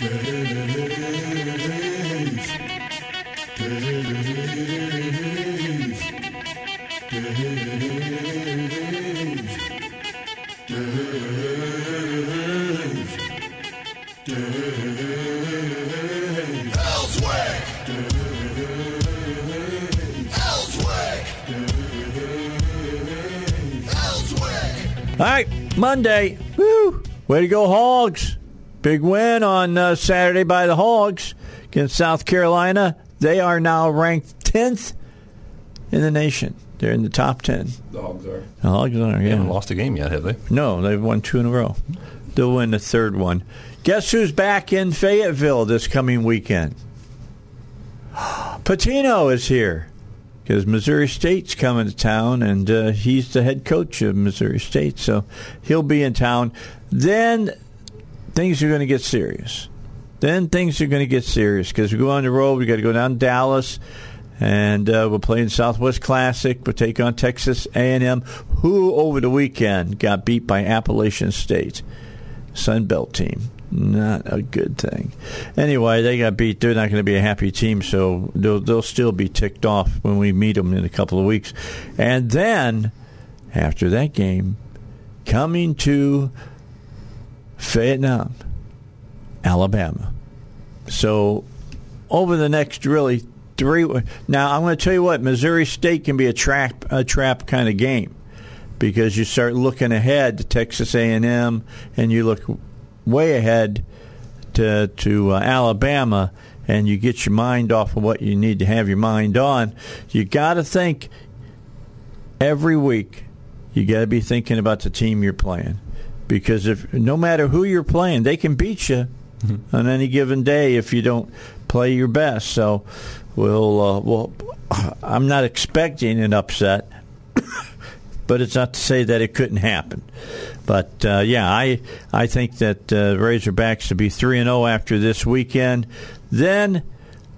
All right, Monday. Woo! Way to go, Hogs. Big win on uh, Saturday by the Hogs against South Carolina. They are now ranked 10th in the nation. They're in the top 10. The Hogs are. The Hogs are, They haven't lost a game yet, have they? No, they've won two in a row. They'll win the third one. Guess who's back in Fayetteville this coming weekend? Petrino is here because Missouri State's coming to town, and uh, he's the head coach of Missouri State, so he'll be in town. Then things are going to get serious. Then things are going to get serious because we go on the road. We got to go down to Dallas, and uh, we're playing Southwest Classic. We'll take on Texas A&M, who over the weekend got beat by Appalachian State, Sun Belt team. Not a good thing. Anyway, they got beat. They're not going to be a happy team, so they'll, they'll still be ticked off when we meet them in a couple of weeks. And then, after that game, coming to Vietnam, Alabama. So over the next really three. Now I'm going to tell you what Missouri State can be a trap a trap kind of game because you start looking ahead to Texas A&M and you look way ahead to to uh, Alabama and you get your mind off of what you need to have your mind on. You got to think every week. You got to be thinking about the team you're playing because if no matter who you're playing, they can beat you on any given day if you don't play your best. So we'll uh, well, I'm not expecting an upset, but it's not to say that it couldn't happen. But uh, yeah, I I think that uh, Razorbacks to be three and zero after this weekend, then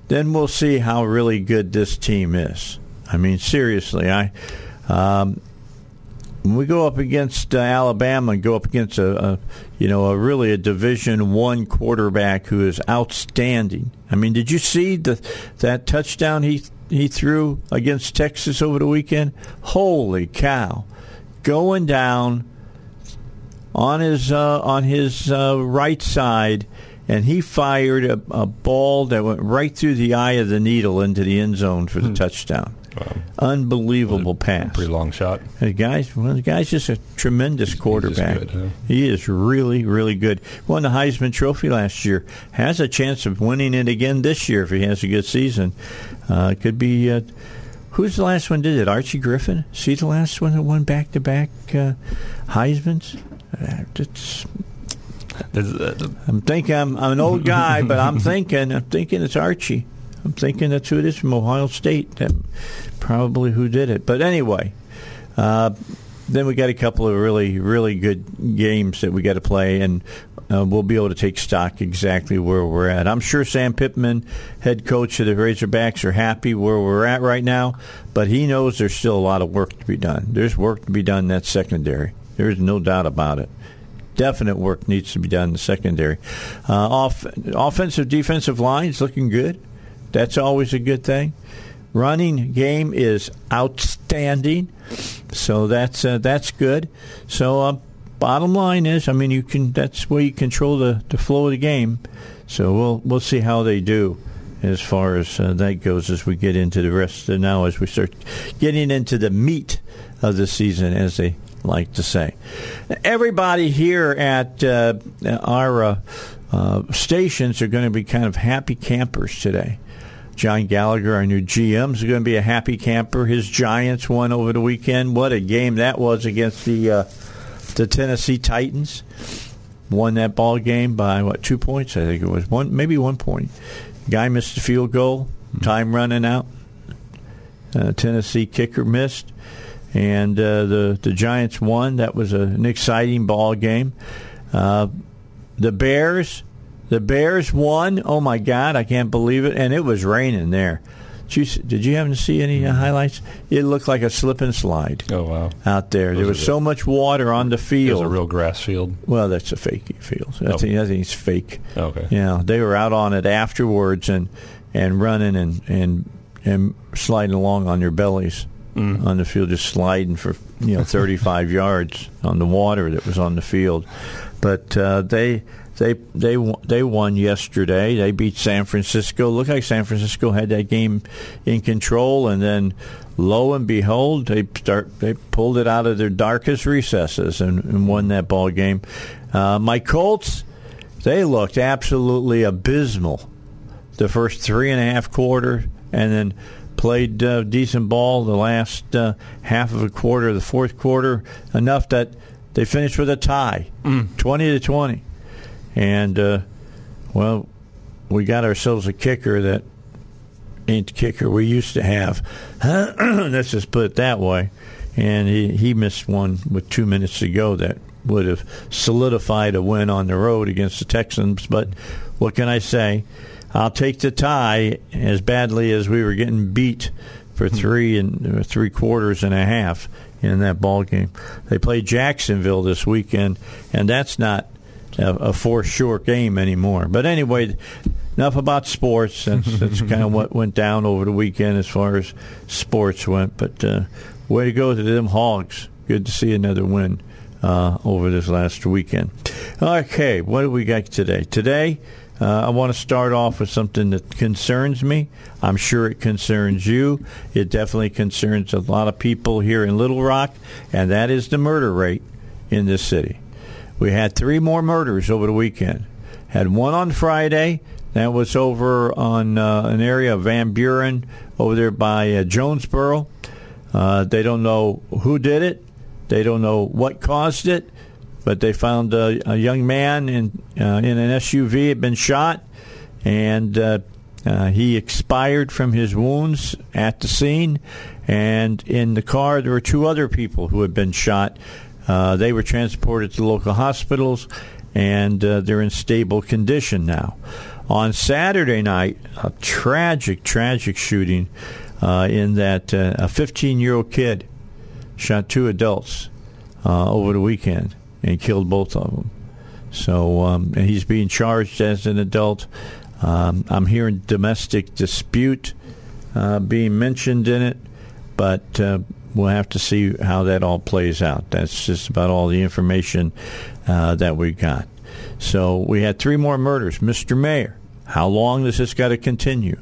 then we'll see how really good this team is. I mean, seriously, I. Um, when we go up against uh, Alabama and go up against a, a you know a really a Division One quarterback who is outstanding. I mean, did you see the that touchdown he he threw against Texas over the weekend? Holy cow! Going down on his uh, on his uh, right side, and he fired a, a ball that went right through the eye of the needle into the end zone for the touchdown. Unbelievable pass. Pretty long shot. The guy's well, the guy's just a tremendous quarterback. good, huh? He is really, really good. Won the Heisman Trophy last year. Has a chance of winning it again this year if he has a good season. Uh, could be. Uh, who's the last one did it? Archie Griffin. See the last one that won back to back Heisman's. Uh, it's, uh, I'm thinking I'm, I'm an old guy, but I'm thinking I'm thinking it's Archie. I'm thinking that's who it is from Ohio State. That probably who did it. But anyway, uh, then we got a couple of really really good games that we got to play, and uh, we'll be able to take stock exactly where we're at. I'm sure Sam Pittman, head coach of the Razorbacks, are happy where we're at right now, but he knows there's still a lot of work to be done. There's work to be done in that secondary. There's no doubt about it definite work needs to be done in the secondary. Uh, off, offensive, defensive lines looking good. That's always a good thing. Running game is outstanding, so that's uh, that's good. So uh, bottom line is, I mean, you can that's where you control the, the flow of the game. So we'll we'll see how they do as far as uh, that goes as we get into the rest of now as we start getting into the meat of the season, as they like to say. Everybody here at uh, our uh, uh, stations are going to be kind of happy campers today. John Gallagher, our new GM, is going to be a happy camper. His Giants won over the weekend. What a game that was against the uh, the Tennessee Titans won that ball game by what two points? I think it was one, maybe one point. Guy missed a field goal, time running out. Uh, Tennessee kicker missed, and uh, the the Giants won. That was a, an exciting ball game. Uh, the Bears, the Bears won. Oh my God, I can't believe it! And it was raining there. Did you, did you happen to see any uh, highlights? It looked like a slip and slide. Oh wow! Out there, there was so much water on the field. It was a real grass field. Well, that's a fake field. I, Oh. think, it's fake. Okay. Yeah, they were out on it afterwards and and running and and and sliding along on their bellies on the field, just sliding for you know 35 yards on the water that was on the field. But uh, they they they won- they won yesterday. They beat San Francisco. Looked like San Francisco had that game in control, and then lo and behold, they start they pulled it out of their darkest recesses and, and won that ball game. Uh, my Colts, they looked absolutely abysmal the first three and a half quarter, and then played uh, decent ball the last uh, half of a quarter, the fourth quarter, enough that they finished with a tie, twenty to twenty, and uh, well, we got ourselves a kicker that ain't the kicker we used to have. Let's just put it that way. And he, he missed one with two minutes to go that would have solidified a win on the road against the Texans. But what can I say? I'll take the tie as badly as we were getting beat for three and uh, three quarters and a half in that ball game. They play Jacksonville this weekend, and that's not a, a four short game anymore. But anyway, enough about sports. That's, that's kind of what went down over the weekend as far as sports went. But uh, way to go to them Hogs. Good to see another win uh, over this last weekend. Okay, what do we got today? Today, uh, I want to start off with something that concerns me. I'm sure it concerns you. It definitely concerns a lot of people here in Little Rock, and that is the murder rate in this city. We had three more murders over the weekend. Had one on Friday. That was over on uh, an area of Van Buren over there by uh, Jonesboro. Uh, they don't know who did it. They don't know what caused it, but they found a, a young man in uh, in an SUV had been shot, and uh, uh, he expired from his wounds at the scene. And in the car, there were two other people who had been shot. Uh, they were transported to local hospitals, and uh, they're in stable condition now. On Saturday night, a tragic, tragic shooting uh, in that uh, a 15 year old kid shot two adults uh, over the weekend and killed both of them. So um, and he's being charged as an adult. Um, I'm hearing domestic dispute being mentioned in it, but we'll have to see how that all plays out. That's just about all the information uh, that we got. So we had three more murders. Mr. Mayor, how long does this got to continue?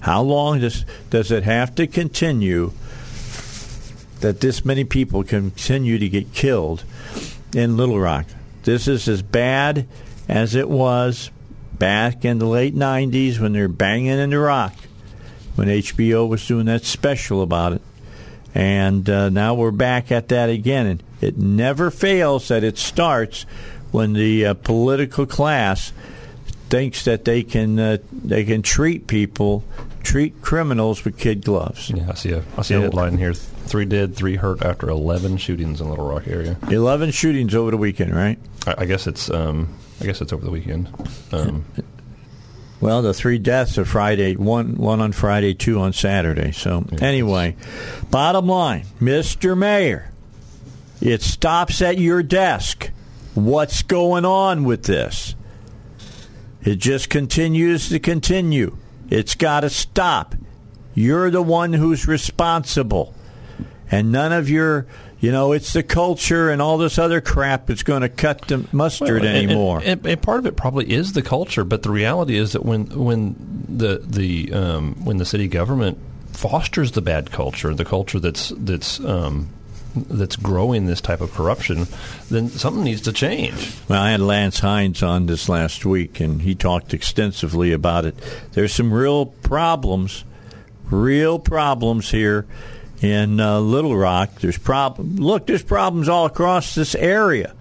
How long does does it have to continue that this many people continue to get killed in Little Rock? This is as bad as it was back in the late '90s when they're banging in the rock, when HBO was doing that special about it, and uh, now we're back at that again. And it never fails that it starts when the uh, political class thinks that they can uh, they can treat people, treat criminals with kid gloves. Yeah, I see a I see a headline here: three dead, three hurt after eleven shootings in Little Rock area. Eleven shootings over the weekend, right? I, I guess it's um I guess it's over the weekend. Um, Well, the three deaths are Friday, one one on Friday, two on Saturday. So anyway, bottom line, Mr. Mayor, it stops at your desk. What's going on with this? It just continues to continue. It's got to stop. You're the one who's responsible. And none of your, you know, it's the culture and all this other crap that's going to cut the mustard Well, and- and- anymore. And, and part of it probably is the culture, but the reality is that when when the the um, when the city government fosters the bad culture, the culture that's that's um, that's growing this type of corruption, then something needs to change. Well, I had Lance Hines on this last week, and he talked extensively about it. There's some real problems, real problems here in uh, Little Rock. There's problem. Look, there's problems all across this area.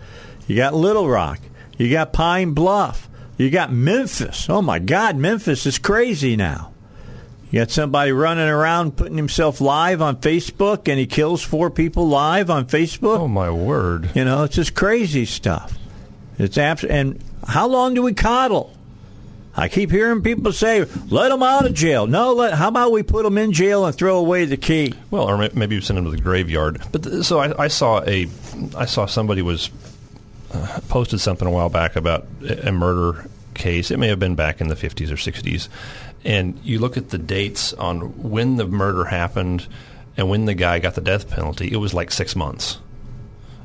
You got Little Rock. You got Pine Bluff. You got Memphis. Oh my God, Memphis is crazy now. You got somebody running around putting himself live on Facebook, and he kills four people live on Facebook. Oh my word! You know, it's just crazy stuff. It's abs- and how long do we coddle? I keep hearing people say, "Let them out of jail." No, let. How about we put them in jail and throw away the key? Well, or maybe you send them to the graveyard. But so I, I, saw a, I saw somebody was uh, posted something a while back about a murder case. It may have been back in the 50s or 60s, and you look at the dates on when the murder happened and when the guy got the death penalty. It was like six months.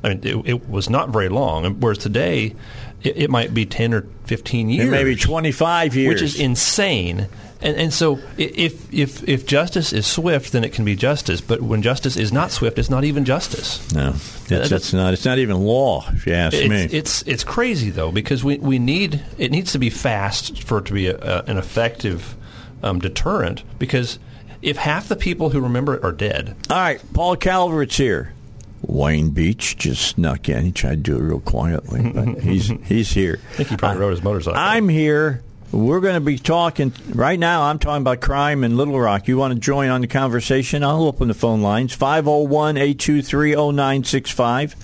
I mean, it, it was not very long. Whereas today, it, it, might be 10 or 15 years. maybe 25 years. Which is insane. And, and so if, if, if justice is swift, then it can be justice. But when justice is not swift, it's not even justice. No, it's, it's not. It's not even law, if you ask it's, me. It's, it's crazy, though, because we, we need, it needs to be fast for it to be a, a, an effective um, deterrent because if half the people who remember it are dead. All right, Paul Calvert's here. Wayne Beech just snuck in. He tried to do it real quietly, but he's he's here. I think he probably rode his motorcycle. I'm here. We're going to be talking right now. I'm talking about crime in Little Rock. You want to join on the conversation? I'll open the phone lines 501 823 0965.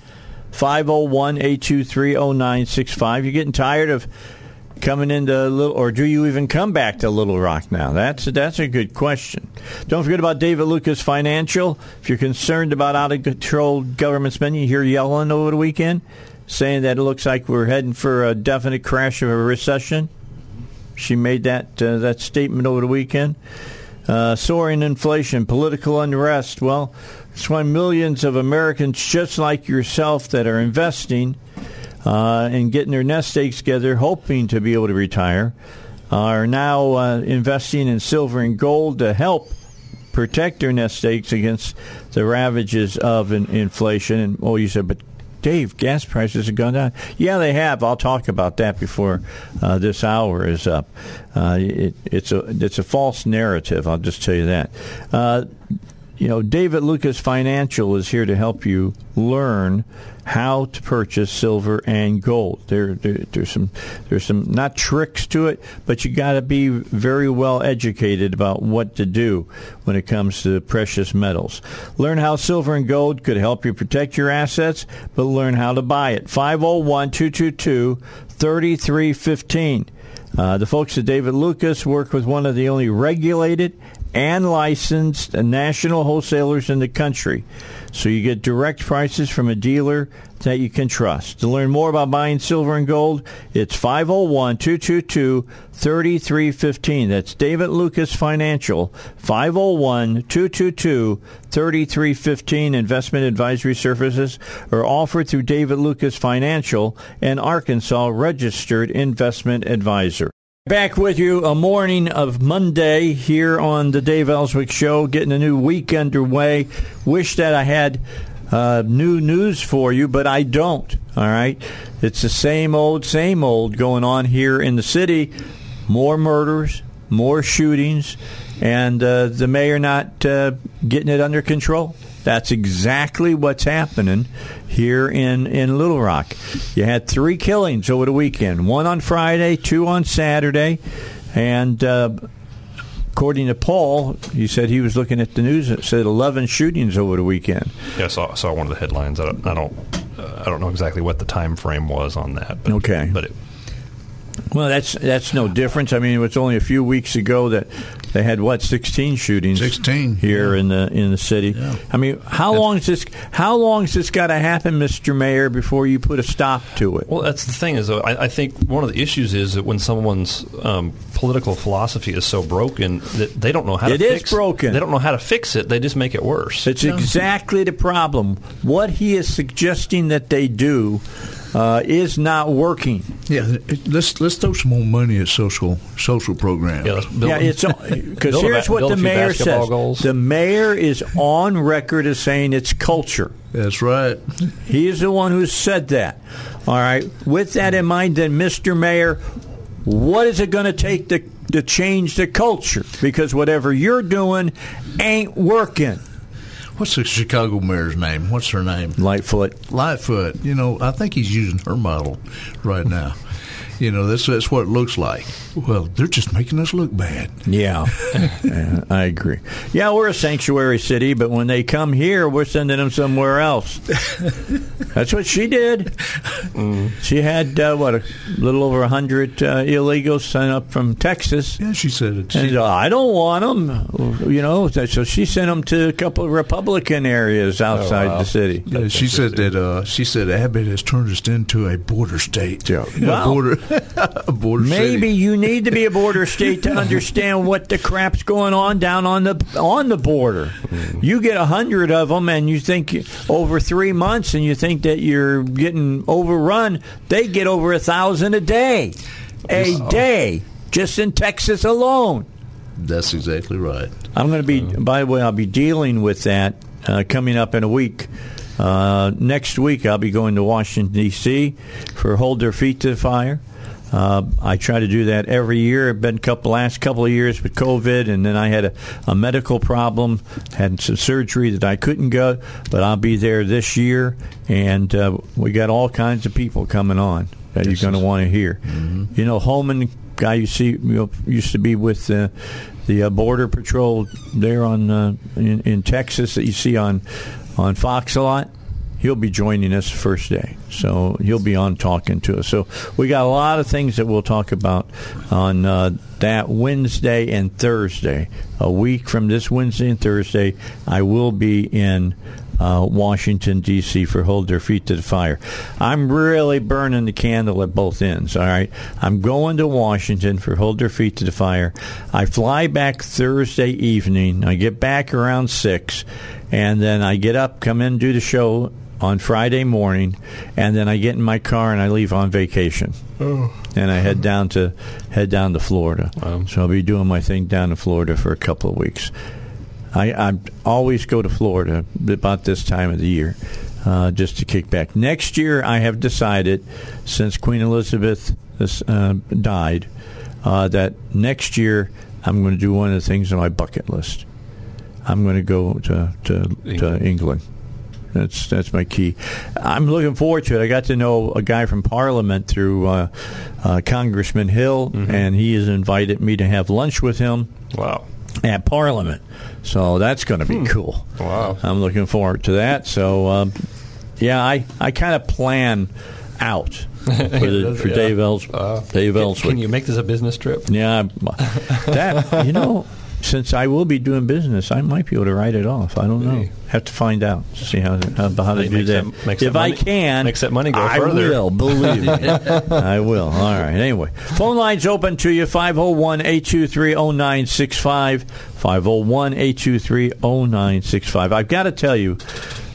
501 823 0965. You're getting tired of coming into little, or do you even come back to Little Rock now? That's that's a good question. Don't forget about David Lucas Financial. If you're concerned about out of control government spending, you hear Yellen over the weekend, saying that it looks like we're heading for a definite crash of a recession. She made that uh, that statement over the weekend. Uh, soaring inflation, political unrest. Well, it's why millions of Americans, just like yourself, that are investing uh, and getting their nest eggs together, hoping to be able to retire, are now uh, investing in silver and gold to help protect their nest eggs against the ravages of in- inflation. And oh, you said, but Dave, gas prices have gone down. Yeah, they have. I'll talk about that before uh, this hour is up. Uh, it, it's a it's a false narrative. I'll just tell you that. Uh, you know, David Lucas Financial is here to help you learn how to purchase silver and gold. There, there there's some there's some not tricks to it, but you got to be very well educated about what to do when it comes to precious metals. Learn how silver and gold could help you protect your assets, but learn how to buy it. 501 222 3315. Uh, the folks at David Lucas work with one of the only regulated and licensed national wholesalers in the country. So you get direct prices from a dealer that you can trust. To learn more about buying silver and gold, it's 501 222 3315. That's David Lucas Financial, 501 222 3315. Investment advisory services are offered through David Lucas Financial, an Arkansas registered investment advisor. Back with you a morning of Monday here on the Dave Elswick Show, getting a new week underway. Wish that I had uh, new news for you, but I don't. All right. It's the same old, same old going on here in the city. More murders, more shootings, and uh, the mayor not uh, getting it under control. That's exactly what's happening here in, in Little Rock. You had three killings over the weekend one on Friday, two on Saturday, and uh, according to Paul, he said he was looking at the news. It said 11 shootings over the weekend. Yeah, I saw, saw one of the headlines. I don't, I don't, uh, I don't know exactly what the time frame was on that. But, okay, but it, well, that's that's no difference. I mean, it was only a few weeks ago that they had what sixteen shootings, sixteen here yeah. in the in the city. Yeah. I mean, how that's, long is this? How long has this got to happen, Mister Mayor, before you put a stop to it? Well, that's the thing is, I, I think one of the issues is that when someone's um, political philosophy is so broken that they don't know how it to. It is broken. They don't know how to fix it. They just make it worse. It's exactly the problem. What he is suggesting that they do uh, is not working. Yeah, let's let's throw some more money at social social programs. Yeah, yeah it's because here's what the mayor says. Goals. The mayor is on record as saying it's culture. That's right. He's the one who said that. All right. With that in mind, then, Mr. Mayor, what is it going to take to to change the culture? Because whatever you're doing ain't working. What's the Chicago mayor's name? What's her name? Lightfoot. Lightfoot. You know, I think he's using her model right now. You know, that's that's what it looks like. Well, they're just making us look bad. Yeah. yeah, I agree. Yeah, we're a sanctuary city, but when they come here, we're sending them somewhere else. That's what she did. She had uh, what a little over a hundred uh, illegals sign up from Texas. Yeah, she said it. And uh, I don't want them, you know. So she sent them to a couple of Republican areas outside wow. the city. Yeah, she said that. Uh, she said Abbott has turned us into a border state. Yeah. a border, a border. Maybe city. you need to be a border state to understand what the crap's going on down on the on the border. You get a hundred of them, and you think over three months, and you think that you're getting overrun. They get over a thousand a day, a day, just in Texas alone. That's exactly right. I'm going to be. By the way, I'll be dealing with that uh, coming up in a week. Uh, next week, I'll be going to Washington D.C. for Hold Their Feet to the Fire. Uh, I try to do that every year. I've been couple last couple of years with COVID, and then I had a, a medical problem, had some surgery that I couldn't go, but I'll be there this year, and uh, we got all kinds of people coming on that you're going to want to hear. You know, Homan guy you see you know, used to be with uh, the uh, border patrol there on uh, in, in Texas that you see on on Fox a lot. He'll be joining us first day, so he'll be on talking to us. So we got a lot of things that we'll talk about on uh, that Wednesday and Thursday. A week from this Wednesday and Thursday, I will be in uh, Washington D.C. for Hold Their Feet to the Fire. I'm really burning the candle at both ends. All right, I'm going to Washington for Hold Their Feet to the Fire. I fly back Thursday evening. I get back around six, and then I get up, come in, do the show on Friday morning, and then I get in my car and I leave on vacation. And I head down to head down to Florida. So I'll be doing my thing down in Florida for a couple of weeks. I, I always go to Florida about this time of the year uh, just to kick back. Next year, I have decided, since Queen Elizabeth uh, died, uh, that next year I'm going to do one of the things on my bucket list. I'm going to go to to England. To England. That's that's my key. I'm looking forward to it. I got to know a guy from Parliament through uh, uh, Congressman Hill, Mm-hmm. and he has invited me to have lunch with him Wow. at Parliament. So that's going to be cool. Wow. I'm looking forward to that. So, um, yeah, I, I kind of plan out for, the, for Yeah. Dave, Els- Uh, Dave can, Elswick. can you make this a business trip? Yeah, that you know, since I will be doing business, I might be able to write it off. I don't know. Have to find out. See how how, how to do that. that- if that I can, makes that money go I further. will. Believe me, I will. All right. Anyway, phone lines open to you 501-823-0965. 501-823-0965. I've got to tell you,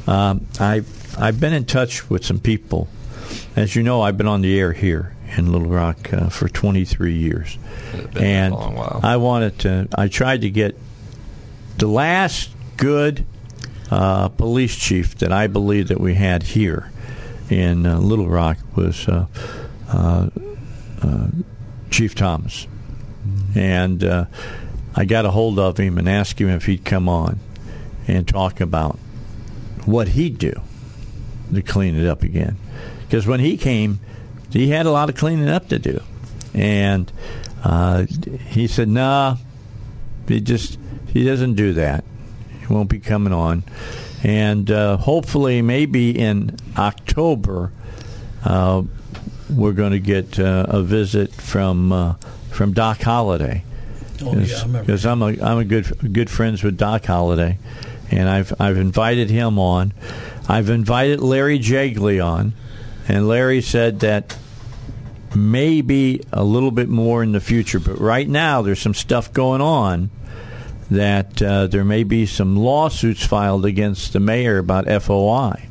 um, I I've been in touch with some people. As you know, I've been on the air here in Little Rock uh, for 23 years, It's been a and. I wanted to. I tried to get the last good uh, police chief that I believe that we had here in uh, Little Rock was uh, uh, uh, Chief Thomas, and uh, I got a hold of him and asked him if he'd come on and talk about what he'd do to clean it up again. Because when he came, he had a lot of cleaning up to do, and uh, he said, "Nah, he just he doesn't do that. He won't be coming on." And uh, hopefully, maybe in October, uh, we're going to get uh, a visit from uh, from Doc Holladay Oh, yeah, because I'm a I'm a good good friends with Doc Holladay, and I've I've invited him on. I've invited Larry Jegley on, and Larry said that maybe a little bit more in the future, but right now there's some stuff going on that uh, there may be some lawsuits filed against the mayor about FOI,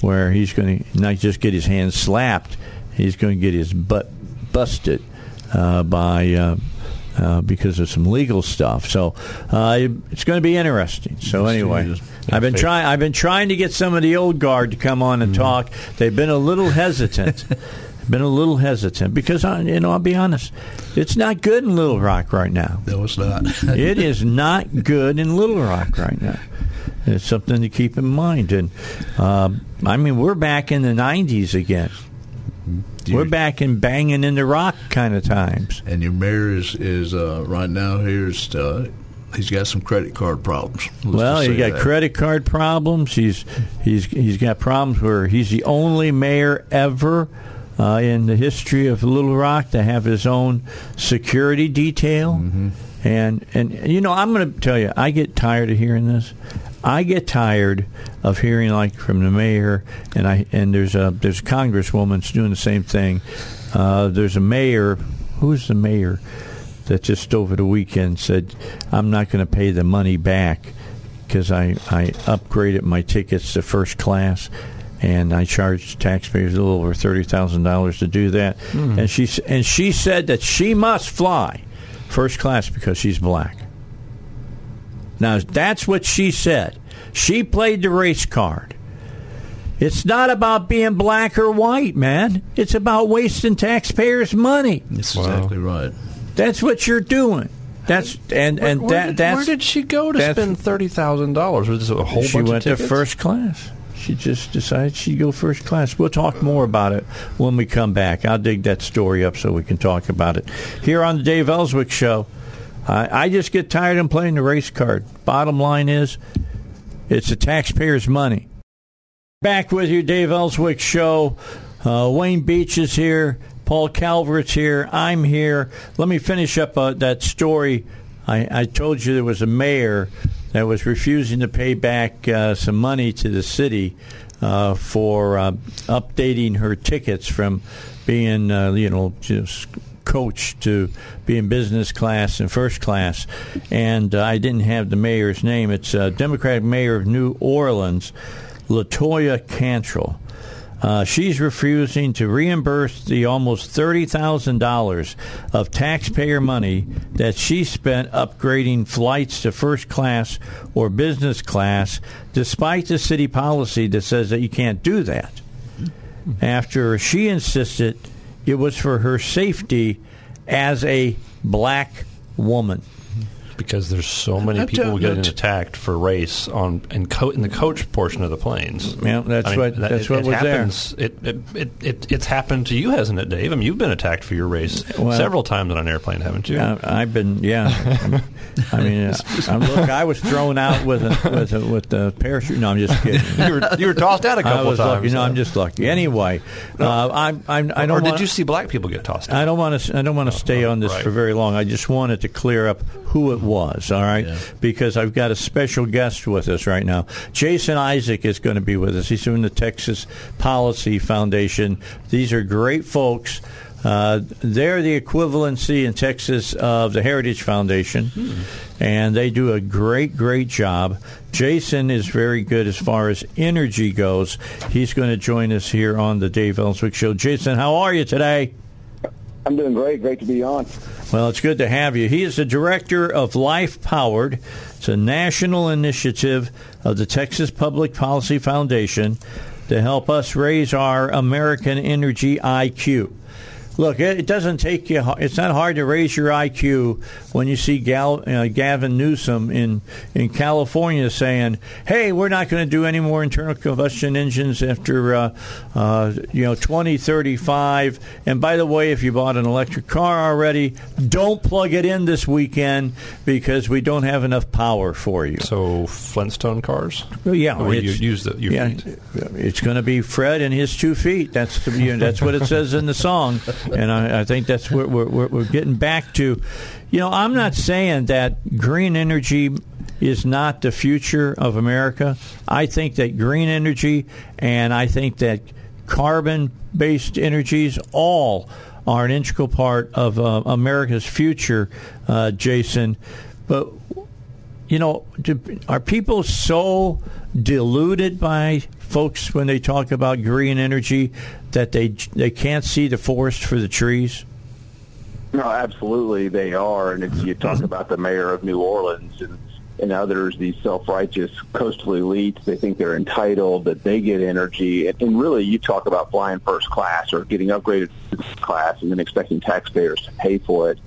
where he's going to not just get his hands slapped, he's going to get his butt busted uh, by uh, uh, because of some legal stuff. So uh, it's going to be interesting. So anyway. I've been trying. I've been trying to get some of the old guard to come on and Mm-hmm. talk. They've been a little hesitant. been a little hesitant because I, you know I'll be honest, it's not good in Little Rock right now. No, it's not. It is not good in Little Rock right now. It's something to keep in mind. And um, I mean, we're back in the '90s again. We're back in banging in the rock kind of times. And your mayor is is uh, right now here's uh, he's got some credit card problems. Well, he got that. credit card problems. He's he's he's got problems where he's the only mayor ever uh, in the history of Little Rock to have his own security detail. Mm-hmm. And and you know, I'm going to tell you, I get tired of hearing this. I get tired of hearing like from the mayor, and I and there's a there's a congresswoman that's doing the same thing. Uh, there's a mayor. Who's the mayor that just over the weekend said, "I'm not going to pay the money back because I I upgraded my tickets to first class." And I charged taxpayers a little over thirty thousand dollars to do that, hmm. and she and she said that she must fly first class because she's black. Now, that's what she said. She played the race card. It's not about being black or white, man. It's about wasting taxpayers' money. That's Wow. exactly right. That's what you're doing. That's and and where, that did, that's where did she go to spend thirty thousand dollars? Was it a whole she bunch went of to tickets? first class. She just decided she'd go first class. We'll talk more about it when we come back. I'll dig that story up so we can talk about it here on the Dave Elswick Show. I, I just get tired of playing the race card. Bottom line is, it's the taxpayers' money. Back with you, Dave Elswick Show. Uh, Wayne Beech is here. Paul Calvert's here. I'm here. Let me finish up uh, that story. I, I told you there was a mayor that was refusing to pay back uh, some money to the city uh, for uh, updating her tickets from being, uh, you know, just coach to being business class and first class. And uh, I didn't have the mayor's name. It's uh, Democratic Mayor of New Orleans, Latoya Cantrell. Uh, she's refusing to reimburse the almost $30,000 of taxpayer money that she spent upgrading flights to first class or business class, despite the city policy that says that you can't do that. After she insisted it was for her safety as a black woman. Because there's so many I people getting attacked for race on in, co- in the coach portion of the planes. Yeah, that's I mean, what that- that's it, what it was there. happens. It, it, it, it, it's happened to you, hasn't it, Dave? I mean, you've been attacked for your race Well- several times on an airplane, haven't you? Uh, I've been, yeah. I mean, uh, look, I was thrown out with a with a with a parachute. No, I'm just kidding. you, were, you were tossed out a couple was times. lucky. No, so. I'm just lucky. Anyway, uh, I'm, I'm I or don't. did wanna- you see black people get tossed out? I don't want to. I don't want to stay oh, on this right. for very long. I just wanted to clear up who it was. All right, Yeah. because I've got a special guest with us right now. Jason Isaac is going to be with us. He's from the Texas Policy Foundation. These are great folks. Uh, they're the equivalency in Texas of the Heritage Foundation, and they do a great, great job. Jason is very good as far as energy goes. He's going to join us here on the Dave Elswick Show. Jason, how are you today? I'm doing great. Great to be on. Well, it's good to have you. He is the director of Life Powered. It's a national initiative of the Texas Public Policy Foundation to help us raise our American energy IQ. Look, it doesn't take you. It's not hard to raise your IQ when you see Gal, uh, Gavin Newsom in in California saying, "Hey, we're not going to do any more internal combustion engines after uh, uh, you know 2035." And by the way, if you bought an electric car already, don't plug it in this weekend because we don't have enough power for you. So Flintstone cars? Well, yeah, Where you it's- use the, yeah, feet. it's going to be Fred and his two feet. That's the, you know, that's what it says in the song, and I, I think that's what we're, we're, we're getting back to. You know, I'm not saying that green energy is not the future of America. I think that green energy and I think that carbon-based energies all are an integral part of uh, America's future, uh, Jason. But you know, do, are people so deluded by folks when they talk about green energy that they they can't see the forest for the trees? No, absolutely they are. And if you talk mm-hmm. about the mayor of New Orleans and, and others, these self-righteous coastal elites, they think they're entitled, that they get energy. And, and really, you talk about flying first class or getting upgraded to first class and then expecting taxpayers to pay for it.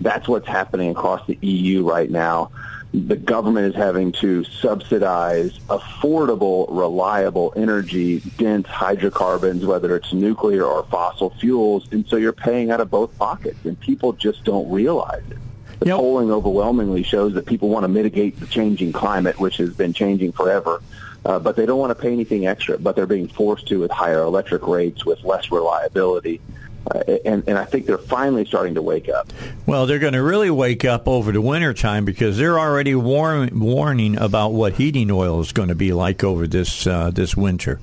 That's what's happening across the EU right now. The government is having to subsidize affordable, reliable energy, dense hydrocarbons, whether it's nuclear or fossil fuels, and so you're paying out of both pockets, and people just don't realize it. The yep. polling overwhelmingly shows that people want to mitigate the changing climate, which has been changing forever. Uh, but they don't want to pay anything extra, but they're being forced to with higher electric rates, with less reliability. Uh, and, and I think they're finally starting to wake up. Well, they're going to really wake up over the winter time because they're already war- warning about what heating oil is going to be like over this uh, this winter.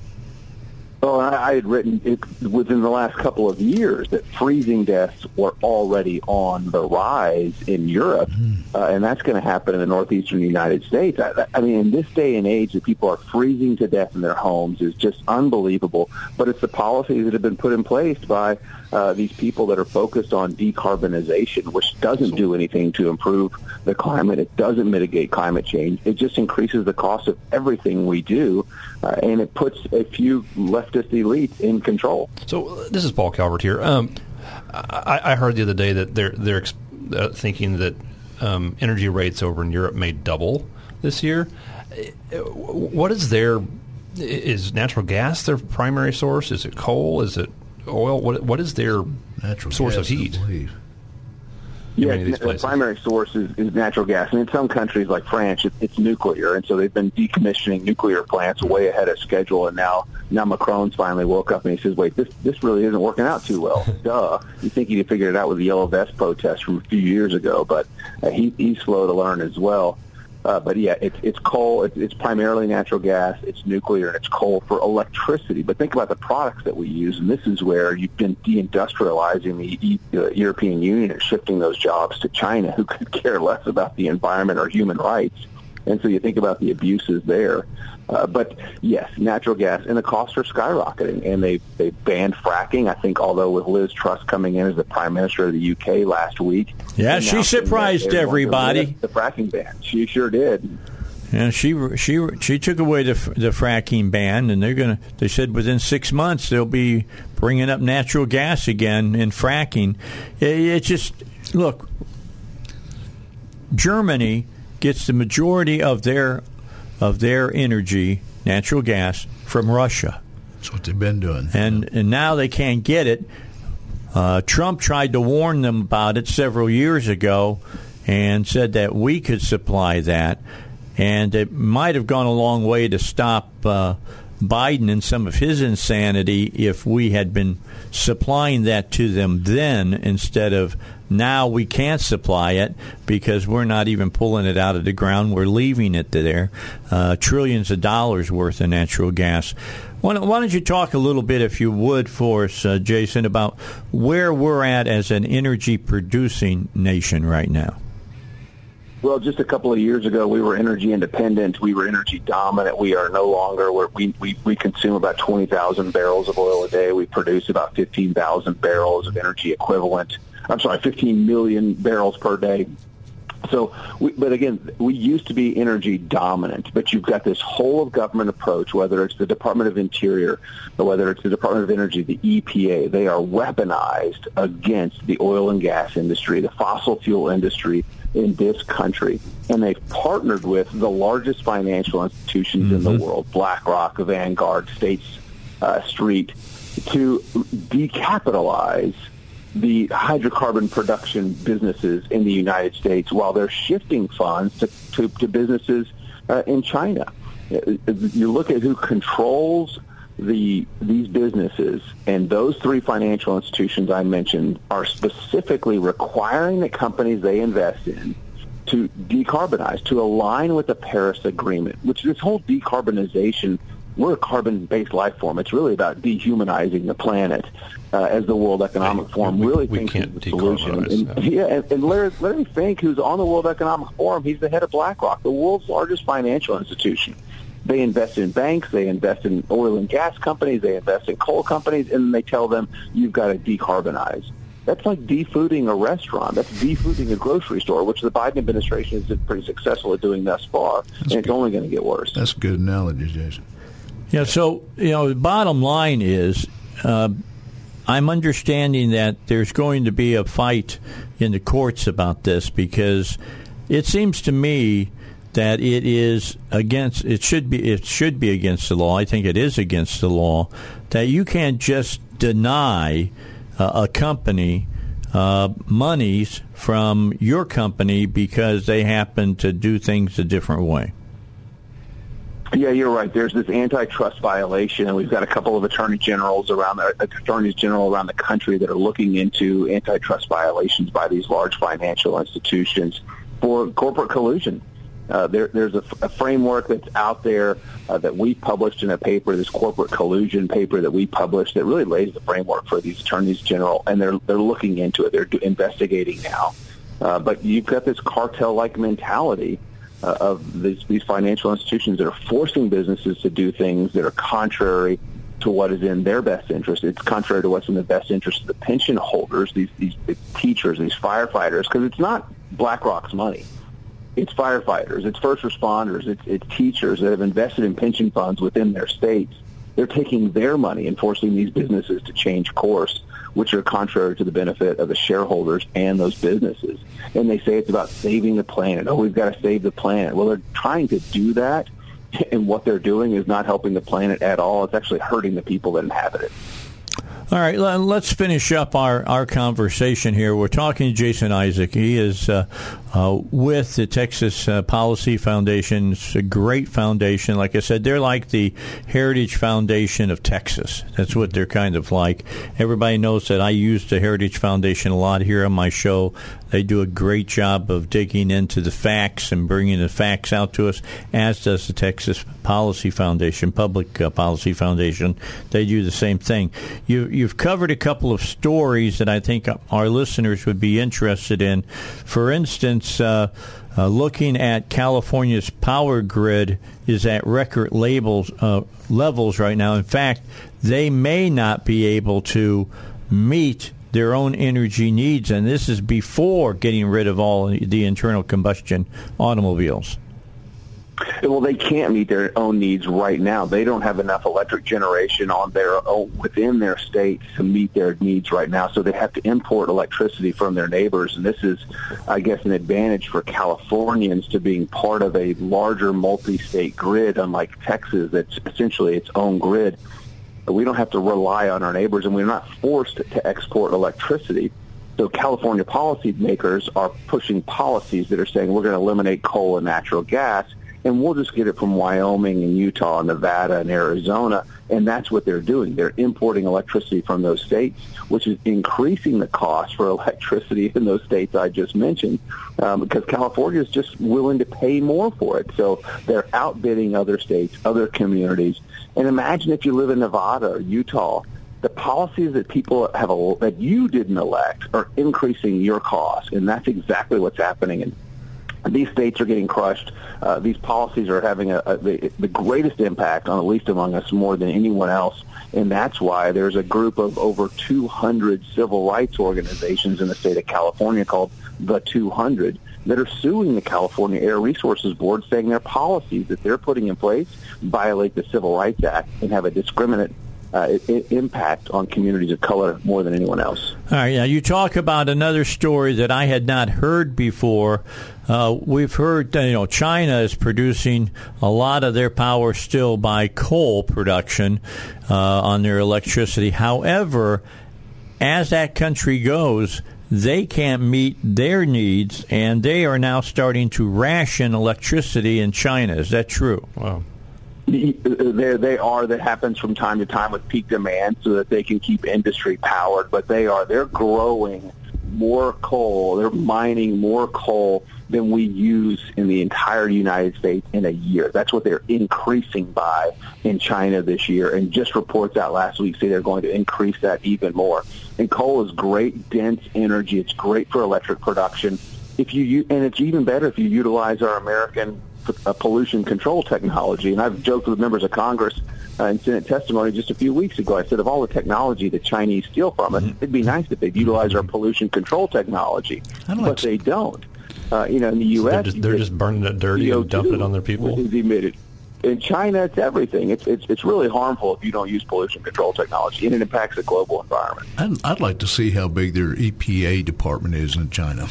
Well, I, I had written it, within the last couple of years that freezing deaths were already on the rise in Europe, mm. uh, and that's going to happen in the northeastern United States. I, I mean, in this day and age, that people are freezing to death in their homes is just unbelievable. But it's the policies that have been put in place by uh, these people that are focused on decarbonization, which doesn't do anything to improve the climate. It doesn't mitigate climate change. It just increases the cost of everything we do, uh, and it puts a few leftist elites in control. So this is Paul Calvert here. Um, I, I, heard the other day that they're they're uh, thinking that um, energy rates over in Europe may double this year. Uh, what is their is natural gas their primary source? Is it coal? Is it oil? What what is their natural source of heat? Yeah, the primary source is, is, natural gas, and in some countries like France, it, it's nuclear, and so they've been decommissioning nuclear plants way ahead of schedule. And now, now Macron's finally woke up and he says, "Wait, this this really isn't working out too well." Duh! You think he'd have figured it out with the yellow vest protest from a few years ago, but uh, he he's slow to learn as well. Uh, but yeah, it's it's coal. It's, it's primarily natural gas. It's nuclear and it's coal for electricity. But think about the products that we use, and this is where you've been deindustrializing the uh, European Union and shifting those jobs to China, who could care less about the environment or human rights. And so you think about the abuses there. Uh, but yes, natural gas and the costs are skyrocketing, and they they banned fracking. I think, although with Liz Truss coming in as the Prime Minister of the UK last week, yeah, she surprised everybody. The fracking ban, she sure did. Yeah, she she she took away the the fracking ban, and they're gonna. They said within six months they'll be bringing up natural gas again in fracking. It, it just look. Germany gets the majority of their of their energy, natural gas, from Russia. That's what they've been doing. And and now they can't get it. Uh, Trump tried to warn them about it several years ago and said that we could supply that. And it might have gone a long way to stop uh, Biden and some of his insanity if we had been supplying that to them then instead of now we can't supply it because we're not even pulling it out of the ground. We're leaving it there. Uh, trillions of dollars worth of natural gas. Why don't, you talk a little bit, if you would, for us, uh, Jason, about where we're at as an energy producing nation right now? Well, just a couple of years ago, we were energy independent. We were energy dominant. We are no longer. We we we consume about twenty thousand barrels of oil a day. We produce about fifteen thousand barrels of energy equivalent. I'm sorry, 15 million barrels per day. So, we, but again, we used to be energy dominant, but you've got this whole of government approach, whether it's the Department of Interior or whether it's the Department of Energy, the EPA, they are weaponized against the oil and gas industry, the fossil fuel industry in this country. And they've partnered with the largest financial institutions mm-hmm. in the mm-hmm. world, BlackRock, Vanguard, State uh, Street, to decapitalize the hydrocarbon production businesses in the United States while they're shifting funds to, to, to businesses uh, in China. Uh, you look at who controls the these businesses and those three financial institutions I mentioned are specifically requiring the companies they invest in to decarbonize, to align with the Paris Agreement, which this whole decarbonization we're a carbon-based life form. It's really about dehumanizing the planet uh, as the World Economic Forum we, really we thinks is the solution. And, yeah, and, and Larry, Larry Fink, who's on the World Economic Forum, he's the head of BlackRock, the world's largest financial institution. They invest in banks, they invest in oil and gas companies, they invest in coal companies, and they tell them you've got to decarbonize. That's like defooding a restaurant. That's defooding a grocery store, which the Biden administration has been pretty successful at doing thus far, That's and it's only going to get worse. That's a good analogy, Jason. Yeah, so, you know, the bottom line is uh, I'm understanding that there's going to be a fight in the courts about this because it seems to me that it is against it should be it should be against the law. I think it is against the law that you can't just deny uh, a company uh, monies from your company because they happen to do things a different way. Yeah, you're right. There's this antitrust violation, and we've got a couple of attorney generals around the attorneys general around the country that are looking into antitrust violations by these large financial institutions for corporate collusion. Uh, there, there's a, a, framework that's out there uh, that we published in a paper, this corporate collusion paper that we published, that really lays the framework for these attorneys general, and they're they're looking into it. They're do, investigating now. Uh, but you've got this cartel-like mentality uh, of these, these financial institutions that are forcing businesses to do things that are contrary to what is in their best interest. It's contrary to what's in the best interest of the pension holders, these these teachers, these firefighters, because it's not BlackRock's money it's firefighters, it's first responders, it's, it's teachers that have invested in pension funds within their states. They're taking their money and forcing these businesses to change course, which are contrary to the benefit of the shareholders and those businesses. And they say it's about saving the planet. Oh, we've got to save the planet. Well, they're trying to do that, and what they're doing is not helping the planet at all. It's actually hurting the people that inhabit it. All right, let's finish up our, our conversation here. We're talking to Jason Isaac. He is uh, uh, with the Texas uh, Policy Foundation. It's a great foundation. Like I said, they're like the Heritage Foundation of Texas. That's what they're kind of like. Everybody knows that I use the Heritage Foundation a lot here on my show. They do a great job of digging into the facts and bringing the facts out to us, as does the Texas Policy Foundation, Public uh, Policy Foundation. They do the same thing. You, you've covered a couple of stories that I think our listeners would be interested in. For instance, uh, uh, looking at California's power grid is at record labels, uh, levels right now. In fact, they may not be able to meet their own energy needs, and this is before getting rid of all the internal combustion automobiles. Well, they can't meet their own needs right now. They don't have enough electric generation on their own within their state to meet their needs right now. So they have to import electricity from their neighbors, and this is, I guess, an advantage for Californians to being part of a larger multi-state grid, unlike Texas, that's essentially its own grid we don't have to rely on our neighbors, and we're not forced to export electricity. So California policymakers are pushing policies that are saying we're going to eliminate coal and natural gas, and we'll just get it from Wyoming and Utah, and Nevada and Arizona, and that's what they're doing. They're importing electricity from those states, which is increasing the cost for electricity in those states I just mentioned, um, because California is just willing to pay more for it. So they're outbidding other states, other communities, and imagine if you live in Nevada or Utah, the policies that people have that you didn't elect are increasing your costs, and that's exactly what's happening. And these states are getting crushed. Uh, these policies are having a, a, the, the greatest impact on the least among us more than anyone else. And that's why there's a group of over 200 civil rights organizations in the state of California called the 200 that are suing the California Air Resources Board saying their policies that they're putting in place violate the Civil Rights Act and have a discriminate uh, impact on communities of color more than anyone else. All right, yeah. You talk about another story that I had not heard before. Uh, we've heard, you know, China is producing a lot of their power still by coal production uh, on their electricity. However, as that country goes, they can't meet their needs, and they are now starting to ration electricity in China. Is that true? Wow. There they are. That happens from time to time with peak demand, so that they can keep industry powered. But they are they're growing more coal. They're mining more coal than we use in the entire United States in a year. That's what they're increasing by in China this year. And just reports out last week say they're going to increase that even more. And coal is great, dense energy. It's great for electric production. If you and it's even better if you utilize our American uh, pollution control technology. And I've joked with members of Congress uh, in Senate testimony just a few weeks ago. I said, of all the technology the Chinese steal from us, mm-hmm. it'd be nice if they'd utilize our pollution control technology. But they don't. Uh, you know, in the U.S., so they're, just, they're just, burning it dirty CO2 and dumping it on their people. Is emitted. In China, it's everything. It's, it's it's really harmful if you don't use pollution control technology, and it impacts the global environment. I'd, I'd like to see how big their EPA department is in China.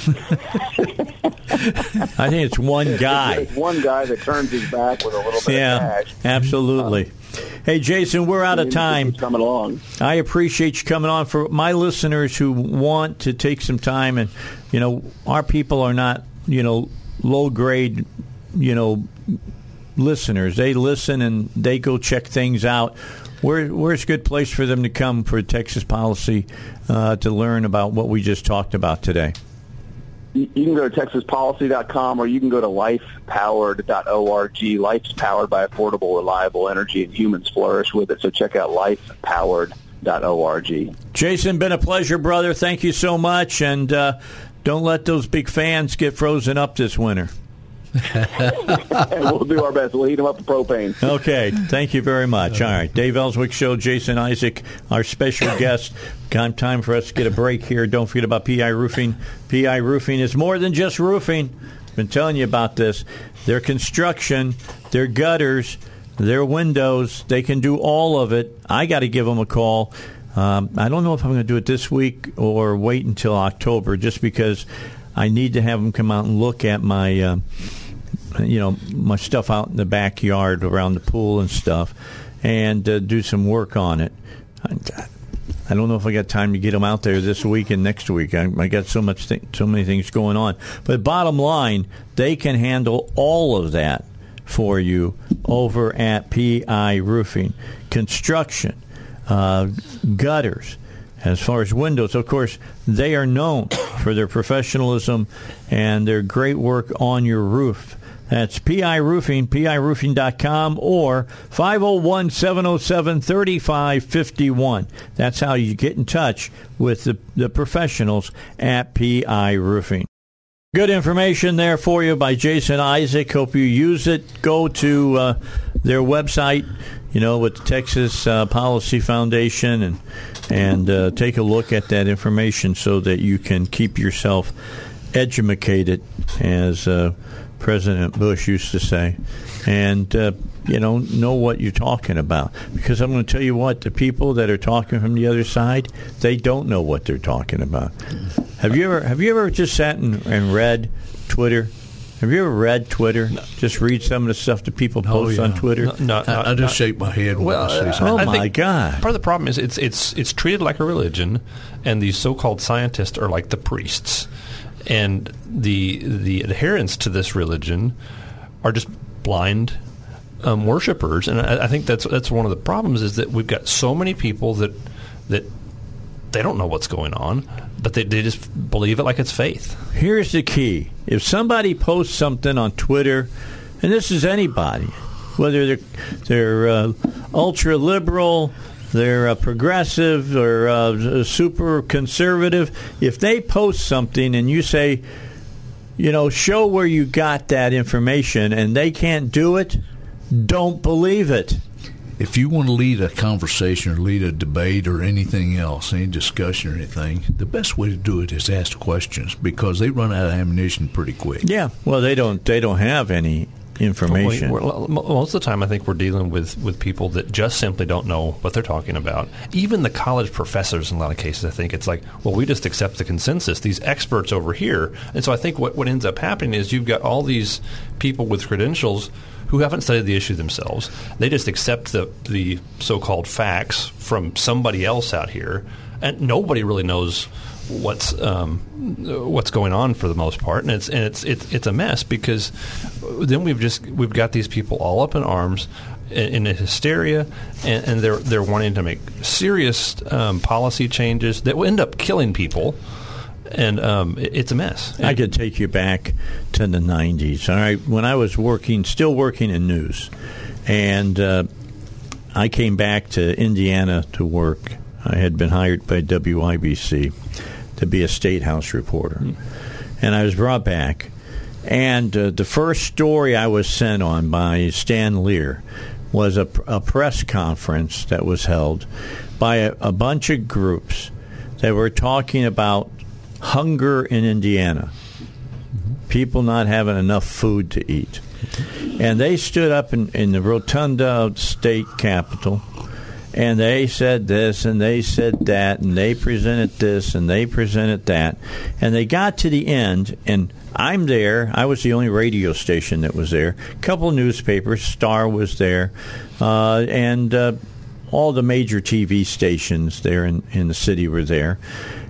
I think it's one guy. It's one guy that turns his back with a little bit yeah, of cash. absolutely. Uh, hey, Jason, we're out of time. Coming along. I appreciate you coming on. For my listeners who want to take some time, and you know, our people are not, you know, low grade, you know, listeners. They listen and they go check things out. Where, where's a good place for them to come for Texas policy uh, to learn about what we just talked about today? You can go to texaspolicy.com or you can go to lifepowered.org. Life's powered by affordable, reliable energy, and humans flourish with it. So check out lifepowered.org. Jason, been a pleasure, brother. Thank you so much, and uh, don't let those big fans get frozen up this winter. and we'll do our best. We'll heat them up with propane. Okay, thank you very much. All right, Dave Elswick Show, Jason Isaac, our special guest. Time time for us to get a break here. Don't forget about PI Roofing. PI Roofing is more than just roofing. Been telling you about this. Their construction, their gutters, their windows, they can do all of it. I got to give them a call. Um, I don't know if I'm going to do it this week or wait until October, just because I need to have them come out and look at my. Uh, you know my stuff out in the backyard around the pool and stuff, and uh, do some work on it. I, I don't know if I got time to get them out there this week and next week. I, I got so much, th- so many things going on. But bottom line, they can handle all of that for you over at PI Roofing, construction, uh, gutters. As far as windows, of course, they are known for their professionalism and their great work on your roof. That's PI Roofing, PIRoofing.com, or 501 707 3551. That's how you get in touch with the, the professionals at PI Roofing. Good information there for you by Jason Isaac. Hope you use it. Go to uh, their website, you know, with the Texas uh, Policy Foundation, and and uh, take a look at that information so that you can keep yourself educated as uh, President Bush used to say, and uh, you know know what you're talking about. Because I'm going to tell you what the people that are talking from the other side, they don't know what they're talking about. Have you ever have you ever just sat and, and read Twitter? Have you ever read Twitter? Just read some of the stuff that people post yeah. on Twitter. No, no, I, I not- just shake my head when Well, I see something. Oh I my God! Part of the problem is it's it's it's treated like a religion, and these so-called scientists are like the priests, and the the adherents to this religion are just blind um, worshippers, and I, I think that's that's one of the problems is that we've got so many people that that they don't know what's going on, but they, they just believe it like it's faith. Here's the key: if somebody posts something on Twitter, and this is anybody, whether they're they're uh, ultra liberal, they're uh, progressive, or uh, super conservative, if they post something and you say, you know, show where you got that information, and they can't do it, don't believe it. if you want to lead a conversation or lead a debate or anything else, any discussion or anything, the best way to do it is ask questions because they run out of ammunition pretty quick. Yeah, well, they don't they don't have any information. Most of the time, I think we're dealing with, with people that just simply don't know what they're talking about. Even the college professors, in a lot of cases, I think it's like, well, we just accept the consensus. These experts over here, and so I think what, what ends up happening is you've got all these people with credentials who haven't studied the issue themselves. They just accept the the so-called facts from somebody else out here, and nobody really knows what's um, what's going on for the most part, and it's and it's it's it's a mess because then we've just we've got these people all up in arms in, in a hysteria, and, and they're they're wanting to make serious um, policy changes that will end up killing people, and um, it- it's a mess. I could take you back to the 90s. All right, when I was working, still working in news, and uh, I came back to Indiana to work. I had been hired by WIBC to be a state house reporter, and I was brought back. And uh, the first story I was sent on by Stan Lear was a, a press conference that was held by a, a bunch of groups that were talking about hunger in Indiana, people not having enough food to eat. And they stood up in, in the rotunda of the state capitol and they said this and they said that and they presented this and they presented that and they got to the end and I'm there. I was the only radio station that was there. A couple newspapers, Star was there, uh, and uh, all the major TV stations there in, in the city were there.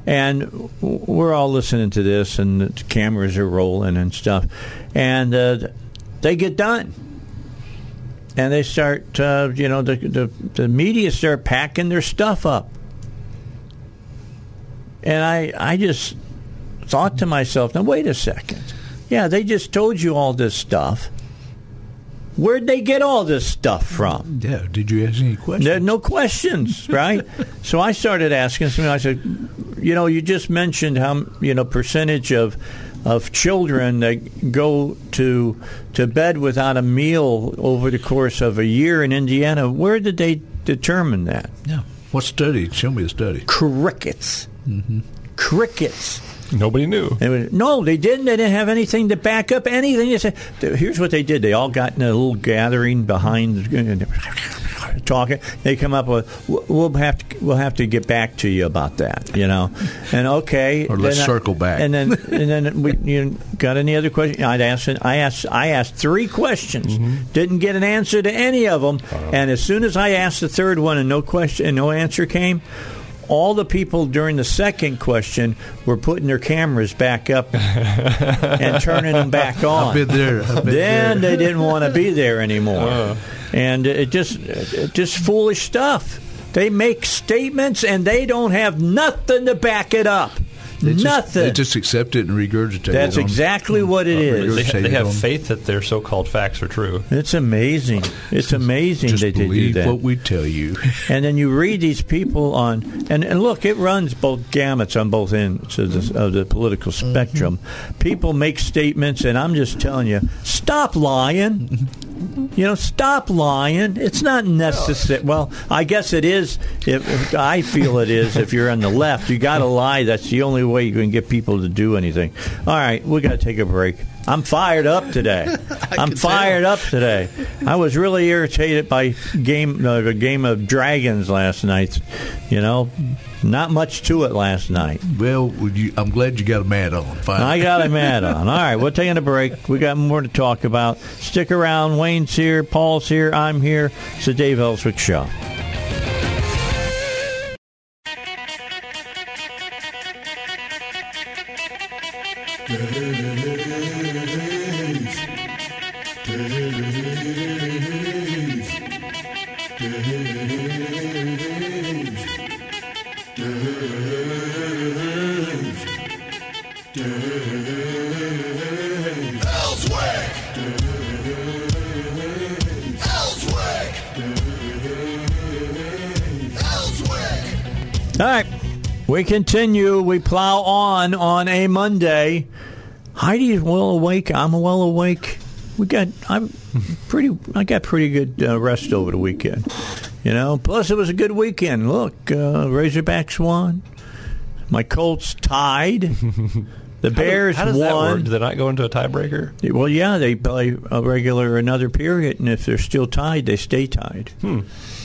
And we're all listening to this, and the cameras are rolling and stuff. And uh, they get done and they start, uh, you know, the, the, the media start packing their stuff up. And I, I just thought to myself, now wait a second. Yeah, they just told you all this stuff. Where'd they get all this stuff from? Yeah, did you ask any questions? There, no questions, right? so I started asking some. I said, you know, you just mentioned how you know percentage of of children that go to to bed without a meal over the course of a year in Indiana. Where did they determine that? Yeah. What study? Show me the study. Crickets. Mm-hmm. Crickets. Nobody knew. They no, they didn't. They didn't have anything to back up anything. They said, here's what they did. They all got in a little gathering behind talking. They come up with, we'll have to, we'll have to get back to you about that, you know. And okay, or let's circle back. And then and then we you got any other questions? I'd ask. I asked. I asked three questions. Mm-hmm. Didn't get an answer to any of them. Uh-huh. And as soon as I asked the third one and no question and no answer came, all the people during the second question were putting their cameras back up and turning them back on. I've been there. Then there. they didn't want to be there anymore, uh. and it just it just foolish stuff. They make statements and they don't have nothing to back it up. They just, Nothing. They just accept it and regurgitate That's it. That's exactly on, what it is. They, they have on. faith that their so-called facts are true. It's amazing. It's amazing just that they do that. what we tell you. and then you read these people on, and, and look, it runs both gamuts on both ends of the, of the political mm-hmm. spectrum. Mm-hmm. People make statements, and I'm just telling you, stop lying. You know, stop lying. It's not necessary. Well, I guess it is. If, if I feel it is. If you're on the left, you got to lie. That's the only way you can get people to do anything. All right, we got to take a break. I'm fired up today. I'm fired tell. up today. I was really irritated by game uh, the game of dragons last night. You know, not much to it last night. Well, you, I'm glad you got a mad on. Finally. I got a mad on. All right, we're taking a break. We got more to talk about. Stick around. Wayne's here. Paul's here. I'm here. It's the Dave Elswick Show. Continue. We plow on on a Monday. Heidi is well awake. I'm well awake. We got. I'm pretty. I got pretty good uh, rest over the weekend. You know. Plus, it was a good weekend. Look, uh, Razorbacks won. My Colts tied. The Bears how, do, how does won. That work? Do they not go into a tiebreaker? Well, yeah, they play a regular another period, and if they're still tied, they stay tied. Hmm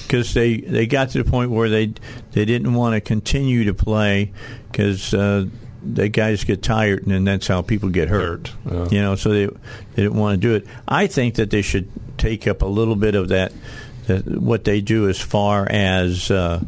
because they, they got to the point where they they didn't want to continue to play because uh, the guys get tired and then that's how people get hurt. hurt. You know, so they they didn't want to do it. I think that they should take up a little bit of that, that what they do as far as uh,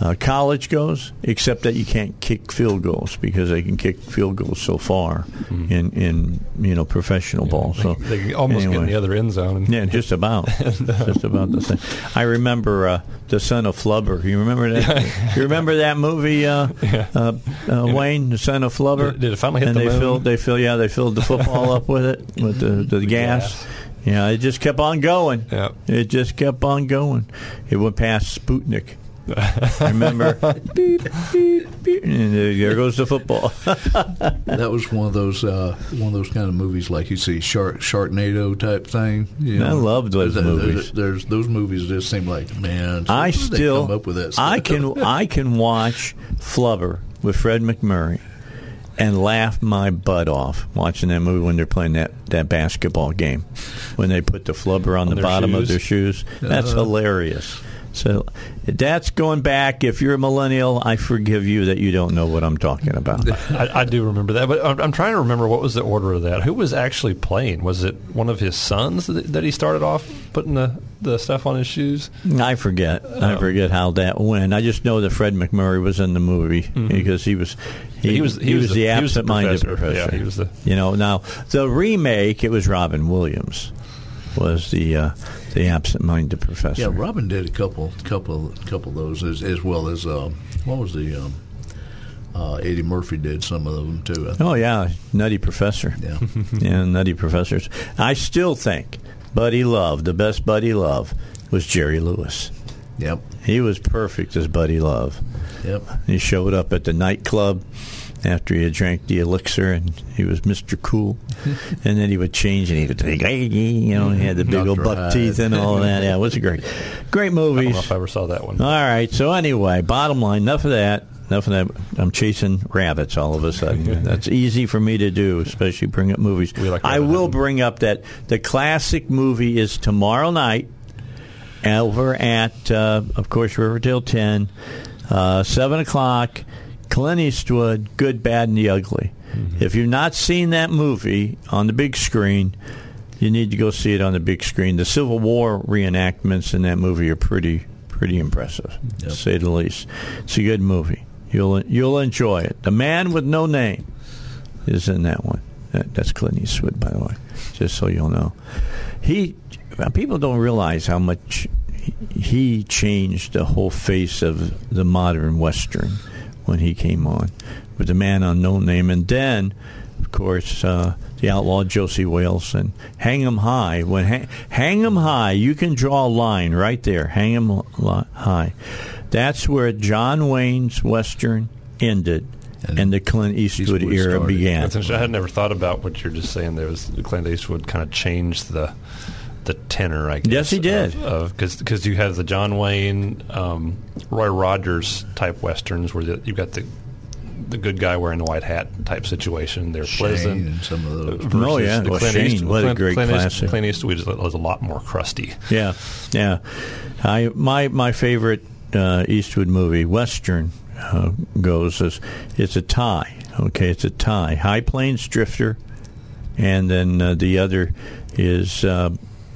uh, college goes, except that you can't kick field goals because they can kick field goals so far mm-hmm. in in you know professional yeah, ball. So they, they almost anyway. get in the other end zone. yeah, just about, just about the same. I remember uh, the son of Flubber. You remember that? you remember that movie, uh, yeah. Uh, uh, Wayne, the son of Flubber? Did, did it finally hit and the they moon? filled they fill yeah they filled the football up with it with the, the, the gas. gas. Yeah, it just kept on going. Yeah. It just kept on going. It went past Sputnik. Remember? beep, beep, beep, and there goes the football. that was one of those uh, one of those kind of movies like you see Shark Sharknado type thing. You know, I love those there's, movies. There's, there's, those movies just seem like man. I still come up with that. Stuff? I can I can watch Flubber with Fred MacMurray and laugh my butt off watching that movie when they're playing that, that basketball game when they put the flubber on, on the bottom shoes. of their shoes. That's uh hilarious. So that's going back. If you're a millennial, I forgive you that you don't know what I'm talking about. I, I do remember that, but I'm, I'm trying to remember what was the order of that. Who was actually playing? Was it one of his sons that, that he started off putting the, the stuff on his shoes? I forget. I forget how that went. I just know that Fred MacMurray was in the movie because he was he, He was- he was the, the- the absent-minded professor. professor. Yeah, he was the- You know, now the remake it was Robin Williams was the uh, the absent-minded professor. Yeah, Robin did a couple, couple, couple of those as, as well as um, what was the um, uh, Eddie Murphy did some of them too. Oh yeah, Nutty Professor. Yeah, yeah, Nutty Professors. I still think Buddy Love, the best Buddy Love, was Jerry Lewis. yep, He was perfect as Buddy Love. yep. He showed up at the nightclub after he had drank the elixir, and he was Mr. Cool. and then he would change, and he would take, hey, you know, he had the big old Dr. buck teeth and all that. Yeah, it was a great, great I don't know if I ever saw that one. All right. So anyway, bottom line, enough of that. Enough of that. I'm chasing rabbits all of a sudden. That's easy for me to do, especially bring up movies. Like I will bring up that the classic movie is tomorrow night over at, uh, of course, Riverdale 10, uh, 7 o'clock. Clint Eastwood, Good, Bad, and the Ugly. Mm-hmm. If you've not seen that movie on the big screen, you need to go see it on the big screen. The Civil War reenactments in that movie are pretty pretty impressive, to say the least. It's a good movie. You'll you'll enjoy it. The Man with No Name is in that one. That, that's Clint Eastwood, by the way, just so you'll know. He people don't realize how much he changed the whole face of the modern western when he came on with the Man on No Name, and then, of course, uh, the outlaw Josey Wales and Hang 'em High. When hang, hang 'em High, you can draw a line right there. Hang 'em li- High. That's where John Wayne's western ended. And, And the Clint Eastwood, Eastwood era started. began. That's. I had never thought about what you're just saying. There was Clint Eastwood kind of changed the the tenor. I guess. Yes, he did. Because you have the John Wayne, um, Roy Rogers type westerns where the, you've got the the good guy wearing the white hat type situation. They're Shane pleasant. and some of those. versus Oh, yeah. the Well, Clint Shane, Eastwood. what a great Clint East- classic. Clint Eastwood is, was a lot more crusty. Yeah, yeah. I my my favorite uh, Eastwood movie, Western, uh, goes as it's a tie. Okay, it's a tie. High Plains Drifter, and then uh, the other is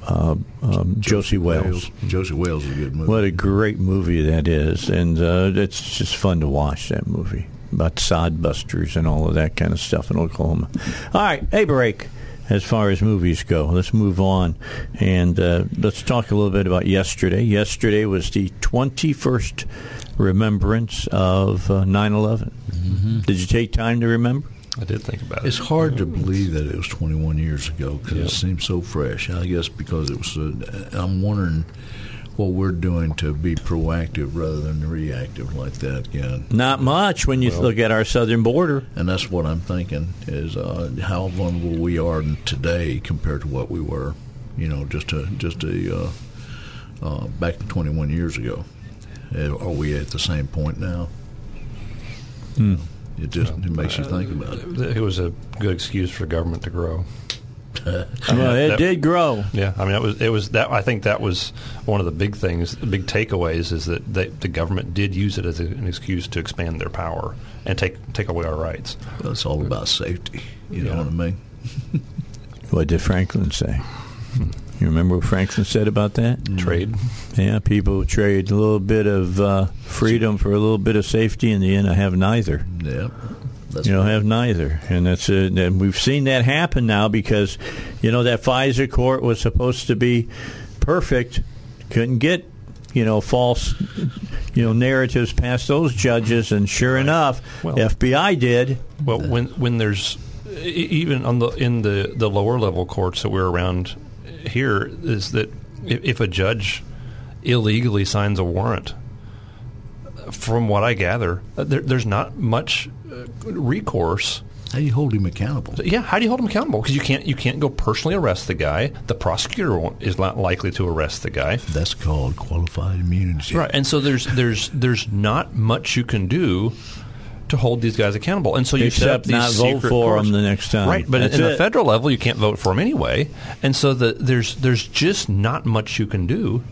uh, uh, um, Josey Wales. Josey Wales is a good movie. What a great movie that is, and uh, it's just fun to watch that movie about sod busters and all of that kind of stuff in Oklahoma. All right, a break. As far as movies go, let's move on and uh, let's talk a little bit about yesterday. Yesterday was the 21st remembrance of uh, 9/11. Did you take time to remember? I did think about it. It's hard to believe that it was 21 years ago because Yep. it seems so fresh. I guess because it was. I'm wondering what we're doing to be proactive rather than reactive like that again. Not much when you Well- look at our southern border. And that's what I'm thinking is uh, how vulnerable we are today compared to what we were, you know, just a just a uh, uh, back 21 years ago. Uh, Are we at the same point now? It just it makes you uh, think about it. It was a good excuse for government to grow. Well, it that- did grow. Yeah, I mean, it was it was that. I think that was one of the big things, the big takeaways, is that they, the government did use it as a, an excuse to expand their power and take take away our rights. Well, It's all about safety. You know what I mean? What did Franklin say? You remember what Franklin said about that? Trade. Yeah, people trade a little bit of uh, freedom for a little bit of safety. In the end, I have neither. Yeah. That's You don't right. have neither, and that's uh, and we've seen that happen now because you know that FISA court was supposed to be perfect, couldn't get you know false you know narratives past those judges, and sure enough, Well- FBI did. Well, when when there's even on the in the the lower level courts that we're around here is that if, if a judge illegally signs a warrant, from what I gather, uh, there, there's not much uh, recourse. How do you hold him accountable? Yeah, how do you hold him accountable? Because you can't you can't go personally arrest the guy. The prosecutor won't, is not likely to arrest the guy. That's called qualified immunity. Right, and so there's there's there's not much you can do to hold these guys accountable, and so you set up Except these not vote secret for courts. them the next time. Right, but That's in it. the federal level, you can't vote for them anyway, and so the, there's there's just not much you can do.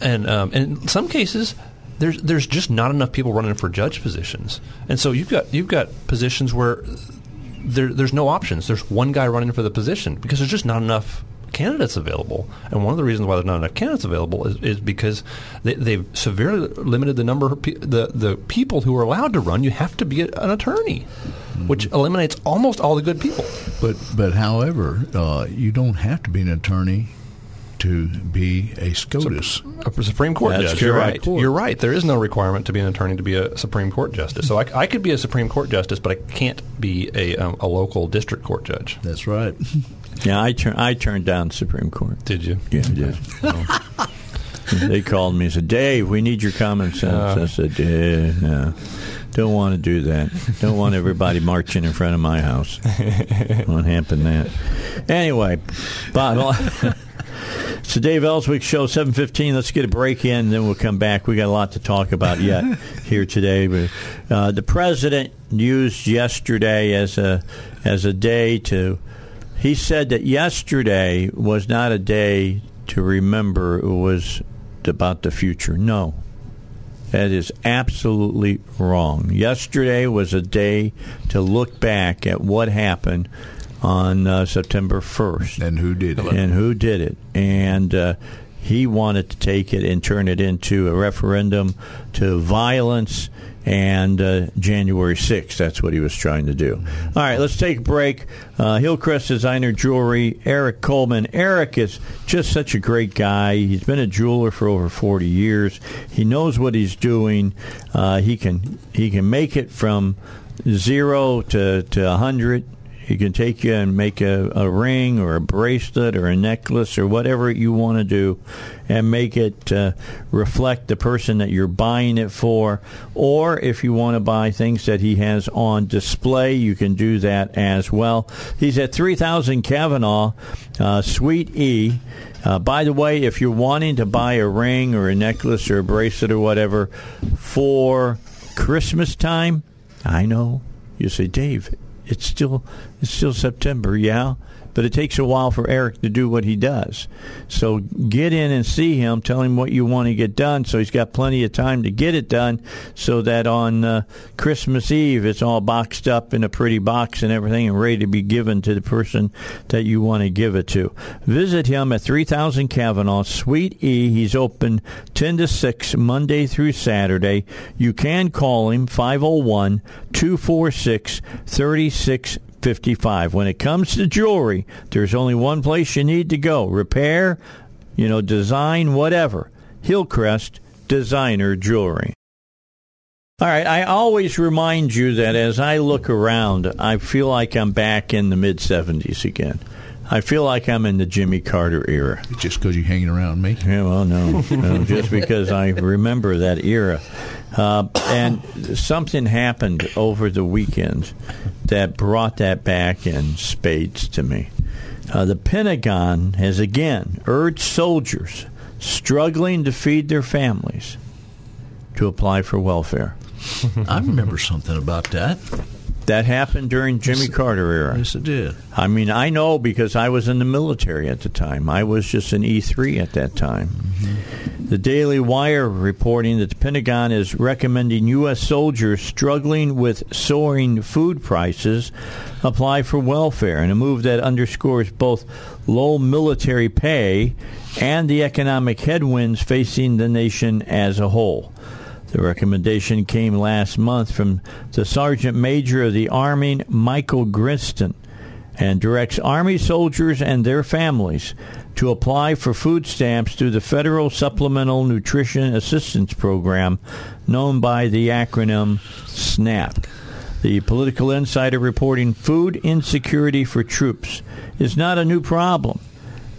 and um, and in some cases. There's, there's just not enough people running for judge positions, and so you've got you've got positions where there, there's no options. There's one guy running for the position because there's just not enough candidates available. And one of the reasons why there's not enough candidates available is, is because they, they've severely limited the number of pe- the the people who are allowed to run. You have to be a, an attorney, which eliminates almost all the good people. But but however, uh, you don't have to be an attorney to be a SCOTUS. A Supreme Court That's judge. You're correct. right. You're right. There is no requirement to be an attorney to be a Supreme Court justice. So I, I could be a Supreme Court justice, but I can't be a, um, a local district court judge. That's right. Yeah, I turn I turned down Supreme Court. Did you? Yeah, I did. they called me and said, "Dave, we need your common sense." I said, "Yeah, no, don't want to do that. Don't want everybody marching in front of my house. Won't happen that." Anyway. So Dave Elswick show seven fifteen. Let's get a break in, then we'll come back. We got a lot to talk about yet here today. But uh, the president used yesterday as a as a day to. He said that yesterday was not a day to remember. It was about the future. No, that is absolutely wrong. Yesterday was a day to look back at what happened on uh, September 1st And who did it? and who did it. And uh, he wanted to take it and turn it into a referendum to violence and uh, January 6th. That's what he was trying to do. All right, let's take a break. Uh, Hillcrest Designer Jewelry, Eric Coleman. Eric is just such a great guy. He's been a jeweler for over 40 years. He knows what he's doing. Uh, he can he can make it from zero to, to 100 he can take you and make a, a ring or a bracelet or a necklace or whatever you want to do and make it uh, reflect the person that you're buying it for. Or if you want to buy things that he has on display, you can do that as well. He's at 3000 Kavanaugh, uh, Suite E. Uh, by the way, if you're wanting to buy a ring or a necklace or a bracelet or whatever for Christmas time, I know you say, Dave, it's still it's still September, yeah, but it takes a while for Eric to do what he does. So get in and see him. Tell him what you want to get done, so he's got plenty of time to get it done, so that on uh, Christmas Eve it's all boxed up in a pretty box and everything, and ready to be given to the person that you want to give it to. Visit him at 3000 Kavanaugh Suite E. He's open 10 to 6 Monday through Saturday. You can call him 501 246 3655. When it comes to jewelry, there's only one place you need to go repair, you know, design, whatever. Hillcrest Designer Jewelry. All right, I always remind you that as I look around, I feel like I'm back in the mid 70s again. I feel like I'm in the Jimmy Carter era. Just because you're hanging around me. Yeah, well, no, no just because I remember that era. Uh, and something happened over the weekend that brought that back in spades to me. Uh, the Pentagon has again urged soldiers struggling to feed their families to apply for welfare. I remember something about that. That happened during Jimmy Carter era. Yes, it did. I mean, I know because I was in the military at the time. I was just an E3 at that time. Mm-hmm. The Daily Wire reporting that the Pentagon is recommending U.S. soldiers struggling with soaring food prices apply for welfare in a move that underscores both low military pay and the economic headwinds facing the nation as a whole. The recommendation came last month from the Sergeant Major of the Army, Michael Grinston, and directs Army soldiers and their families to apply for food stamps through the Federal Supplemental Nutrition Assistance Program, known by the acronym SNAP. The Political Insider reporting food insecurity for troops is not a new problem,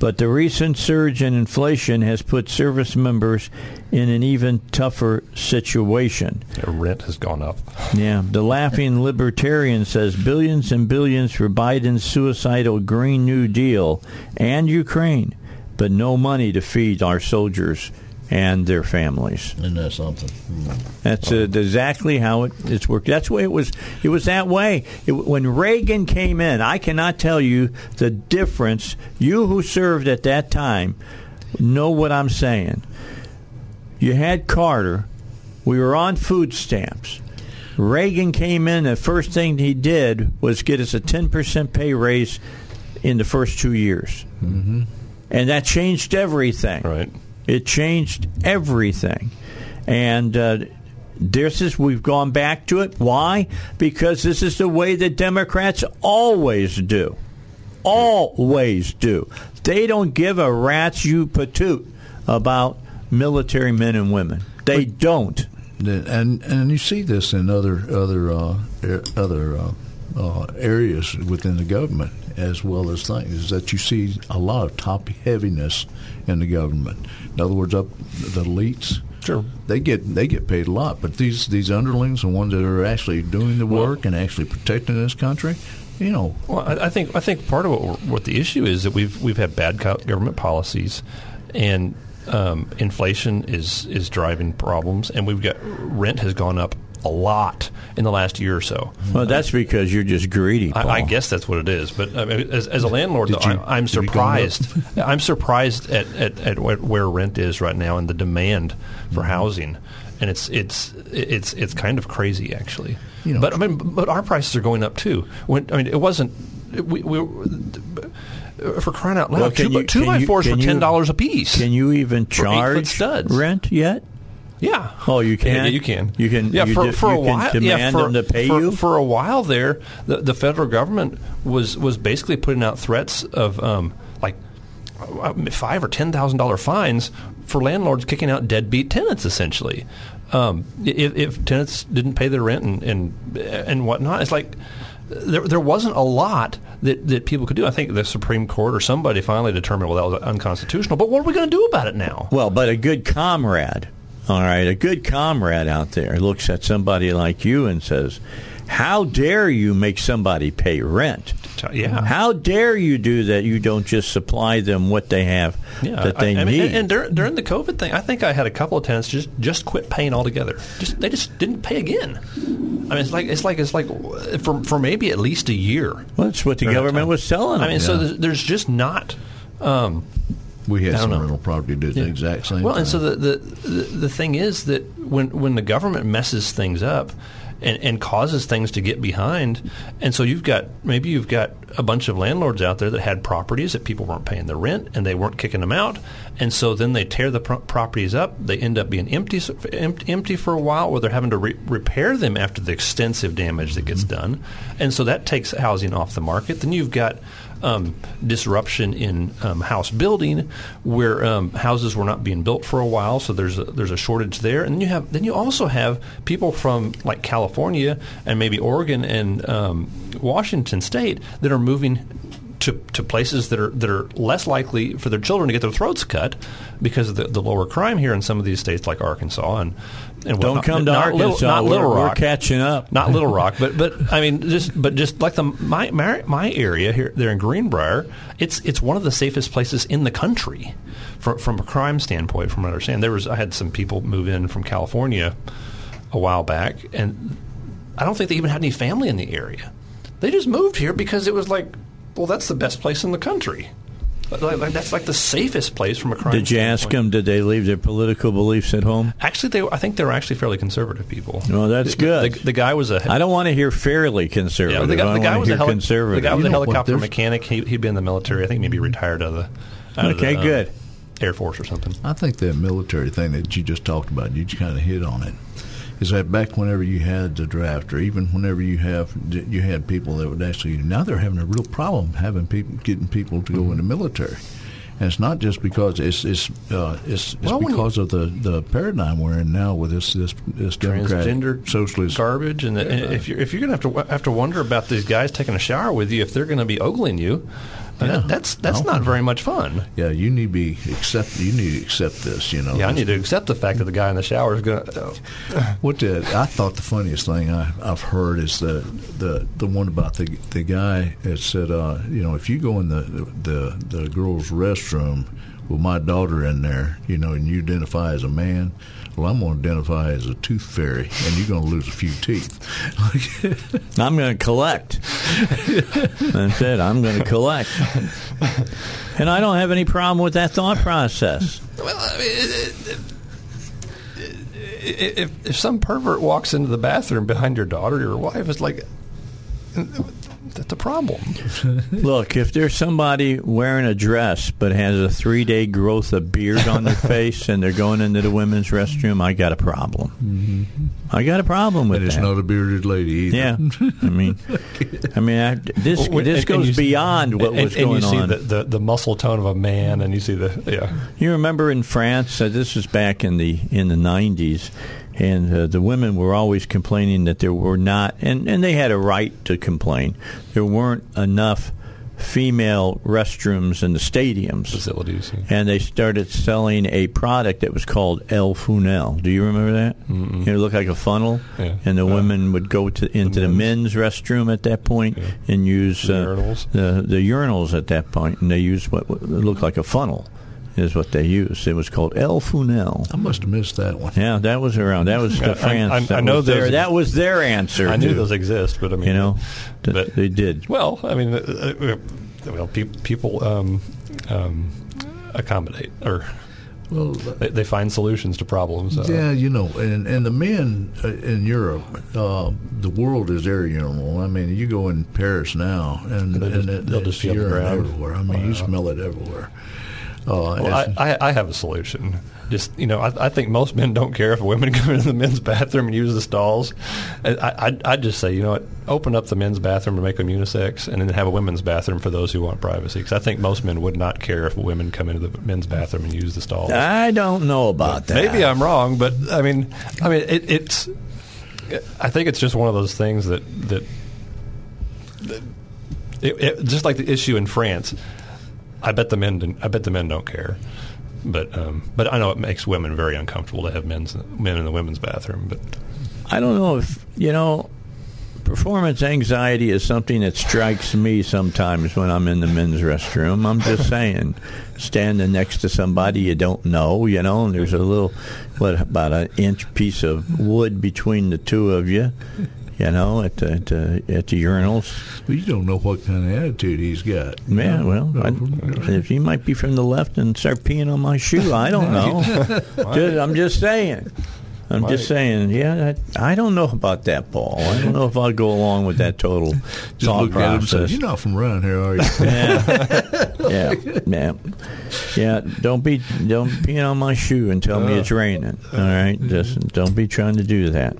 but the recent surge in inflation has put service members in an even tougher situation. The rent has gone up. Yeah, the laughing libertarian says billions and billions for Biden's suicidal Green New Deal and Ukraine, but no money to feed our soldiers and their families. Isn't that something? That's uh, exactly how it, it's worked. That's the way it was. It was that way it, when Reagan came in. I cannot tell you the difference. You who served at that time know what I'm saying. You had Carter. We were on food stamps. Reagan came in. The first thing he did was get us a 10% pay raise in the first two years. Mm-hmm. And that changed everything. Right. It changed everything. And uh, this is, we've gone back to it. Why? Because this is the way the Democrats always do. Always do. They don't give a rat's you patoot about military men and women. They don't. and and you see this in other other uh, other uh, uh, areas within the government as well as things is that you see a lot of top heaviness in the government. In other words, up the elites. Sure. They get they get paid a lot, but these these underlings, the ones that are actually doing the work well, and actually protecting this country, you know. Well, I, I think I think part of what, what the issue is that we've we've had bad government policies, and um, inflation is is driving problems, and we've got rent has gone up a lot in the last year or so. Well, that's because you're just greedy. I, I, guess that's what it is. But I mean, as, as, a landlord, though, you, I, am surprised. I'm surprised at, at, at, where rent is right now and the demand for mm-hmm. housing, and it's it's it's it's kind of crazy actually. You know, but I mean, but our prices are going up too. When I mean, it wasn't. We, we for crying out loud, well, two, you, two by you, fours for ten dollars a piece. Can you even charge rent yet? Yeah. Oh, you can. Yeah, you can. You can. Yeah, you for, for a while. demand yeah, for, them to pay for, you. For a while there, the, the federal government was was basically putting out threats of um, like uh, five or ten thousand dollar fines for landlords kicking out deadbeat tenants, essentially. Um, if, if, tenants didn't pay their rent and and, and whatnot, it's like there, there wasn't a lot that, that people could do. I think the Supreme Court or somebody finally determined, well, that was unconstitutional. But what are we going to do about it now? Well, but a good comrade, all right, a good comrade out there looks at somebody like you and says, how dare you make somebody pay rent? Yeah. How dare you do that? You don't just supply them what they have yeah, that they I, need. and, and during, during, the COVID thing, I think I had a couple of tenants just just quit paying altogether. Just they just didn't pay again. I mean, it's like it's like it's like for for maybe at least a year. Well, that's what the government was telling. Them. I mean, yeah. so there's, there's, just not. Um, we had some know. rental property do the exact same. Thing. Well, time. and so the, the the the thing is that when when the government messes things up and, and causes things to get behind. And so you've got maybe you've got a bunch of landlords out there that had properties that people weren't paying the rent and they weren't kicking them out, and so then they tear the pro- properties up. They end up being empty empty for a while, or they're having to re- repair them after the extensive damage that gets mm-hmm. done, and so that takes housing off the market. Then you've got um, disruption in um, house building, where um, houses were not being built for a while, so there's a, there's a shortage there. And then you have then you also have people from like California and maybe Oregon and um, Washington State that are moving to, to places that are that are less likely for their children to get their throats cut because of the, the lower crime here in some of these states like Arkansas and and don't come to not Arkansas. Little, not Little we're, Rock. We're catching up. Not Little Rock, but but I mean just but just like the my my, my area here there in Greenbrier, it's it's one of the safest places in the country from from a crime standpoint. From what I understand, there was I had some people move in from California a while back, and I don't think they even had any family in the area. They just moved here because it was like well, that's the best place in the country. Like, that's like the safest place from a crime. Did you standpoint. ask them? Did they leave their political beliefs at home? Actually, they. I think they were actually fairly conservative people. Well, that's the, good. The, the, guy was a. I don't want to hear fairly conservative. Yeah, the guy, the guy was a heli- conservative. The guy was a helicopter mechanic. He, had been in the military. I think maybe retired out of the. Out okay, of the, uh, good. Air Force or something. I think that military thing that you just talked about, you just kind of hit on it is that back whenever you had the draft, or even whenever you have you had people that would actually now they're having a real problem having people getting people to go mm-hmm. in the military. And it's not just because it's it's uh, it's, it's well, because you, of the, the paradigm we're in now with this this this transgender socialist garbage, and, the, and if you're if you're going to have to have to wonder about these guys taking a shower with you, if they're going to be ogling you, yeah. That, that's that's not very much fun. Yeah, you need to be accept. You need to accept this. You know. Yeah, I need to accept the fact that the guy in the shower is going. to... Uh, what the, I thought the funniest thing I, have heard is the the the one about the the guy that said, uh, you know, if you go in the the the girl's restroom with my daughter in there, you know, and you identify as a man, well, I'm going to identify as a tooth fairy, and you're going to lose a few teeth. I'm going to collect. That's it. I'm going to collect. And I don't have any problem with that thought process. Well, I mean, if if some pervert walks into the bathroom behind your daughter, or your wife, it's like that's a problem. Look, if there's somebody wearing a dress but has a three day growth of beard on their face and they're going into the women's restroom, I got a problem. Mm-hmm. I got a problem with and it's that. not a bearded lady either. Yeah, I mean, I mean, I, this Well, this and- goes and you- beyond what and, was and going you see on. the, the the muscle tone of a man, and you see the yeah. You remember in France, uh, this was back in the in the nineties, and uh, the women were always complaining that there were not, and and they had a right to complain. There weren't enough female restrooms in the stadiums, facilities. and they started selling a product that was called El Funel. Do you remember that? Mm-mm. It looked like a funnel, Yeah. and the Yeah. women would go to into the men's, restroom at that point and use The uh, urinals. the the urinals at that point, and they used what, what looked like a funnel. Is what they used. It was called El Funel. I must have missed that one. Yeah, that was around. That was the France. I- I that know was their, that was their answer. I knew to- those exist, but I mean, You know, th- but- they did. Well, I mean, uh, uh, well, pe- people um, um, accommodate or Well, they, they find solutions to problems. Uh, yeah, you know, and and the men uh, in Europe, uh, the world is their urinal. I mean, you go in Paris now, and, They'll and it, they'll it's just be the urine everywhere. I mean, you smell it everywhere. Uh, Well, I, I, I have a solution. Just you know, I, I think most men don't care if women come into the men's bathroom and use the stalls. I, I, I'd just say, you know what, open up the men's bathroom and make them unisex, and then have a women's bathroom for those who want privacy. Because I think most men would not care if women come into the men's bathroom and use the stalls. I don't know about that. Maybe I'm wrong, but I mean, I mean, it, it's. I think it's just one of those things that that, that it, it, just like the issue in France. I bet the men. I bet the men don't care, but um, but I know it makes women very uncomfortable to have men's men in the women's bathroom. But I don't know if you know. Performance anxiety is something that strikes me sometimes when I'm in the men's restroom. I'm just saying, standing next to somebody you don't know, you know, and there's a little, what about an inch piece of wood between the two of you, you know, at the at the, at the urinals. but you don't know what kind of attitude he's got. Yeah, well, I, if he might be from the left and start peeing on my shoe, I don't know. Just- I'm just saying. I'm just saying. Yeah, I, I don't know about that, Paul. I don't know if I'll go along with that total just thought look at him and say, process. "You're not from around here, are you?" yeah, yeah, yeah. Don't be don't pee on my shoe and tell me it's raining. All right, just don't be trying to do that.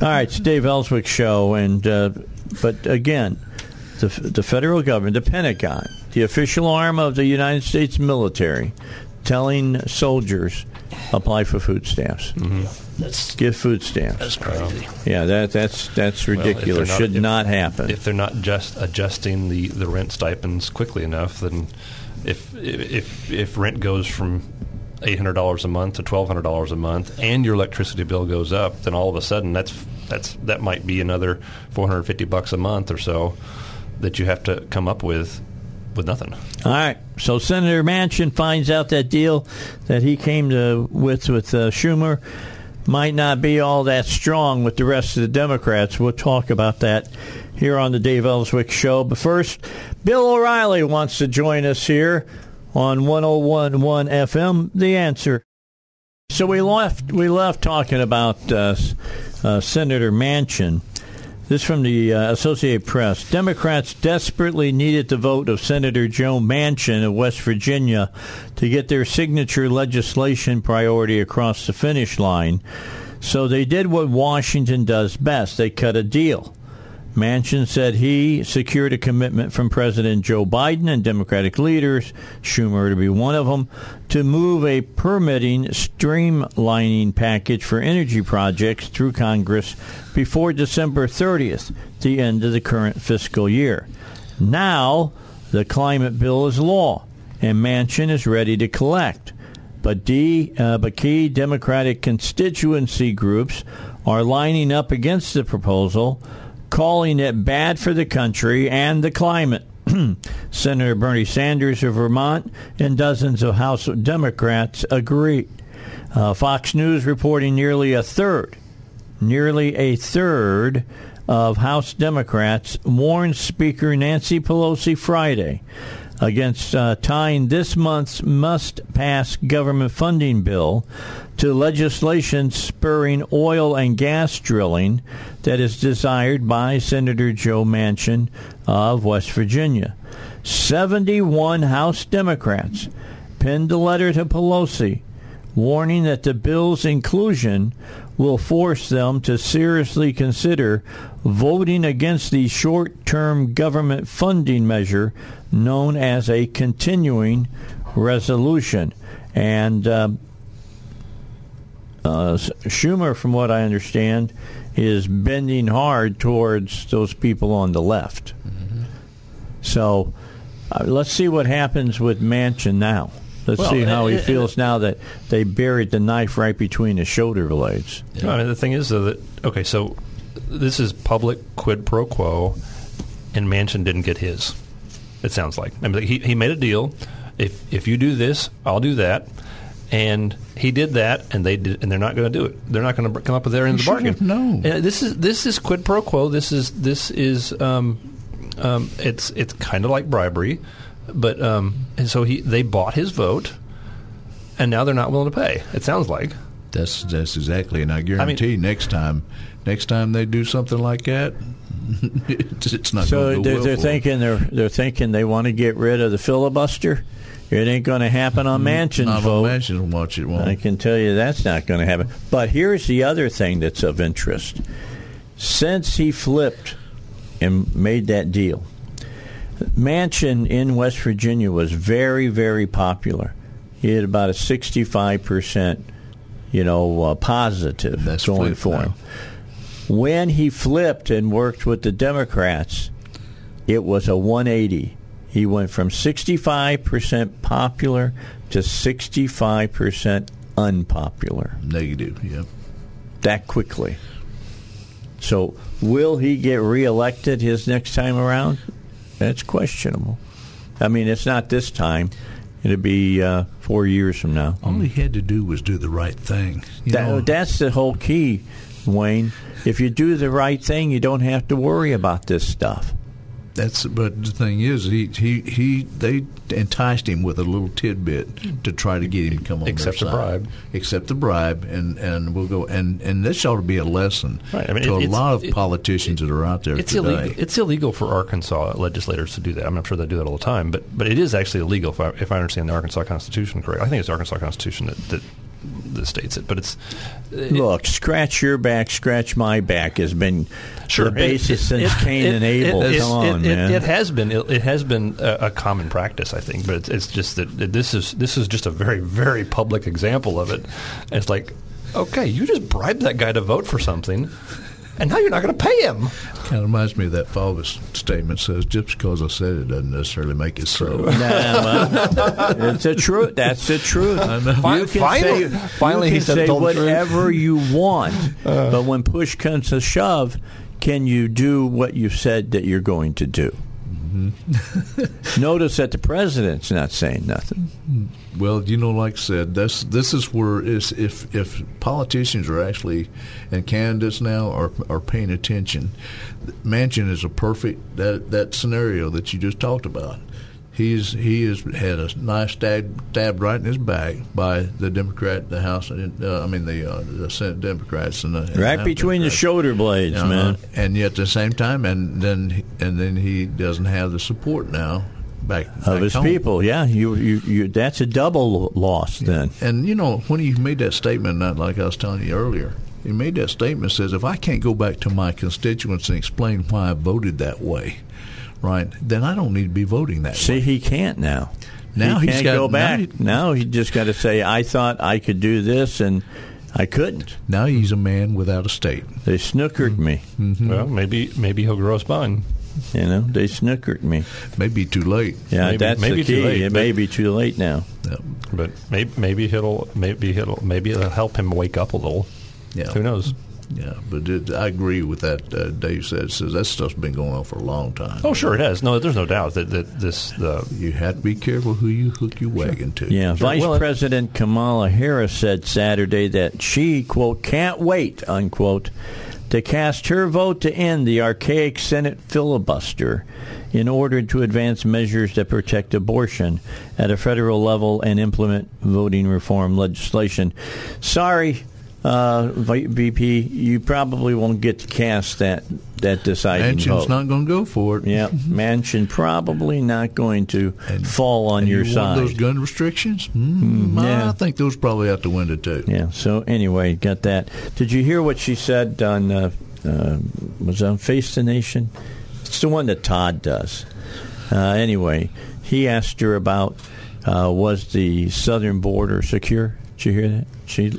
All right, it's Dave Elswick show, and uh, but again, the the federal government, the Pentagon, the official arm of the United States military, telling soldiers apply for food stamps. Mm-hmm. That's Give food stamps. that's crazy. Yeah, that that's that's Well, ridiculous. not- Should if- not happen. if they're not just adjusting the, the rent stipends quickly enough, then if if if rent goes from eight hundred dollars a month to twelve hundred dollars a month, and your electricity bill goes up, then all of a sudden that's that's that might be another four hundred fifty bucks a month or so that you have to come up with with nothing. All right. So Senator Manchin finds out that deal that he came to with with uh, Schumer might not be all that strong with the rest of the Democrats. We'll talk about that here on the Dave Elswick Show. But first, Bill O'Reilly wants to join us here on 101.1 FM. The answer. So we left we left talking about uh, uh, Senator Manchin. This from the uh, Associated Press. Democrats desperately needed the vote of Senator Joe Manchin of West Virginia to get their signature legislation priority across the finish line. So they did what Washington does best. They cut a deal. Manchin said he secured a commitment from President Joe Biden and Democratic leaders, Schumer to be one of them, to move a permitting streamlining package for energy projects through Congress before December 30th, the end of the current fiscal year. Now, the climate bill is law, and Manchin is ready to collect. But, D, uh, but key Democratic constituency groups are lining up against the proposal, calling it bad for the country and the climate. Senator Bernie Sanders of Vermont and dozens of House Democrats agree. Uh, Fox News reporting nearly a third, nearly a third of House Democrats warned Speaker Nancy Pelosi Friday against uh, tying this month's must pass government funding bill to legislation spurring oil and gas drilling that is desired by Senator Joe Manchin of West Virginia. 71 House Democrats penned a letter to Pelosi warning that the bill's inclusion will force them to seriously consider voting against the short term government funding measure known as a continuing resolution. And uh, uh, Schumer, from what I understand, is bending hard towards those people on the left. Mm-hmm. So uh, let's see what happens with Manchin now. Let's well, see how he feels now that they buried the knife right between his shoulder blades. Yeah. I mean, the thing is, though, that okay, so this is public quid pro quo, and Manchin didn't get his. It sounds like I mean, he he made a deal. If if you do this, I'll do that, and he did that, and they did, and they're not going to do it. They're not going to come up with their end of the bargain. No, this is this is quid pro quo. This is this is um, um, it's it's kind of like bribery. But um, and so he they bought his vote, and now they're not willing to pay. It sounds like that's that's exactly. And I guarantee I mean, next time, next time they do something like that, it's, it's not. So they're, well they're thinking they're they're thinking they want to get rid of the filibuster. It ain't going to happen on Manchin's not vote. On watch it won't. I can tell you that's not going to happen. But here's the other thing that's of interest. Since he flipped and made that deal, Manchin in West Virginia was very, very popular. He had about a 65%, you know, uh, positive That's going for him. When he flipped and worked with the Democrats, it was a 180. He went from 65% popular to 65% unpopular. Negative, yeah. That quickly. So, will he get reelected his next time around? That's questionable. I mean, it's not this time. It'd be uh, four years from now. All he had to do was do the right thing. That, that's the whole key, Wayne. If you do the right thing, you don't have to worry about this stuff. That's but the thing is, he he he they enticed him with a little tidbit to try to get him to come on Accept the bribe. Accept the bribe, and and we'll go. And and this ought to be a lesson right. I mean, to it, a lot of politicians it, that are out there it's today. Illegal. It's illegal for Arkansas legislators to do that. I'm not sure they do that all the time, but but it is actually illegal if I, if I understand the Arkansas Constitution correctly. I think it's the Arkansas Constitution that, that that states it, but it's it, look, scratch your back, scratch my back has been sure. the basis it, since it, Cain and Abel. Come on, man. It, has been it, has been a, a, common practice, I think, but it's, it's just that this is this is just a very very public example of it. And it's like, okay, you just bribed that guy to vote for something and now you're not going to pay him. Kind of reminds me of that Faubus statement says, just because I said it doesn't necessarily make it so. nah, well, it's the truth. That's the truth. You can finally, say, finally you can say whatever you want, uh, but when push comes to shove, can you do what you said that you're going to do? Mm-hmm. Notice that the president's not saying nothing. Well, you know, like I said, this this is where is if if politicians are actually and candidates now are are paying attention, Manchin is a perfect that that scenario that you just talked about he's he has had a nice stab stabbed right in his back by the Democrat, the House, uh, I mean the uh, the Senate Democrats, and the, right and between Democrats. the shoulder blades, uh-huh. man. And yet at the same time, and then and then he doesn't have the support now. Back, of his home. people, yeah, you, you, you, that's a double loss then. And you know when he made that statement, not like I was telling you earlier, he made that statement says, if I can't go back to my constituents and explain why I voted that way, right, then I don't need to be voting that See, way. he can't now. Now he can't got, go back. Now he, now he just got to say, I thought I could do this, and I couldn't. Now he's a man without a state. They snookered mm-hmm. me. Mm-hmm. Well, maybe maybe he'll grow a spine. You know, they snookered me. Maybe too late. Yeah, maybe, that's maybe the key. Late, it may be too late now. Yeah. But maybe maybe he'll maybe he'll maybe it'll help him wake up a little. Yeah. Who knows? Yeah, but it, I agree with that. Uh, Dave said says that stuff's been going on for a long time. Oh, sure, it has. No, there's no doubt that, that this. The you have to be careful who you hook your wagon to. Yeah, sure. Vice well, President Kamala Harris said Saturday that she quote can't wait unquote to cast her vote to end the archaic Senate filibuster in order to advance measures that protect abortion at a federal level and implement voting reform legislation. Sorry, uh, VP, you probably won't get to cast that that deciding Manchin's vote. not going to go for it. yeah, Manchin probably not going to And- fall on your you side. those gun restrictions? Mm, yeah. I think those probably out the window too. Yeah. So anyway, got that. Did you hear what she said on uh, uh, was on Face the Nation? It's the one that Todd does. Uh, anyway, he asked her about uh, was the southern border secure? Did you hear that? She,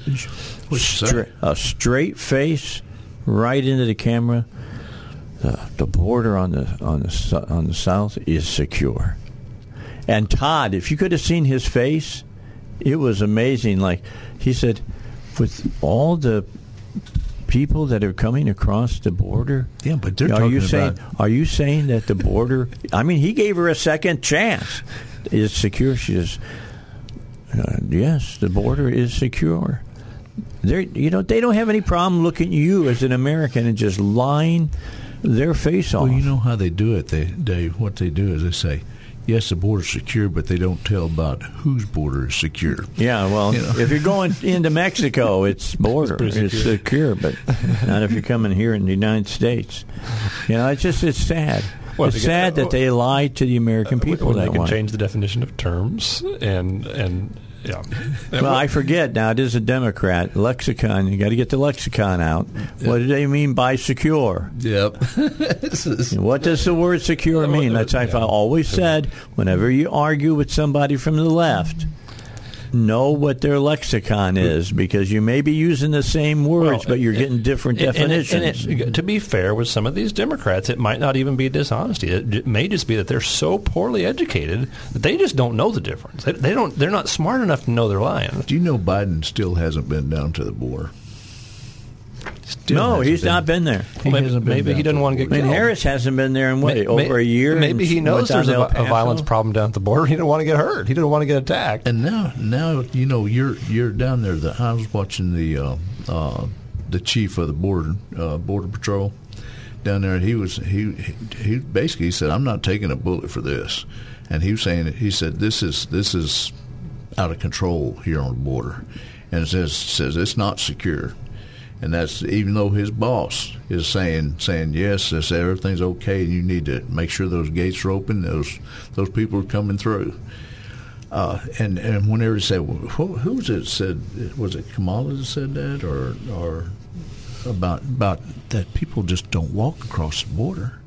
What'd she say? a straight face right into the camera. The, the border on the on the on the south is secure. And Todd, if you could have seen his face, it was amazing. Like he said, with all the people that are coming across the border. Yeah, but they're are you saying about- are you saying that the border? I mean, he gave her a second chance. Is secure? She says, uh, yes, the border is secure. They, you know, they don't have any problem looking at you as an American and just lying their face off. Well, you know how they do it. They, they, what they do is they say, "Yes, the border's secure," but they don't tell about whose border is secure. Yeah, well, You know. if you're going into Mexico, it's border, it's, pretty secure. but not if you're coming here in the United States. You know, it's just it's sad. Well, it's they sad get- that they lie to the American people Well, they that can way. change the definition of terms and and yeah. Well, I forget now. It is a Democrat lexicon. You got to get the lexicon out. What do they mean by secure? Yep. What does the word secure mean? That's I've always said. Whenever you argue with somebody from the left, know what their lexicon is because you may be using the same words, Well, but you're getting different And- and it- definitions. And it, to be fair with some of these Democrats, it might not even be dishonesty. It, it may just be that they're so poorly educated that they just don't know the difference. They, they don't. They're not smart enough to know they're lying. do you know Biden still hasn't been down to the border? Still no, hasn't he's been. not been there. He maybe hasn't been maybe down he doesn't want to get I mean, killed. Harris hasn't been there in what May- over may- a year. Maybe he knows there's a, a violence problem down at the border. He didn't want to get hurt. He didn't want to get attacked. And now, now you know you're you're down there. The, I was watching the uh, uh, the chief of the border uh, border patrol down there. He was he he basically said, "I'm not taking a bullet for this," and he was saying he said, "This is this is out of control here on the border," and it says says it's not secure. And that's even though his boss is saying saying yes, this everything's okay, and you need to make sure those gates are open. Those those people are coming through. Uh, and and whenever he said, well, who, who was it said? Was it Kamala that said that, or or about about that people just don't walk across the border?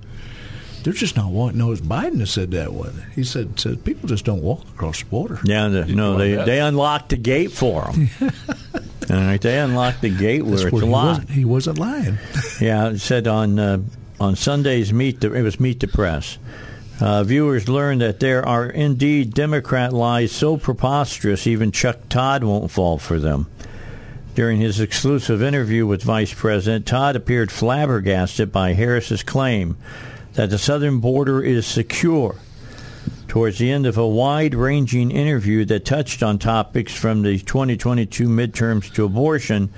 They're just not walking. No, it was Biden that said that one. He said said people just don't walk across the border. Yeah, the, no, they that? they unlocked the gate for him. All right, they unlocked the gate where That's it's where he locked. wasn't, he wasn't lying. Yeah, it said on uh, on Sunday's meet the it was meet the press. Uh, viewers learned that there are indeed Democrat lies so preposterous even Chuck Todd won't fall for them. During his exclusive interview with Vice President, Todd appeared flabbergasted by Harris's claim that the southern border is secure. Towards the end of a wide-ranging interview that touched on topics from the 2022 midterms to abortion,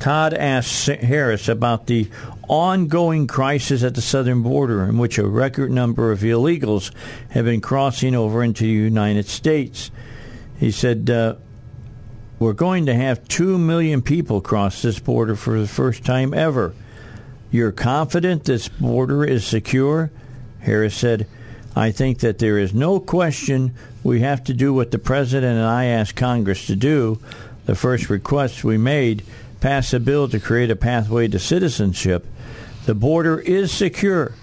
Todd asked Harris about the ongoing crisis at the southern border in which a record number of illegals have been crossing over into the United States. He said, uh, We're going to have 2 million people cross this border for the first time ever. You're confident this border is secure? Harris said, I think that there is no question we have to do what the President and I asked Congress to do. The first request we made pass a bill to create a pathway to citizenship. The border is secure,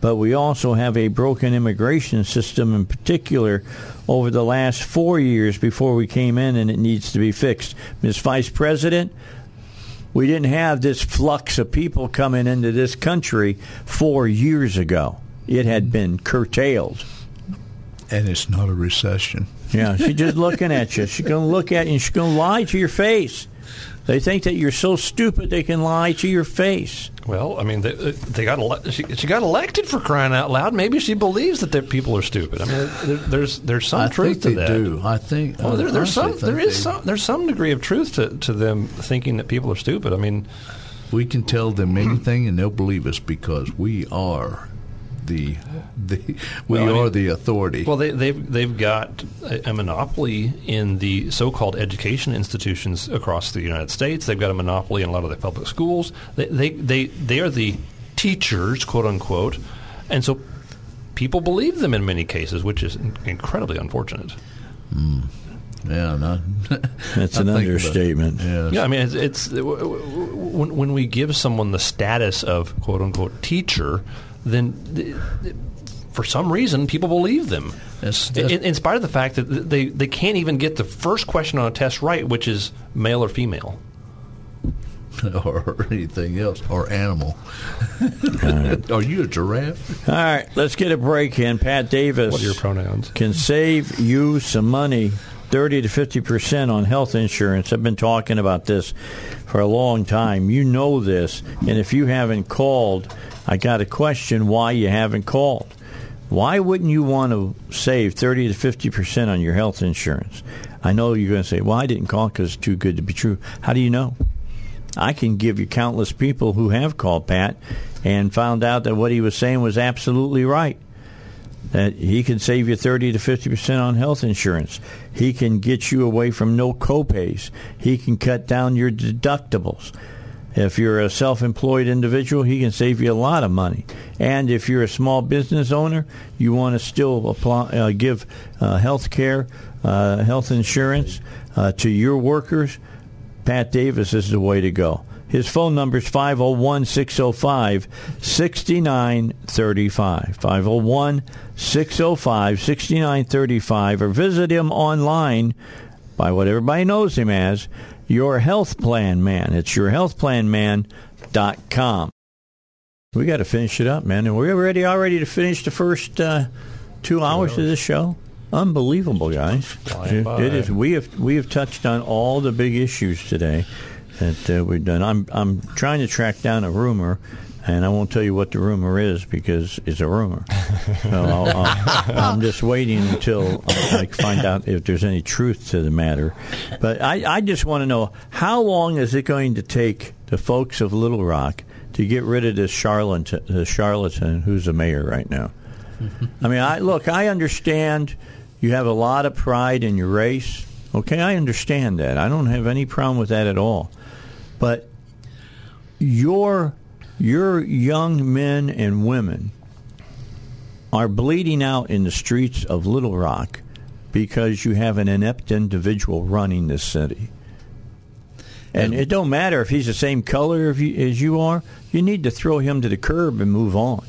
but we also have a broken immigration system in particular over the last four years before we came in, and it needs to be fixed. Ms. Vice President, we didn't have this flux of people coming into this country four years ago. It had been curtailed. And it's not a recession. Yeah, she's just looking at you. She's going to look at you and she's going to lie to your face. They think that you're so stupid they can lie to your face. Well, I mean, they, uh, they got ele- she, she got elected for crying out loud. Maybe she believes that the people are stupid. I mean, there, there's there's some I truth think to they that. do. I think. Well, there, uh, there's some there is some there's some degree of truth to, to them thinking that people are stupid. I mean, we can tell them anything and they'll believe us because we are the the we Well, I are mean- the authority. Well, they, they've they've got a, a monopoly in the so-called education institutions across the United States. They've got a monopoly in a lot of the public schools. They they they, they are the teachers, quote unquote, and so people believe them in many cases, which is incredibly unfortunate. Hmm. yeah, not, That's I an understatement. Yes. Yeah, I mean, it's, it's w- w- w- when, when we give someone the status of quote unquote teacher, then th- th- for some reason people believe them. That's- in, that's- in spite of the fact that they, they can't even get the first question on a test right, which is male or female. or anything else, or animal. are you a giraffe? All right, let's get a break in. Pat Davis What are your pronouns? can save you some money, 30 to 50% on health insurance. I've been talking about this for a long time. You know this. And if you haven't called, I got a question why you haven't called. Why wouldn't you want to save 30 to 50% on your health insurance? I know you're going to say, well, I didn't call because it's too good to be true. How do you know? I can give you countless people who have called Pat and found out that what he was saying was absolutely right. That he can save you 30 to 50% on health insurance. He can get you away from no copays. He can cut down your deductibles. If you're a self employed individual, he can save you a lot of money. And if you're a small business owner, you want to still apply, uh, give uh, health care, uh, health insurance uh, to your workers, Pat Davis is the way to go. His phone number is 501 605 6935. 501 605 6935. Or visit him online by what everybody knows him as, Your Health Plan Man. It's yourhealthplanman.com. We got to finish it up, man. And we're ready already to finish the first uh, two hours of this show. Unbelievable, guys! It- it is. We have we have touched on all the big issues today that uh, we've done. I'm I'm trying to track down a rumor, and I won't tell you what the rumor is because it's a rumor. So I'll, I'll, I'm just waiting until I find out if there's any truth to the matter. But I, I just want to know how long is it going to take the folks of Little Rock to get rid of this charlatan, the charlatan who's the mayor right now? I mean, I look. I understand you have a lot of pride in your race. Okay, I understand that. I don't have any problem with that at all. But your your young men and women are bleeding out in the streets of Little Rock because you have an inept individual running this city. And it don't matter if he's the same color as you, as you are. You need to throw him to the curb and move on.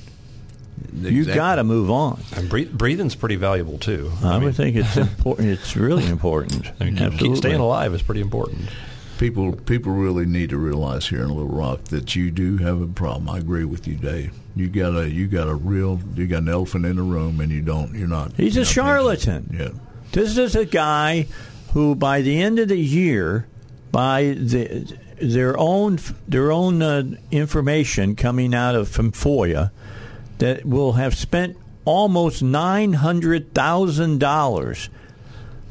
You got to move on. And breathing's pretty valuable too. I, mean, would think it's important. It's really important. I mean, keep- keep Absolutely. staying alive is pretty important. People people really need to realize here in Little Rock that you do have a problem. I agree with you, Dave. You got a you got a real you got an elephant in the room, and you don't you're not. He's you're a not charlatan. Yeah. This is a guy who, by the end of the year, by the, their own their own uh, information coming out of from FOIA, that will have spent almost nine hundred thousand dollars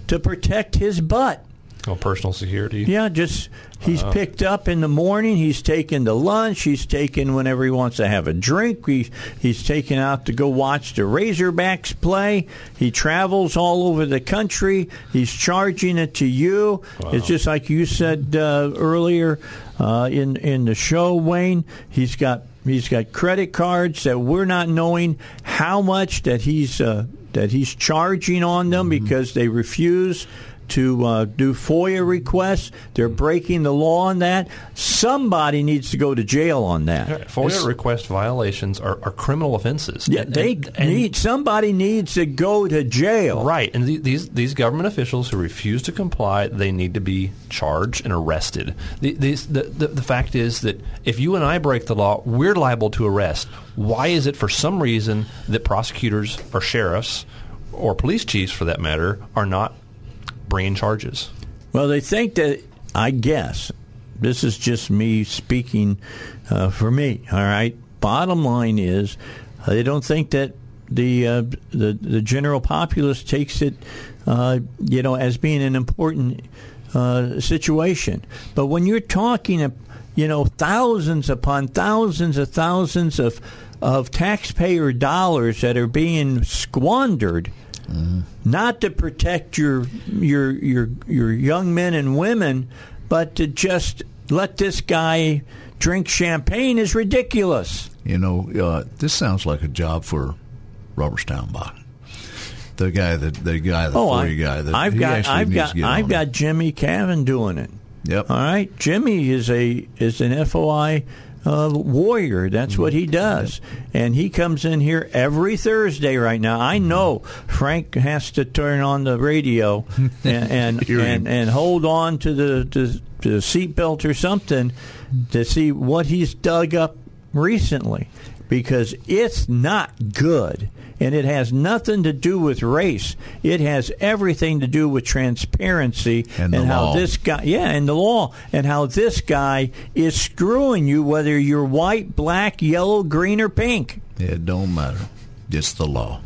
to protect his butt. Oh, personal security. Yeah, just he's picked up in the morning. He's taken to lunch. He's taken whenever he wants to have a drink. He, he's taken out to go watch the Razorbacks play. He travels all over the country. He's charging it to you. It's just like you said uh, earlier uh, in in the show, Wayne. He's got he's got credit cards that we're not knowing how much that he's uh, that he's charging on them because they refuse to uh, do FOIA requests. They're breaking the law on that. Somebody needs to go to jail on that. FOIA request violations are, are criminal offenses. Yeah, And- they and- and- need somebody needs to go to jail. Right, and the- these these government officials who refuse to comply, they need to be charged and arrested. The, these, the, the the fact is that if you and I break the law, we're liable to arrest. Why is it for some reason that prosecutors or sheriffs or police chiefs, for that matter, are not bringing charges? Well, they think that I guess this is just me speaking uh, for me. All right. Bottom line is, uh, they don't think that the uh, the the general populace takes it, uh, you know, as being an important uh, situation. But when you're talking, you know, thousands upon thousands of thousands of of taxpayer dollars that are being squandered, mm-hmm. not to protect your your your your young men and women, but to just let this guy drink champagne is ridiculous. You know, uh, this sounds like a job for Robert Steinbach the guy that the guy the oh, 40 guy that I've got I've got I've got Jimmy Cavan doing it. Yep. All right, Jimmy is a is an FOI uh, warrior. That's what he does, and he comes in here every Thursday. Right now, I mm-hmm. know Frank has to turn on the radio and and, and, and, hold on to the to, to the seatbelt or something to see what he's dug up recently because it's not good and it has nothing to do with race. It has everything to do with transparency and, and how law. this guy, yeah, and the law, and how this guy is screwing you, whether you're white, black, yellow, green, or pink. It don't matter. It's the law.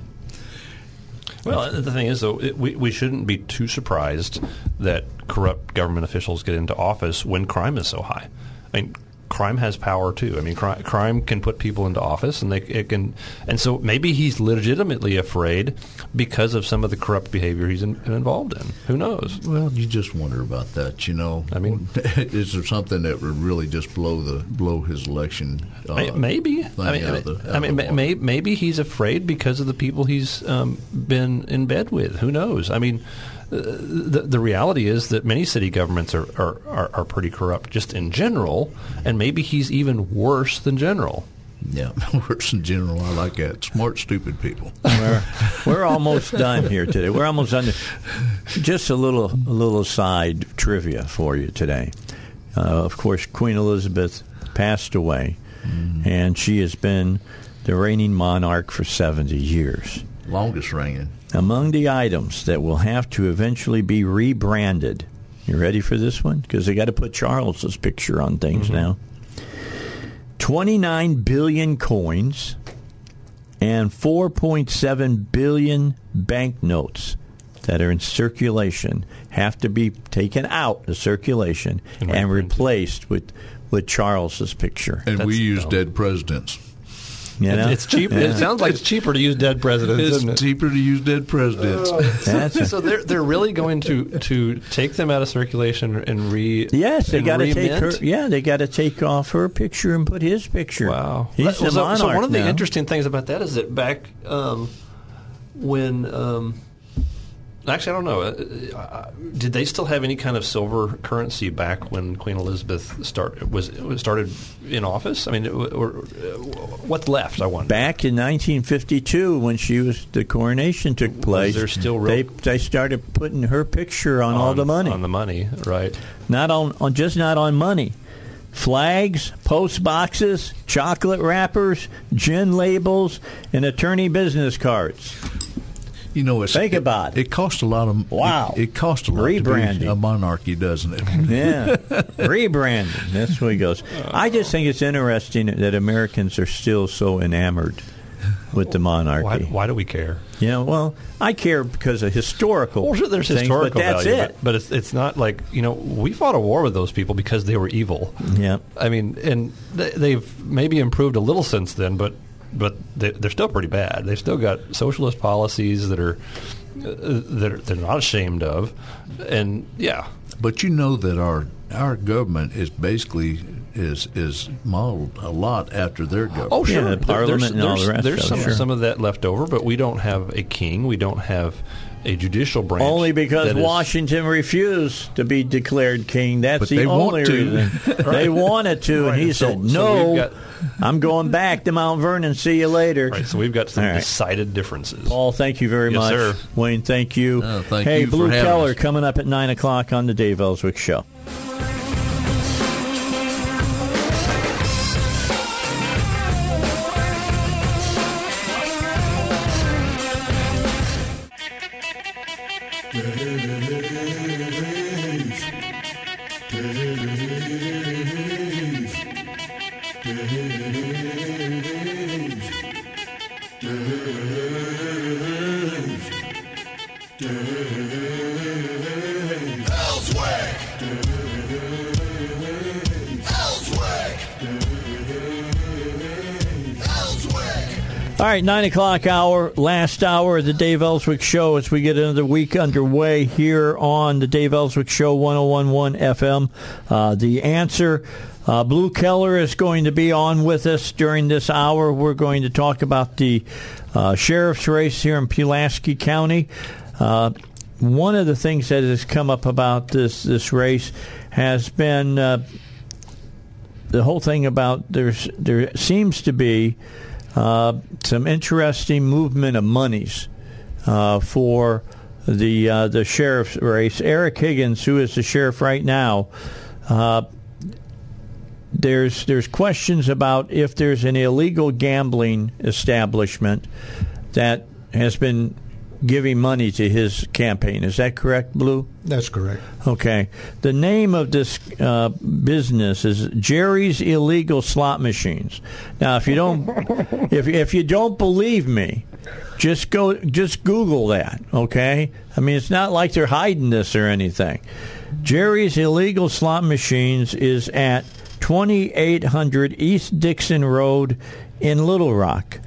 Well, the thing is, though, it, we, we shouldn't be too surprised that corrupt government officials get into office when crime is so high. I mean, crime has power too. I mean, crime, crime can put people into office, and they it can, and so maybe he's legitimately afraid because of some of the corrupt behavior he's in, involved in. Who knows? Well, you just wonder about that. You know, I mean, is there something that would really just blow the blow his election? Uh, maybe. I mean, the, I mean, may, maybe he's afraid because of the people he's um, been in bed with. Who knows? I mean the, the reality is that many city governments are, are, are, are, pretty corrupt just in general, and maybe he's even worse than general. Yeah, worse than general. I like that. Smart, stupid people. We're, we're almost done here today. We're almost done. Just a little, a little side trivia for you today. Uh, of course, Queen Elizabeth passed away, mm. and she has been the reigning monarch for 70 years. Longest reigning. Among the items that will have to eventually be rebranded, you ready for this one? Because they got to put Charles's picture on things mm-hmm. now. 29 billion coins and 4.7 billion banknotes that are in circulation have to be taken out of circulation and, and replaced with with Charles's picture. And That's we use dumb. dead presidents. You know? It's cheap. Yeah. It sounds like it's cheaper to use dead presidents. It's cheaper to use dead presidents. Uh, so they're they're really going to to take them out of circulation and re. Yes, they got to take her. Yeah, they got to take off her picture and put his picture. Wow, he's so, so, so, one of the now. interesting things about that is that back um, when. Um, Actually, I don't know. Uh, uh, did they still have any kind of silver currency back when Queen Elizabeth start was started in office? I mean, or, what's left? I wonder. Back in 1952, when she was the coronation took place, was still real, they they started putting her picture on, on, all the money. On the money, right? Not on, on just not on money. Flags, post boxes, chocolate wrappers, gin labels, and attorney business cards. You know, it's, think about it. It costs a lot of wow. It, it costs a lot of rebranding a monarchy, doesn't it? yeah, rebranding. That's where he goes. I just think it's interesting that Americans are still so enamored with the monarchy. Why, why do we care? Yeah, well, I care because of historical. Well, there's things, historical but that's value, it. But, but, it's it's not like you know we fought a war with those people because they were evil. Yeah, I mean, and they've maybe improved a little since then, but but they, are still pretty bad. They've still got socialist policies that are uh, that are, they're not ashamed of, and yeah. But you know that our our government is basically is is modeled a lot after their government. Oh, sure. Yeah, the parliament there's, and all the rest. There's some, sure. some of that left over, but we don't have a king. We don't have a judicial branch. Only because Washington is, refused to be declared king. That's the only reason. right. They wanted to, right. and he so, said, "No, so got, I'm going back to Mount Vernon. See you later." Right. So we've got some right. decided differences. Paul, thank you very yes, much. Sir. Wayne, thank you. Oh, thank hey, you Blue Keller us. coming up at nine o'clock on the Dave Elswick Show. Right, nine o'clock hour, last hour of the Dave Elswick Show as we get another week underway here on the Dave Elswick Show, 1011 FM. Uh, the answer. Uh, Blue Keller is going to be on with us during this hour. We're going to talk about the uh, sheriff's race here in Pulaski County. Uh, one of the things that has come up about this this race has been uh, the whole thing about there's there seems to be some interesting movement of monies uh, for the uh, the sheriff's race. Eric Higgins, who is the sheriff right now, uh, there's there's questions about if there's an illegal gambling establishment that has been giving money to his campaign. Is that correct, Blue? That's correct. Okay. The name of this uh, business is Jerry's Illegal Slot Machines. Now, if you don't, if if you don't believe me, just go, just Google that. Okay. I mean, it's not like they're hiding this or anything. Jerry's Illegal Slot Machines is at 2800 East Dixon Road in Little Rock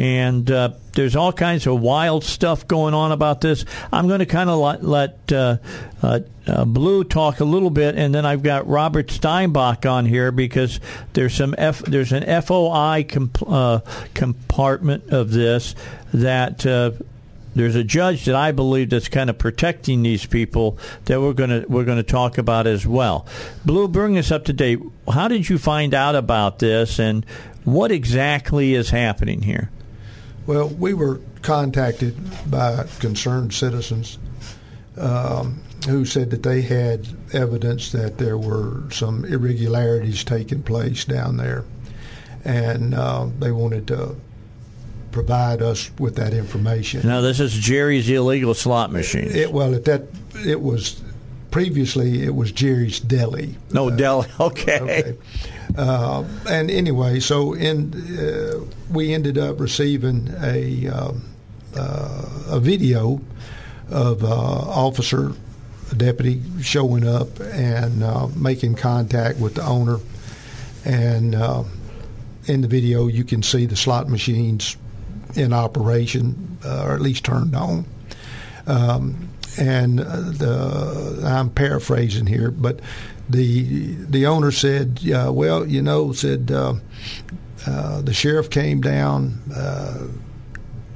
and uh, there's all kinds of wild stuff going on about this. I'm going to kind of let, let uh, uh, uh, Blue talk a little bit, and then I've got Robert Steinbach on here because there's some F, there's an FOI comp, uh, compartment of this that uh, there's a judge that I believe that's kind of protecting these people that we're going to we're going to talk about as well. Blue, bring us up to date. How did you find out about this, and what exactly is happening here? Well, we were contacted by concerned citizens um, who said that they had evidence that there were some irregularities taking place down there, and uh, they wanted to provide us with that information. Now, this is Jerry's illegal slot machine. It, well, at that it was previously it was Jerry's Deli. No, uh, Deli. Okay. okay. Uh, and anyway, so in uh, we ended up receiving a um, uh, a video of uh, officer, deputy showing up and uh, making contact with the owner, and in the video you can see the slot machines in operation or at least turned on. Um, and the, I'm paraphrasing here, but the the owner said, uh, "Well, you know," said uh, uh, the sheriff came down, uh,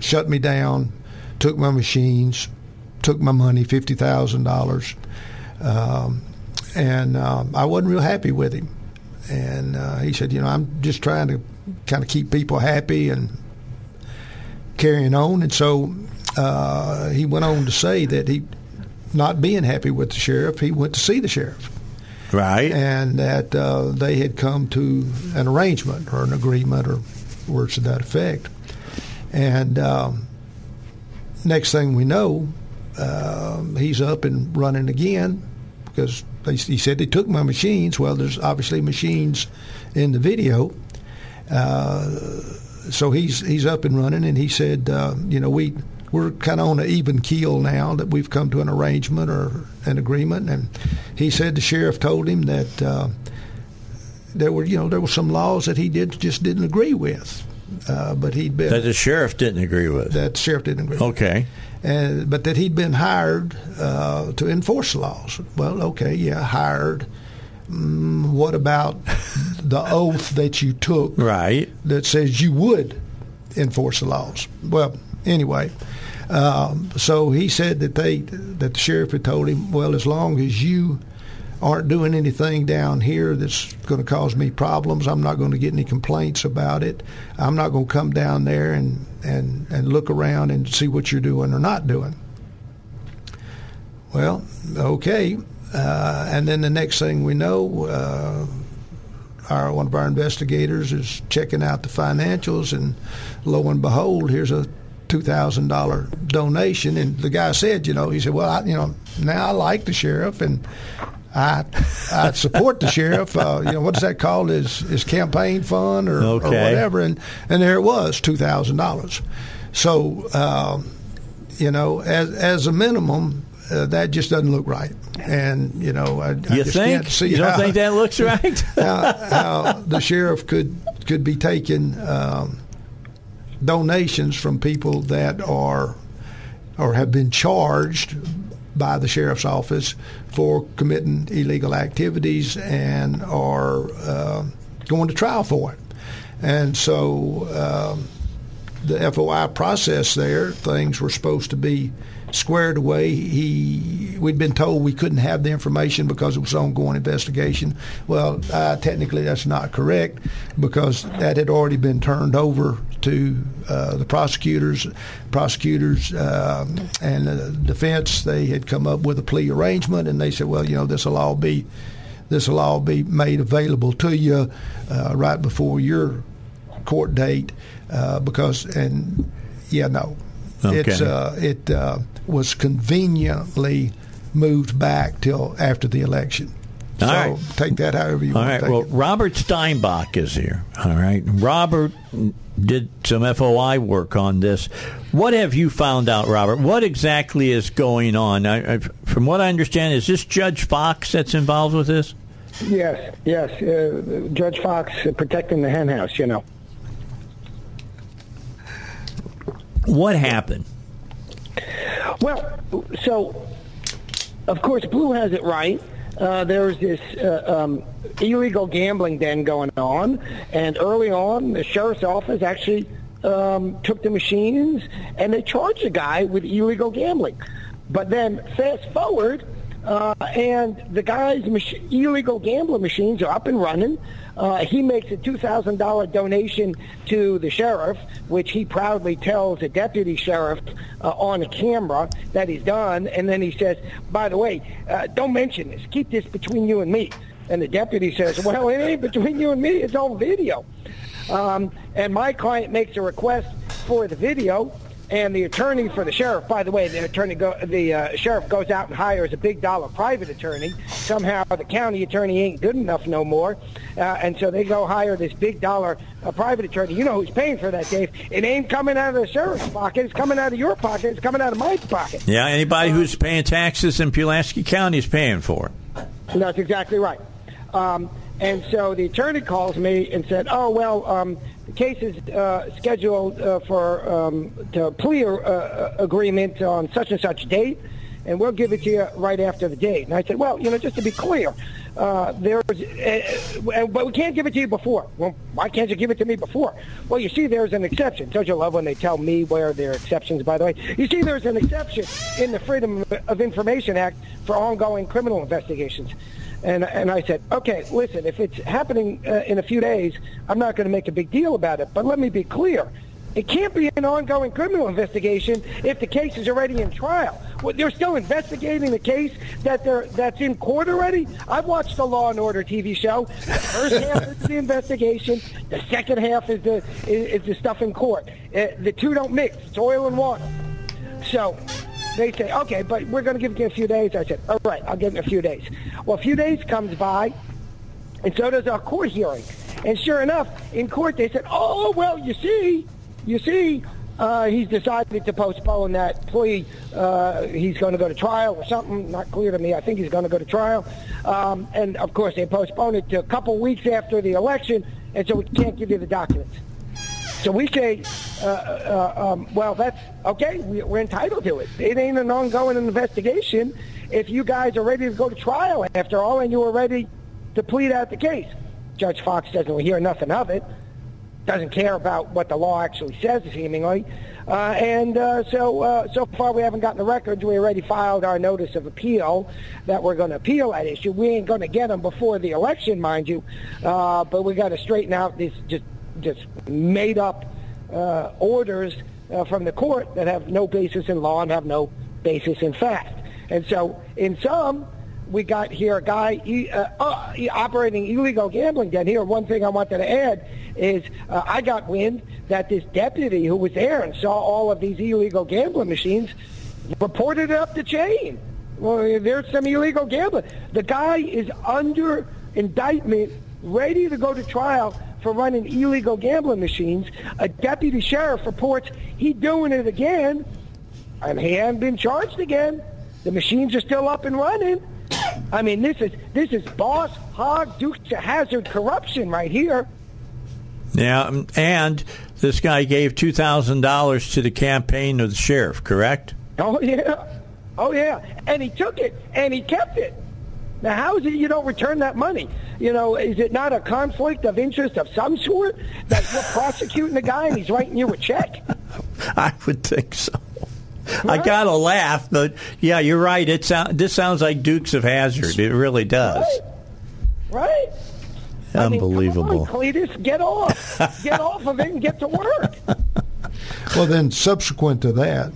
shut me down, took my machines, took my money, fifty thousand um, dollars, and um, I wasn't real happy with him. And uh, he said, "You know, I'm just trying to kind of keep people happy and carrying on." And so uh, he went on to say that he, not being happy with the sheriff, he went to see the sheriff Right. And that uh, they had come to an arrangement or an agreement or words to that effect. And um, next thing we know, uh, he's up and running again because they, he said they took my machines. Well, there's obviously machines in the video. Uh, so he's he's up and running, and he said, uh, you know, we we're kind of on an even keel now that we've come to an arrangement or an agreement. And he said the sheriff told him that uh, there were, you know, there were some laws that he did just didn't agree with. Uh, but he'd been that the sheriff didn't agree with. That the sheriff didn't agree. Okay. And but that he'd been hired uh, to enforce laws. Well, okay, yeah, hired. Mm, what about the oath that you took? Right. That says you would enforce the laws. Well, anyway, um, so he said that they that the sheriff had told him, well, as long as you aren't doing anything down here that's going to cause me problems, I'm not going to get any complaints about it. I'm not going to come down there and and and look around and see what you're doing or not doing. Well, okay. Uh, and then the next thing we know, uh, our one of our investigators is checking out the financials, and lo and behold, here's a two thousand dollar donation, and the guy said, you know, he said, well, I, you know, now I like the sheriff and. I I support the sheriff. Uh, you know what is that called? Is his campaign fund or, okay. or whatever, and and there it was two thousand dollars. So um, you know, as as a minimum, uh, that just doesn't look right. And you know, I, you I just think can't see you don't how, think that looks right? how, how, the sheriff could could be taken um, donations from people that are or have been charged by the sheriff's office for committing illegal activities and are uh, going to trial for it. And so um, the FOI process there, things were supposed to be squared away. He, we'd been told we couldn't have the information because it was ongoing investigation. Well, uh, technically that's not correct because that had already been turned over to uh, the prosecutors. Prosecutors um, and the defense they had come up with a plea arrangement, and they said, well, you know, this will all be this will all be made available to you uh, right before your court date uh, because and yeah no Okay. it's uh, it uh, was conveniently moved back till after the election. All so right. take that however you All want right. to take Well, it. Robert Steinbuch is here. All right. Robert did some FOI work on this. What have you found out, Robert? What exactly is going on? I, I, from what I understand, is this Judge Fox that's involved with this? Yes, yes. Uh, Judge Fox uh, protecting the hen house, you know. What happened? Well, so of course, Blue has it right. Uh, there's this uh, um, illegal gambling den going on, and early on, the sheriff's office actually um, took the machines and they charged the guy with illegal gambling. But then, fast forward, uh, and the guy's mach- illegal gambling machines are up and running. Uh, he makes a $2,000 donation to the sheriff, which he proudly tells a deputy sheriff uh, on camera that he's done. And then he says, by the way, uh, don't mention this. Keep this between you and me. And the deputy says, well, it ain't between you and me. It's on video. Um, and my client makes a request for the video, and the attorney for the sheriff. By the way, the attorney, go, the uh, sheriff goes out and hires a big dollar private attorney. Somehow the county attorney ain't good enough no more, uh, and so they go hire this big dollar uh, private attorney. You know who's paying for that, Dave? It ain't coming out of the sheriff's pocket. It's coming out of your pocket. It's coming out of my pocket. Yeah, anybody who's paying taxes in Pulaski County is paying for it. That's exactly right. Um, and so the attorney calls me and said, "Oh well, um, the case is uh, scheduled uh, for um, to plea uh, agreement on such and such date, and we'll give it to you right after the date." And I said, "Well, you know, just to be clear, uh, there's, uh, but we can't give it to you before. Well, why can't you give it to me before? Well, you see, there's an exception. Don't you love when they tell me where there are exceptions? By the way, you see, there's an exception in the Freedom of Information Act for ongoing criminal investigations." And, and I said, okay, listen, if it's happening uh, in a few days, I'm not going to make a big deal about it. But let me be clear. It can't be an ongoing criminal investigation if the case is already in trial. Well, they're still investigating the case that they're, that's in court already. I've watched the Law and Order TV show. The first half is the investigation. The second half is the is, is the stuff in court. Uh, the two don't mix. It's oil and water. So they say, okay, but we're going to give you a few days. I said, all right, I'll give you a few days. Well, a few days comes by, and so does our court hearing. And sure enough, in court they said, oh, well, you see, you see, uh, he's decided to postpone that plea. Uh, he's going to go to trial or something. Not clear to me. I think he's going to go to trial. Um, and, of course, they postponed it to a couple weeks after the election, and so we can't give you the documents. So we say, uh, uh, um, well, that's okay. We, we're entitled to it. It ain't an ongoing investigation. If you guys are ready to go to trial after all, and you are ready to plead out the case, Judge Fox doesn't hear nothing of it. Doesn't care about what the law actually says, seemingly. Uh, and uh, so, uh, so far we haven't gotten the records. We already filed our notice of appeal that we're going to appeal that issue. We ain't going to get them before the election, mind you, uh, but we got to straighten out this just just made up uh, orders uh, from the court that have no basis in law and have no basis in fact. And so, in some, we got here a guy uh, uh, operating illegal gambling den. Here, one thing I wanted to add is uh, I got wind that this deputy who was there and saw all of these illegal gambling machines reported it up the chain. Well, there's some illegal gambling. The guy is under indictment, ready to go to trial for running illegal gambling machines. A deputy sheriff reports he doing it again, and he hasn't been charged again. The machines are still up and running. I mean, this is this is Boss Hogg Dukes of Hazzard corruption right here. Yeah, um, and this guy gave two thousand dollars to the campaign of the sheriff, correct? Oh yeah, oh yeah, and he took it and he kept it. Now, how is it you don't return that money? You know, is it not a conflict of interest of some sort that you're prosecuting the guy and he's writing you a check? I would think so. I gotta laugh, but yeah, you're right. It sound, this sounds like Dukes of Hazzard. It really does. Right? right? Unbelievable. I mean, come on, Cletus, get off, get off of it, and get to work. Well, then subsequent to that,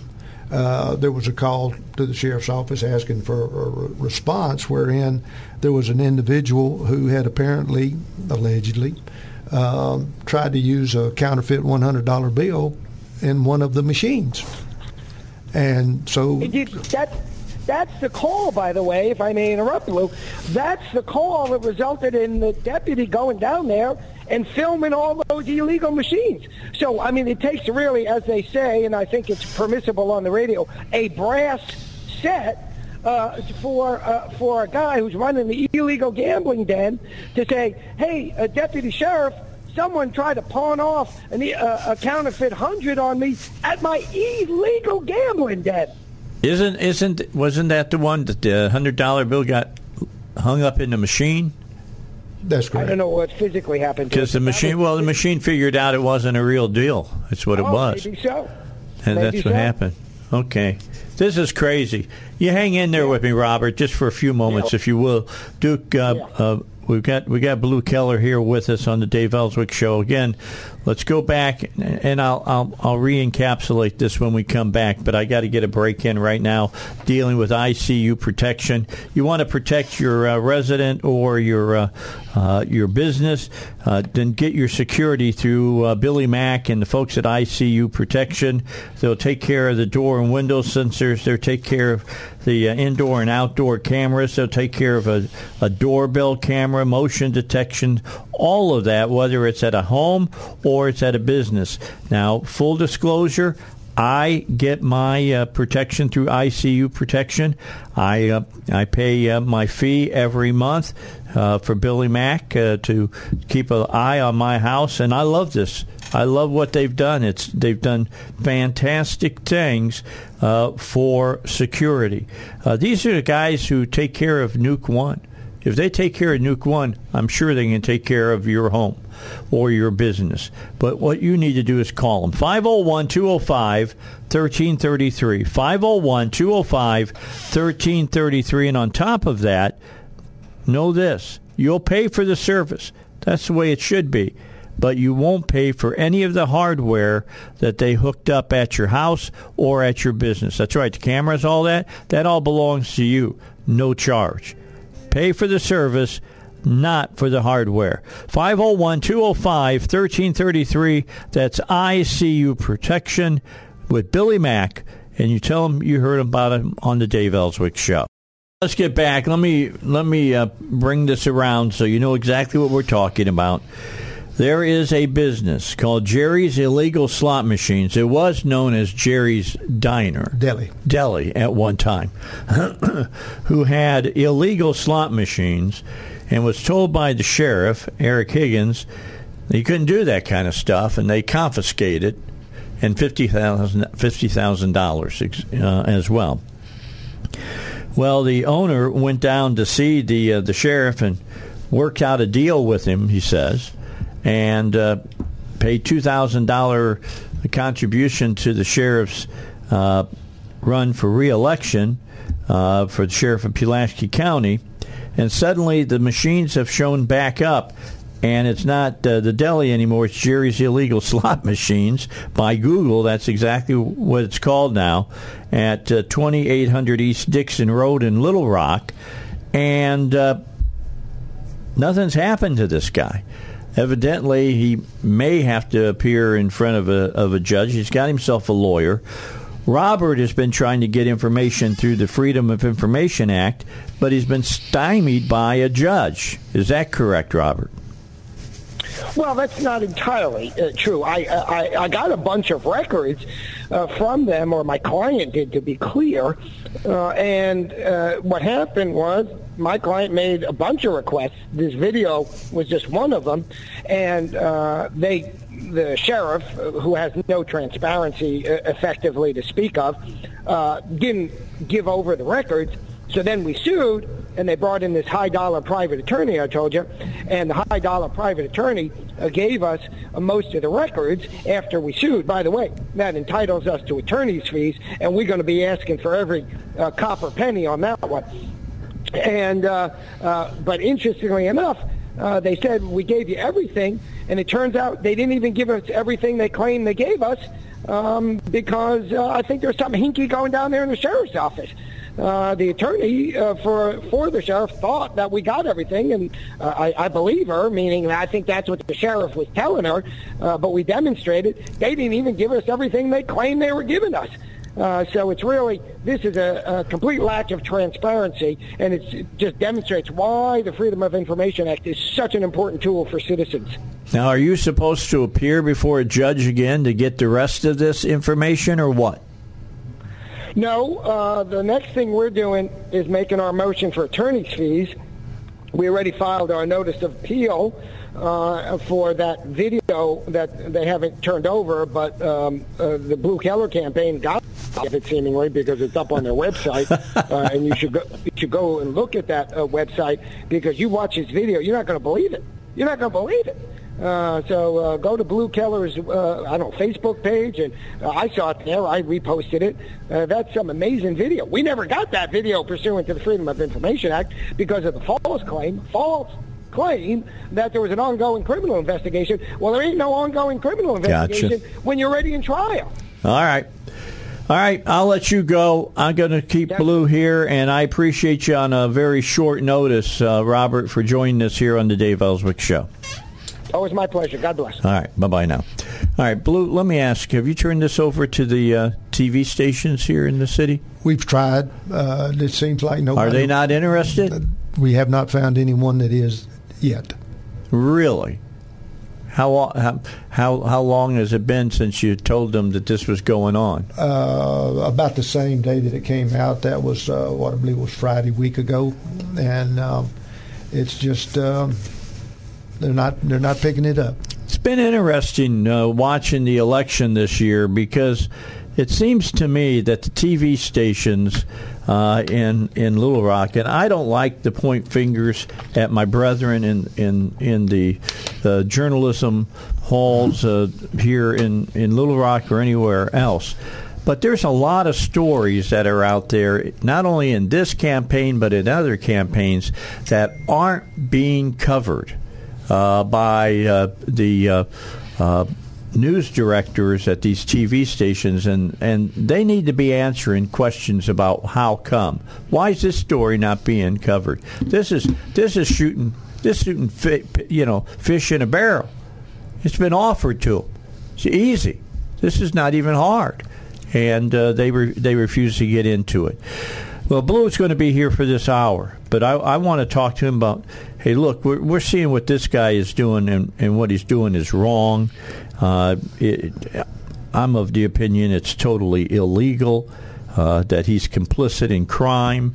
uh, there was a call to the sheriff's office asking for a response, wherein there was an individual who had apparently, allegedly, um, tried to use a counterfeit $100 bill in one of the machines. And so that that's the call, by the way, if I may interrupt, Lou. That's the call that resulted in the deputy going down there and filming all those illegal machines. So, I mean, it takes really, as they say, and I think it's permissible on the radio, a brass set uh, for uh, for a guy who's running the illegal gambling den to say, "Hey, uh, deputy sheriff." Someone tried to pawn off an, uh, a counterfeit hundred on me at my illegal gambling den. Isn't isn't wasn't that the one that the hundred dollar bill got hung up in the machine? That's correct. I don't know what physically happened because the machine. Well, the machine figured out it wasn't a real deal. That's what oh, it was. Maybe so. And maybe that's what happened. Okay. This is crazy. You hang in there with me, Robert, just for a few moments, Yeah. if you will. Duke, uh, Yeah. uh, we've got we got Blue Keller here with us on the Dave Elswick Show again. Let's go back, and I'll I'll, I'll re-encapsulate this when we come back. But I got to get a break in right now, dealing with ICU protection. You want to protect your uh, resident or your uh, uh, your business, uh, then get your security through uh, Billy Mack and the folks at ICU Protection. They'll take care of the door and window sensors. They'll take care of the uh, indoor and outdoor cameras. They'll take care of a, a doorbell camera, motion detection, all of that, whether it's at a home or it's at a business. Now, full disclosure, I get my uh, protection through ICU protection. I uh, I pay uh, my fee every month uh, for Billy Mack uh, to keep an eye on my house, and I love this. I love what they've done. It's they've done fantastic things uh, for security. Uh, these are the guys who take care of Nuke One. If they take care of Nuke One, I'm sure they can take care of your home or your business. But what you need to do is call them 501 205 1333. 501 205 1333. And on top of that, know this you'll pay for the service. That's the way it should be. But you won't pay for any of the hardware that they hooked up at your house or at your business. That's right. The cameras, all that, that all belongs to you. No charge. Pay for the service, not for the hardware. 501 205 1333. That's ICU Protection with Billy Mack. And you tell him you heard about him on the Dave Elswick Show. Let's get back. Let me let me uh, bring this around so you know exactly what we're talking about. There is a business called Jerry's Illegal Slot Machines. It was known as Jerry's Diner. Deli. Deli at one time, who had illegal slot machines and was told by the sheriff, Eric Higgins, that he couldn't do that kind of stuff, and they confiscated and $50,000 $50,000 uh, as well. Well, the owner went down to see the uh, the sheriff and worked out a deal with him. He says, and uh, thousand dollar contribution to the sheriff's uh, run for reelection uh, for the sheriff of Pulaski County. And suddenly, the machines have shown back up. And it's not uh, the deli anymore. It's Jerry's Illegal Slot Machines by Google. That's exactly what it's called now at uh, 2800 East Dixon Road in Little Rock. And uh, nothing's happened to this guy. Evidently, he may have to appear in front of a, of a judge. He's got himself a lawyer. Robert has been trying to get information through the Freedom of Information Act, but he's been stymied by a judge. Is that correct, Robert? Well, that's not entirely uh, true. I, I I got a bunch of records uh, from them, or my client did, to be clear. Uh, and uh, what happened was my client made a bunch of requests. This video was just one of them, and uh, they the sheriff, who has no transparency uh, effectively to speak of, uh, didn't give over the records. So then we sued, and they brought in this high dollar private attorney, I told you, and the high dollar private attorney uh, gave us uh, most of the records after we sued. By the way, that entitles us to attorney's fees, and we're going to be asking for every uh, copper penny on that one. And uh, uh, but interestingly enough, uh, they said we gave you everything, and it turns out they didn't even give us everything they claimed they gave us um, because uh, I think there's something hinky going down there in the sheriff's office. Uh, the attorney uh, for for the sheriff thought that we got everything, and uh, I, I believe her, meaning I think that's what the sheriff was telling her. Uh, but we demonstrated they didn't even give us everything they claimed they were giving us. Uh, so it's really this is a, a complete lack of transparency, and it's, it just demonstrates why the Freedom of Information Act is such an important tool for citizens. Now, are you supposed to appear before a judge again to get the rest of this information, or what? No, uh, the next thing we're doing is making our motion for attorney's fees. We already filed our notice of appeal uh, for that video that they haven't turned over, but um, uh, the Blue Keller campaign got it seemingly because it's up on their website, uh, and you should go you should go and look at that uh, website because you watch this video, you're not going to believe it. You're not going to believe it. Uh, so uh, go to Blue Keller's, uh, I don't know, Facebook page, and uh, I saw it there. I reposted it. Uh, that's some amazing video. We never got that video pursuant to the Freedom of Information Act because of the false claim, false claim that there was an ongoing criminal investigation. Well, there ain't no ongoing criminal investigation Gotcha. when you're ready in trial. All right. All right, I'll let you go. I'm going to keep Blue here, and I appreciate you on a very short notice, uh, Robert, for joining us here on the Dave Elswick Show. Always my pleasure. God bless. All right, bye bye now. All right, Blue, let me ask have you turned this over to the uh, TV stations here in the city? We've tried. Uh, it seems like nobody. Are they not interested? We have not found anyone that is yet. Really? How, how how how long has it been since you told them that this was going on? Uh, about the same day that it came out. That was uh, what I believe was Friday week ago, and um, it's just um, they're not they're not picking it up. It's been interesting uh, watching the election this year because it seems to me that the TV stations uh, in in Little Rock, and I don't like to point fingers at my brethren in in in the uh, journalism halls uh, here in in Little Rock or anywhere else. But there's a lot of stories that are out there, not only in this campaign but in other campaigns, that aren't being covered uh, by uh, the news directors at these TV stations, and, and they need to be answering questions about how come. Why is this story not being covered? This is this is shooting this shooting fi- you know fish in a barrel. It's been offered to them. It's easy. This is not even hard, and uh, they re- they refuse to get into it. Well, Blue is going to be here for this hour, but I, I want to talk to him about. Hey, look, we're, we're seeing what this guy is doing, and, and what he's doing is wrong. Uh, it, I'm of the opinion it's totally illegal. Uh, that he's complicit in crime,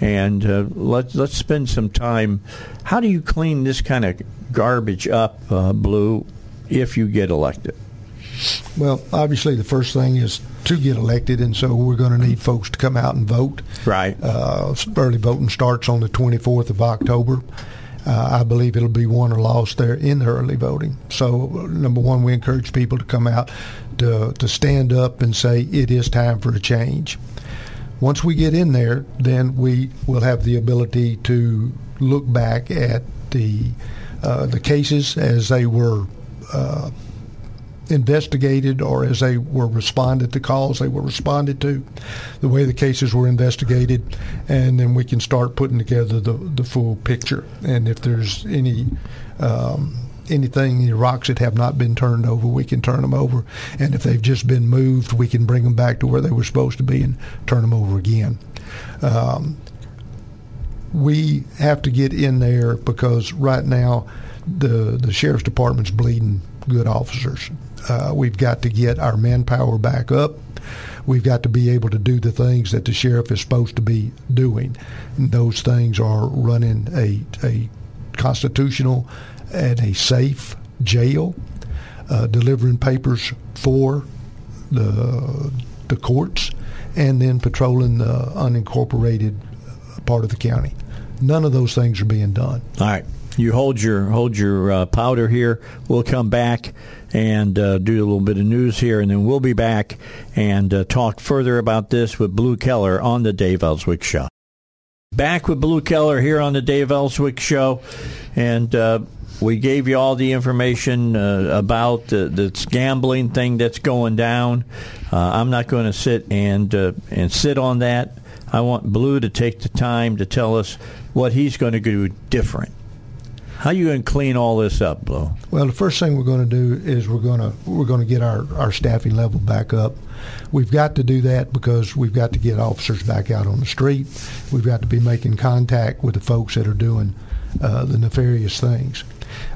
and uh, let's let's spend some time. How do you clean this kind of garbage up, uh, Blue, if you get elected? Well, obviously, the first thing is to get elected, and so we're going to need folks to come out and vote. Right. Uh, early voting starts on the 24th of October. Uh, I believe it'll be won or lost there in the early voting. So, number one, we encourage people to come out to to stand up and say it is time for a change. Once we get in there, then we will have the ability to look back at the uh, the cases as they were uh, investigated or as they were responded to calls they were responded to, the way the cases were investigated, and then we can start putting together the, the full picture. And if there's any um, anything, any rocks that have not been turned over, we can turn them over. And if they've just been moved, we can bring them back to where they were supposed to be and turn them over again. Um, we have to get in there because right now the the sheriff's department's bleeding good officers. Uh, we've got to get our manpower back up. We've got to be able to do the things that the sheriff is supposed to be doing. And those things are running a a constitutional and a safe jail. uh, delivering papers for the the courts, and then patrolling the unincorporated part of the county. None of those things are being done. All right. You hold your hold your uh, powder here. We'll come back and uh, do a little bit of news here, and then we'll be back and uh, talk further about this with Blue Keller on the Dave Elswick Show. Back with Blue Keller here on the Dave Elswick Show, and uh, we gave you all the information uh, about the, this gambling thing that's going down. Uh, I'm not going to sit and uh, and sit on that. I want Blue to take the time to tell us what he's going to do different. How you going to clean all this up, Blue? Well, the first thing we're going to do is we're going to we're going to get our, our staffing level back up. We've got to do that because we've got to get officers back out on the street. We've got to be making contact with the folks that are doing uh, the nefarious things.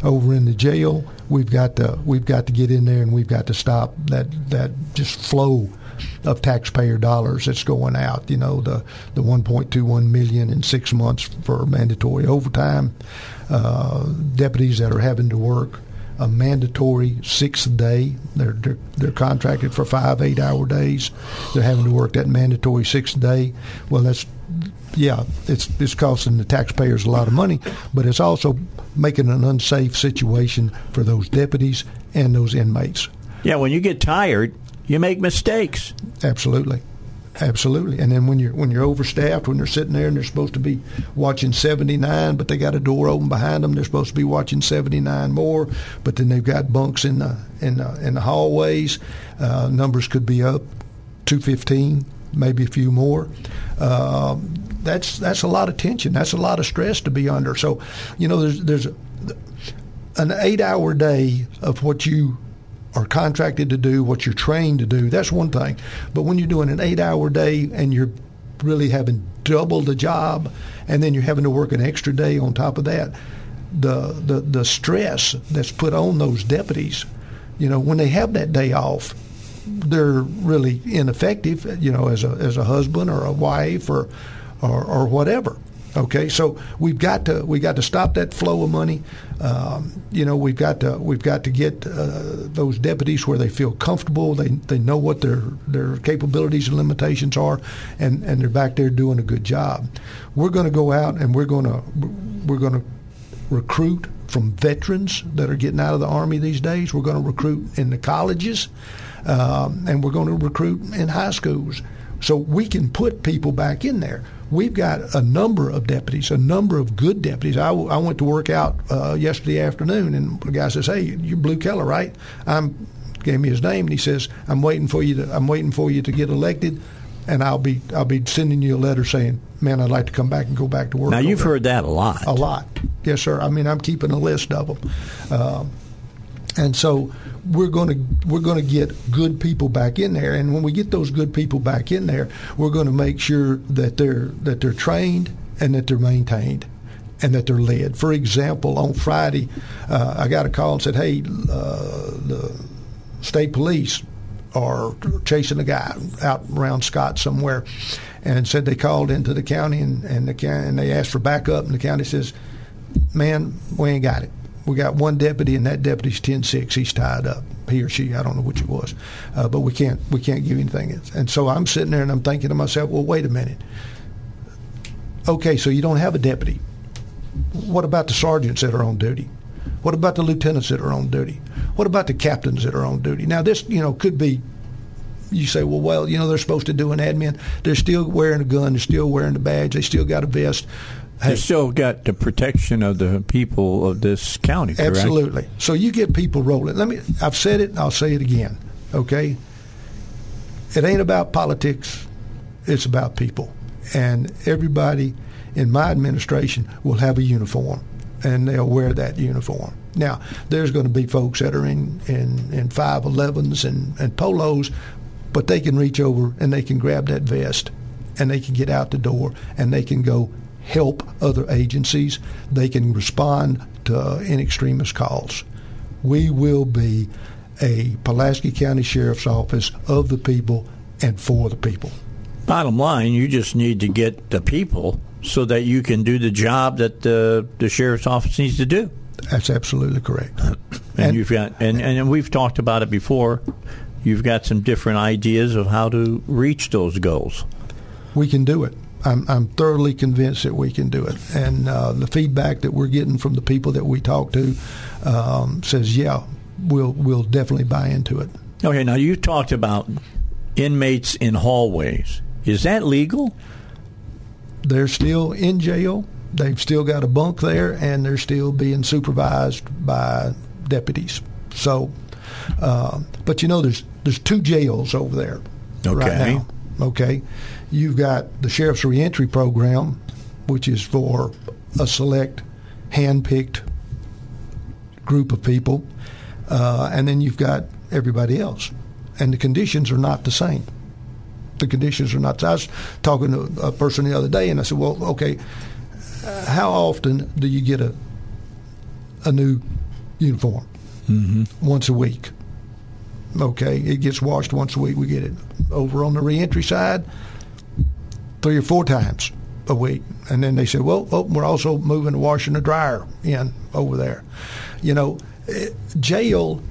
Over in the jail, we've got to we've got to get in there and we've got to stop that that just flow of taxpayer dollars that's going out. You know, the the 1.21 million in six months for mandatory overtime. Uh, deputies that are having to work a mandatory sixth day. They're, they're, they're contracted for five eight hour days. They're having to work that mandatory sixth day. Well, that's yeah, it's it's costing the taxpayers a lot of money, but it's also making an unsafe situation for those deputies and those inmates. Yeah, when you get tired, you make mistakes. Absolutely. Absolutely. And then when you're when you're overstaffed, when they're sitting there and they're supposed to be watching 79, but they got a door open behind them, they're supposed to be watching 79 more. But then they've got bunks in the in the, in the hallways. Uh, numbers could be up 215, maybe a few more. Uh, that's that's a lot of tension. That's a lot of stress to be under. So, you know, there's there's an eight hour day of what you are contracted to do, what you're trained to do, that's one thing. But when you're doing an eight hour day and you're really having double the job and then you're having to work an extra day on top of that, the, the, the stress that's put on those deputies, you know, when they have that day off, they're really ineffective, you know, as a, as a husband or a wife or, or, or whatever. Okay, so we've got to we got to stop that flow of money. Um, you know, we've got to we've got to get uh, those deputies where they feel comfortable. They they know what their their capabilities and limitations are, and and they're back there doing a good job. We're going to go out and we're going to we're going to recruit from veterans that are getting out of the army these days. We're going to recruit in the colleges, um, and we're going to recruit in high schools, so we can put people back in there we've got a number of deputies, a number of good deputies. I, I went to work out uh, yesterday afternoon, and the guy says, "Hey, you're Blue Keller, right?" I'm gave me his name, and he says, "I'm waiting for you to I'm waiting for you to get elected." And I'll be I'll be sending you a letter saying, "Man, I'd like to come back and go back to work." Now you've heard that a lot. A lot, yes, sir. I mean, I'm keeping a list of them, um, and so we're going to we're going to get good people back in there, and when we get those good people back in there, we're going to make sure that they're that they're trained and that they're maintained and that they're led. For example, on Friday, uh, I got a call and said, "Hey, uh, the state police are chasing a guy out around Scott somewhere," and said they called into the county and and, the, and they asked for backup, and the county says, "Man, we ain't got it." We got one deputy, and that deputy's ten six. He's tied up. He or she, I don't know which it was, uh, but we can't we can't give anything. And so I'm sitting there and I'm thinking to myself, well, wait a minute. Okay, so you don't have a deputy. What about the sergeants that are on duty? What about the lieutenants that are on duty? What about the captains that are on duty? Now, this you know could be. You say, well, well, you know, they're supposed to do an admin. They're still wearing a gun. They're still wearing the badge. They still got a vest. Hey, you still got the protection of the people of this county, correct? Absolutely. So you get people rolling. Let me. I've said it. and I'll say it again. Okay. It ain't about politics. It's about people, and everybody in my administration will have a uniform, and they'll wear that uniform. Now, there's going to be folks that are in in in five elevens and and polos, but they can reach over and they can grab that vest, and they can get out the door and they can go help other agencies. They can respond to uh, in extremis calls. We will be a Pulaski County Sheriff's Office of the people and for the people. Bottom line, you just need to get the people so that you can do the job that the, the sheriff's office needs to do. That's absolutely correct. And, And- you've got and, and we've talked about it before. You've got some different ideas of how to reach those goals. we can do it. I'm, I'm thoroughly convinced that we can do it. And uh, the feedback that we're getting from the people that we talk to um, says, yeah, we'll we'll definitely buy into it. Okay, now you talked about inmates in hallways. Is that legal? They're still in jail. They've still got a bunk there, and they're still being supervised by deputies. So, uh, but you know, there's there's two jails over there right now. Okay, you've got the sheriff's reentry program, which is for a select, hand-picked group of people, uh, and then you've got everybody else, and the conditions are not the same. The conditions are not. I was talking to a person the other day, and I said, "Well, okay, uh, how often do you get a a new uniform? Mm-hmm. Once a week. Okay, it gets washed once a week. We get it over on the reentry side three or four times a week. And then they said, well, oh, we're also moving the washer and the dryer in over there. You know, eh, jail,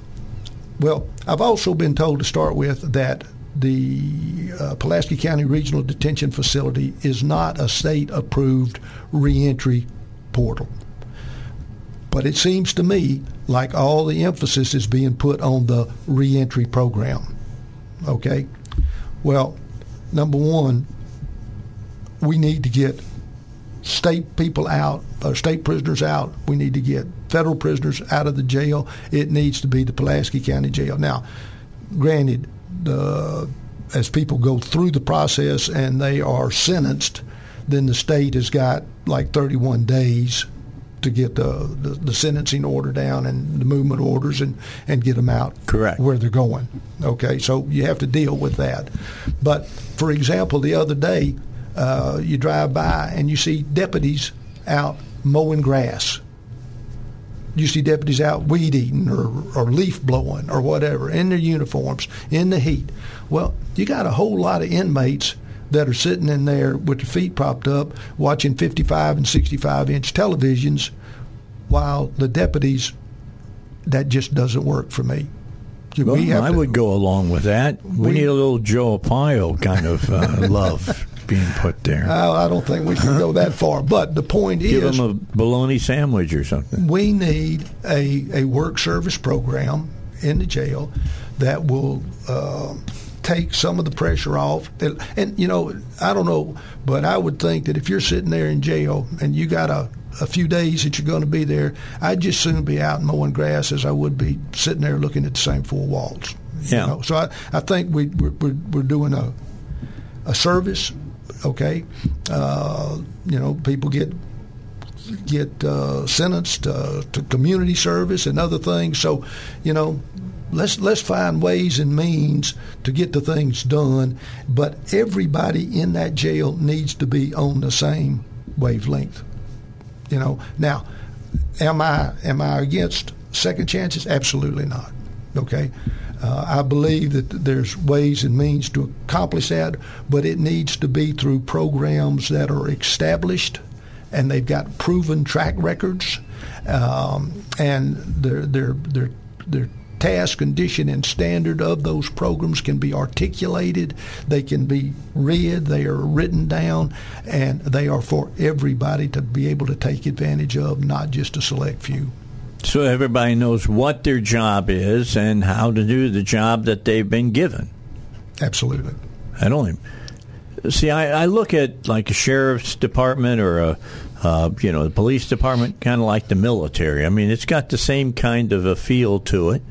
well, I've also been told to start with that the uh, Pulaski County Regional Detention Facility is not a state approved reentry portal. But it seems to me like all the emphasis is being put on the reentry program. Okay? Well, number one, we need to get state people out, uh, state prisoners out. We need to get federal prisoners out of the jail. It needs to be the Pulaski County Jail. Now, granted, as people go through the process and they are sentenced, then the state has got like 31 days to get the, the, the sentencing order down and the movement orders and, and get them out Correct. where they're going. Okay, so you have to deal with that. But for example, the other day, uh, you drive by and you see deputies out mowing grass. You see deputies out weed eating or, or leaf blowing or whatever in their uniforms in the heat. Well, you got a whole lot of inmates that are sitting in there with their feet propped up watching 55 and 65 inch televisions while the deputies, that just doesn't work for me. Well, We I to- would go along with that. We, We- need a little Joe Arpaio kind of uh, love being put there. I, I don't think we should go that far. But the point Give is, him a bologna sandwich or something. we need a, a work service program in the jail that will uh, take some of the pressure off. And, and, you know, I don't know, but I would think that if you're sitting there in jail and you got a, a few days that you're going to be there, I'd just soon be out mowing grass as I would be sitting there looking at the same four walls. You Yeah. know? So I, I think we, we're, we're, we're doing a, a service, okay? Uh, you know, people get get uh, sentenced uh, to community service and other things. So, you know, let's let's find ways and means to get the things done. But everybody in that jail needs to be on the same wavelength. You know. Now, am I am I against second chances? Absolutely not. Okay. Uh, I believe that there's ways and means to accomplish that, but it needs to be through programs that are established and they've got proven track records, um, and their their their their task, condition, and standard of those programs can be articulated. They can be read. They are written down, and they are for everybody to be able to take advantage of, not just a select few. So everybody knows what their job is and how to do the job that they've been given. Absolutely. I don't see. I, I look at like a sheriff's department or a uh, you know the police department, kind of like the military. I mean, it's got the same kind of a feel to it.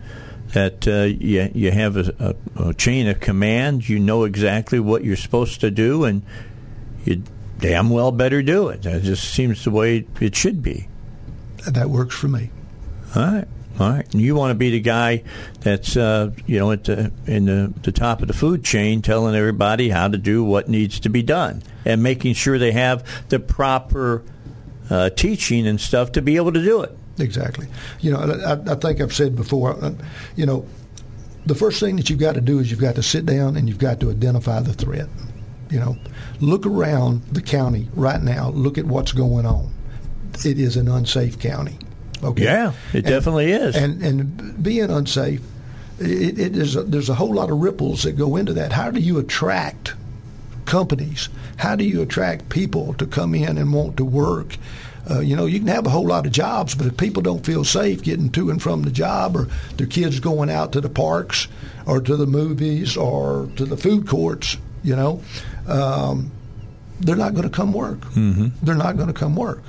That uh, you you have a, a, a chain of command. You know exactly what you're supposed to do, and you damn well better do it. That just seems the way it should be. That works for me. All right. All right. And you want to be the guy that's uh, you know at the in the, the top of the food chain, telling everybody how to do what needs to be done, and making sure they have the proper uh, teaching and stuff to be able to do it. Exactly. You know, I, I think I've said before, uh, you know, the first thing that you've got to do is you've got to sit down and you've got to identify the threat. You know, look around the county right now. Look at what's going on. It is an unsafe county. Okay. Yeah, it definitely is. And and being unsafe, it, it is a, there's a whole lot of ripples that go into that. How do you attract companies? How do you attract people to come in and want to work? Uh, you know, you can have a whole lot of jobs, but if people don't feel safe getting to and from the job, or their kids going out to the parks, or to the movies, or to the food courts, you know, um, they're not going to come work. Mm-hmm. They're not going to come work.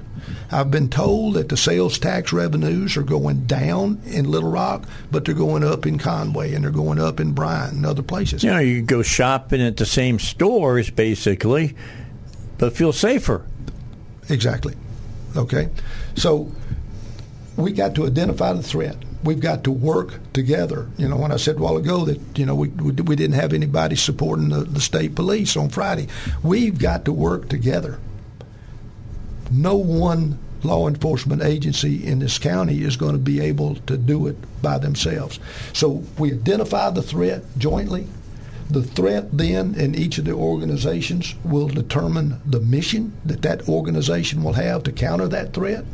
I've been told that the sales tax revenues are going down in Little Rock, but they're going up in Conway and they're going up in Bryant and other places. You know, you can go shopping at the same stores, basically, but feel safer. Exactly. Okay. So we got to identify the threat. We've got to work together. You know, when I said a while ago that you know we we, we didn't have anybody supporting the, the state police on Friday, we've got to work together. No one law enforcement agency in this county is going to be able to do it by themselves. So we identify the threat jointly. The threat then in each of the organizations will determine the mission that that organization will have to counter that threat.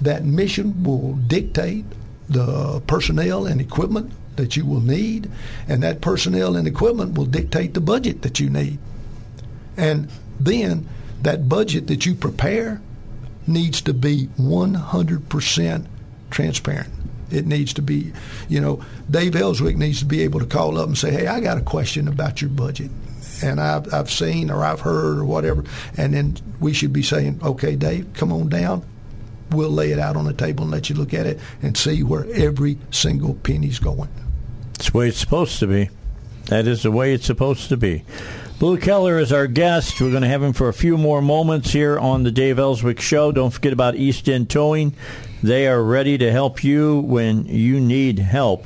That mission will dictate the personnel and equipment that you will need, and that personnel and equipment will dictate the budget that you need. And then that budget that you prepare needs to be 100% transparent. It needs to be, you know, Dave Elswick needs to be able to call up and say, hey, I got a question about your budget. And I've, I've seen or I've heard or whatever. And then we should be saying, okay, Dave, come on down. We'll lay it out on the table and let you look at it and see where every single penny's going. It's the way it's supposed to be. That is the way it's supposed to be. Blue Keller is our guest. We're going to have him for a few more moments here on the Dave Elswick Show. Don't forget about East End Towing. They are ready to help you when you need help.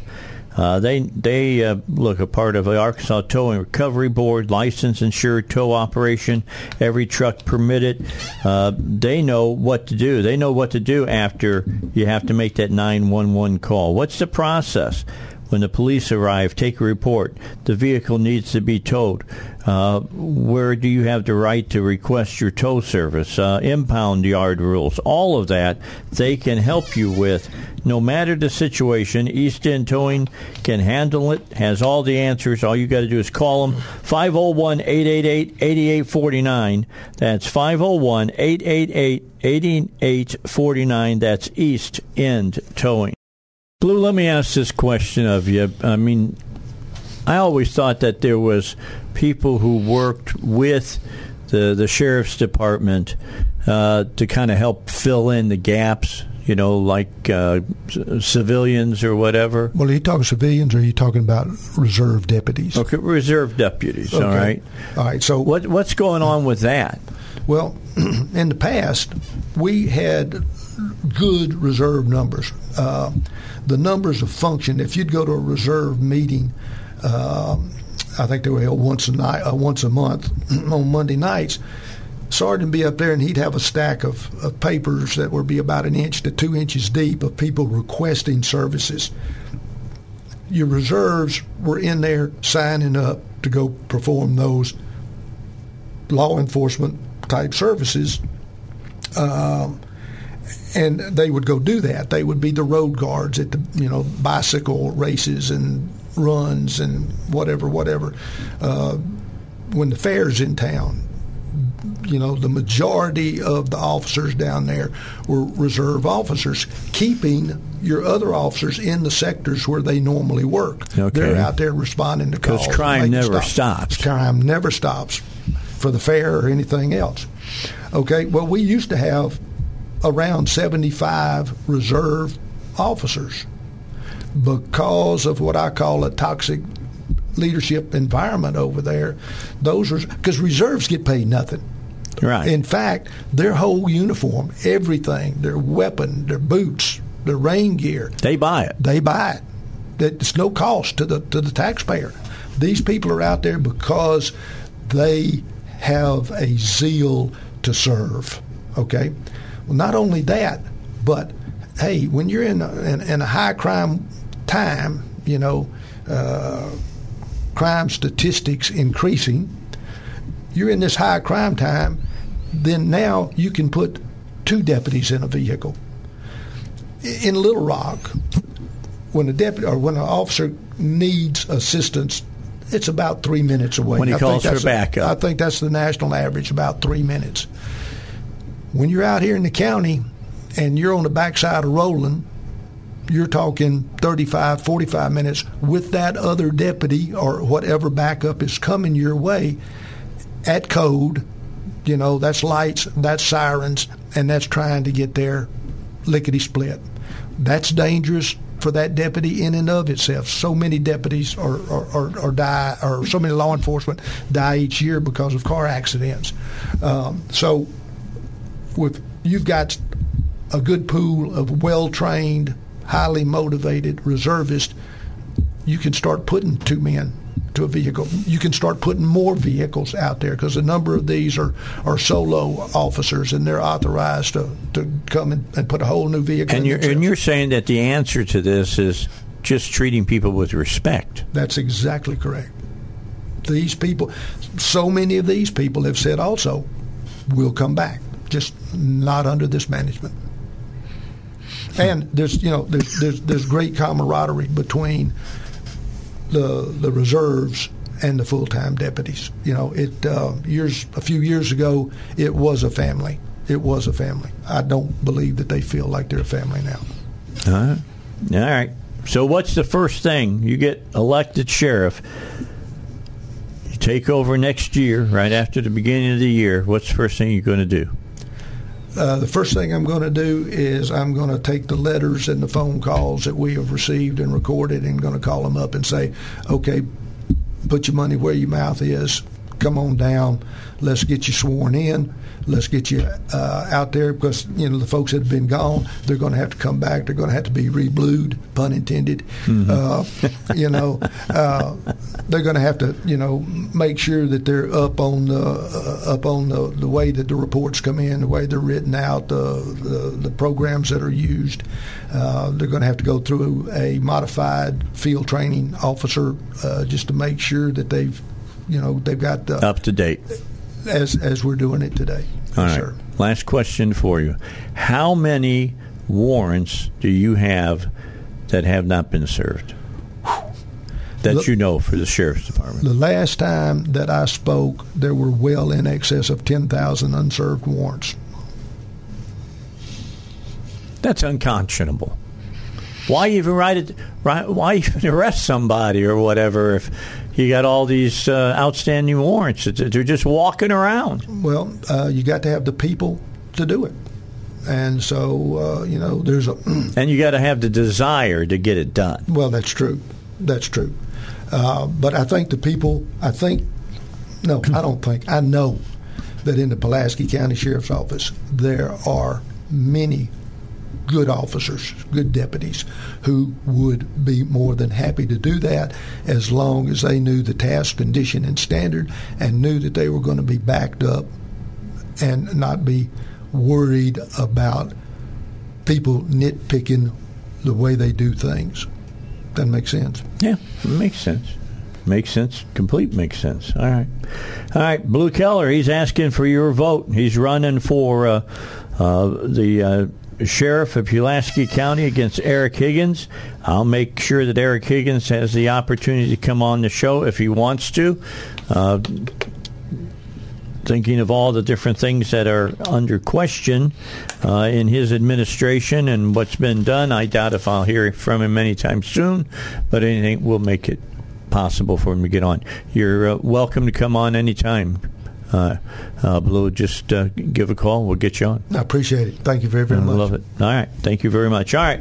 Uh, they they uh, look a part of the Arkansas Towing Recovery Board, licensed insured tow operation, every truck permitted. Uh, they know what to do. They know what to do after you have to make that 911 call. What's the process? When the police arrive, take a report. The vehicle needs to be towed. Uh, where do you have the right to request your tow service? Uh, impound yard rules. All of that they can help you with. No matter the situation, East End Towing can handle it, has all the answers. All you got to do is call them 501 888 8849. That's 501 888 8849. That's East End Towing. Blue, let me ask this question of you. I mean, I always thought that there was people who worked with the the sheriff's department uh, to kind of help fill in the gaps. You know, like uh, c- civilians or whatever. Well, are you talking civilians or are you talking about reserve deputies? Okay, reserve deputies. All Okay. right. All right. So What what's going on with that? Well, in the past, we had good reserve numbers. Uh, the numbers of function. If you'd go to a reserve meeting, um I think they were held once a night, uh, once a month on Monday nights. Sergeant would be up there and he'd have a stack of, of papers that would be about an inch to two inches deep of people requesting services. Your reserves were in there signing up to go perform those law enforcement type services. Um, and they would go do that. They would be the road guards at the you know bicycle races and runs and whatever, whatever. Uh, when the fair's in town, you know, the majority of the officers down there were reserve officers, keeping your other officers in the sectors where they normally work. Okay. They're out there responding to calls. Because crime never stops. stops. Crime never stops for the fair or anything else. Okay, well, we used to have around 75 reserve officers because of what I call a toxic leadership environment over there. Those are because reserves get paid nothing. Right. In fact, their whole uniform, everything, their weapon, their boots, their rain gear, they buy it. they buy it. It's no cost to the to the taxpayer. These people are out there because they have a zeal to serve. Okay. Well, not only that, but hey, when you're in a, in, in a high crime time, you know, uh, crime statistics increasing. You're in this high crime time, then now you can put two deputies in a vehicle. in Little Rock, when a deputy or when an officer needs assistance, it's about three minutes away. When he I calls think for that's- backup. I think that's the national average, about three minutes. When you're out here in the county and you're on the backside of Roland, you're talking 35, 45 minutes with that other deputy or whatever backup is coming your way at code. You know, that's lights, that's sirens, and that's trying to get there lickety split. That's dangerous for that deputy in and of itself. So many deputies or, or, die, or so many law enforcement die each year because of car accidents. Um, so, with you've got a good pool of well trained, highly motivated reservists, you can start putting two men to a vehicle. You can start putting more vehicles out there because a number of these are, are solo officers and they're authorized to, to come and, and put a whole new vehicle And you're, and you're saying that the answer to this is just treating people with respect. That's exactly correct. These people, so many of these people have said also, we'll come back, just not under this management. And there's, you know, there's, there's, there's great camaraderie between the the reserves and the full time deputies. You know, it uh, years a few years ago, it was a family. It was a family. I don't believe that they feel like they're a family now. All right. All right. So, what's the first thing you get elected sheriff? You take over next year, right after the beginning of the year. What's the first thing you're going to do? Uh, the first thing I'm going to do is I'm going to take the letters and the phone calls that we have received and recorded and going to call them up and say, okay, put your money where your mouth is. Come on down. Let's get you sworn in. Let's get you uh, out there because you know the folks that have been gone. They're going to have to come back. They're going to have to be reblued, pun intended. Uh, you know, uh, they're going to have to you know make sure that they're up on the uh, up on the, the way that the reports come in, the way they're written out, the the, the programs that are used. Uh, they're going to have to go through a modified field training officer uh, just to make sure that they've you know they've got the Up to date. As as we're doing it today. All Yes, sir. Last question for you. How many warrants do you have that have not been served? That Look- you know for the sheriff's department. The last time that I spoke, there were well in excess of 10,000 unserved warrants. That's unconscionable. Why even write it? Why, even arrest somebody or whatever if you got all these uh, outstanding warrants? They're just walking around. Well, uh, you got to have the people to do it. And so, uh, you know, there's a, And you got to have the desire to get it done. well, that's true. That's true. Uh, but I think the people, I think, no, I don't think, I know that in the Pulaski County Sheriff's Office, there are many good officers, good deputies, who would be more than happy to do that as long as they knew the task, condition, and standard and knew that they were going to be backed up and not be worried about people nitpicking the way they do things. That makes sense. Yeah, makes sense. Makes sense. Complete makes sense. All right. All right. Blue Keller, he's asking for your vote. He's running for uh, uh, the uh, sheriff of Pulaski County against Eric Higgins. I'll make sure that Eric Higgins has the opportunity to come on the show if he wants to. Uh, thinking of all the different things that are under question uh, in his administration and what's been done. I doubt if I'll hear from him anytime soon, but anything will make it possible for him to get on. You're uh, welcome to come on anytime. Uh, uh, Blue, just uh, give a call. We'll get you on. I appreciate it. Thank you very, very I much. love it. All right. Thank you very much. All right.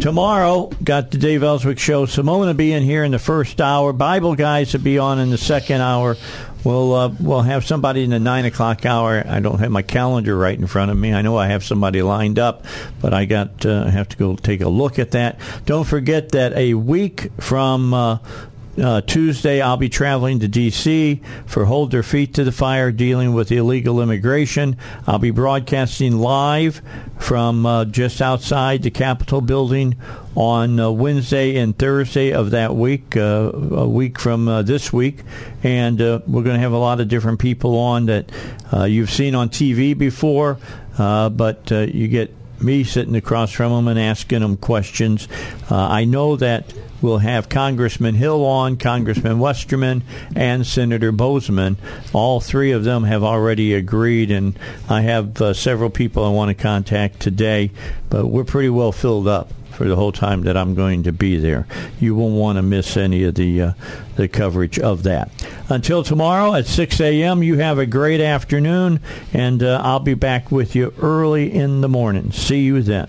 Tomorrow, got the Dave Elswick Show. Simone will be in here in the first hour. Bible guys will be on in the second hour. We'll uh, we'll have somebody in the nine o'clock hour. I don't have my calendar right in front of me. I know I have somebody lined up, but I got uh, have to go take a look at that. Don't forget that a week from uh, uh, Tuesday, I'll be traveling to D.C. for Hold Their Feet to the Fire, dealing with illegal immigration. I'll be broadcasting live from uh, just outside the Capitol building on uh, Wednesday and Thursday of that week, uh, a week from uh, this week. And uh, we're going to have a lot of different people on that you've seen on TV before, but you get me sitting across from them and asking them questions. I know that we'll have Congressman Hill on, Congressman Westerman, and Senator Boozman. All three of them have already agreed, and I have uh, several people I want to contact today, but we're pretty well filled up for the whole time that I'm going to be there. You won't want to miss any of the uh, the coverage of that. Until tomorrow at 6 a.m., you have a great afternoon, and uh, I'll be back with you early in the morning. See you then.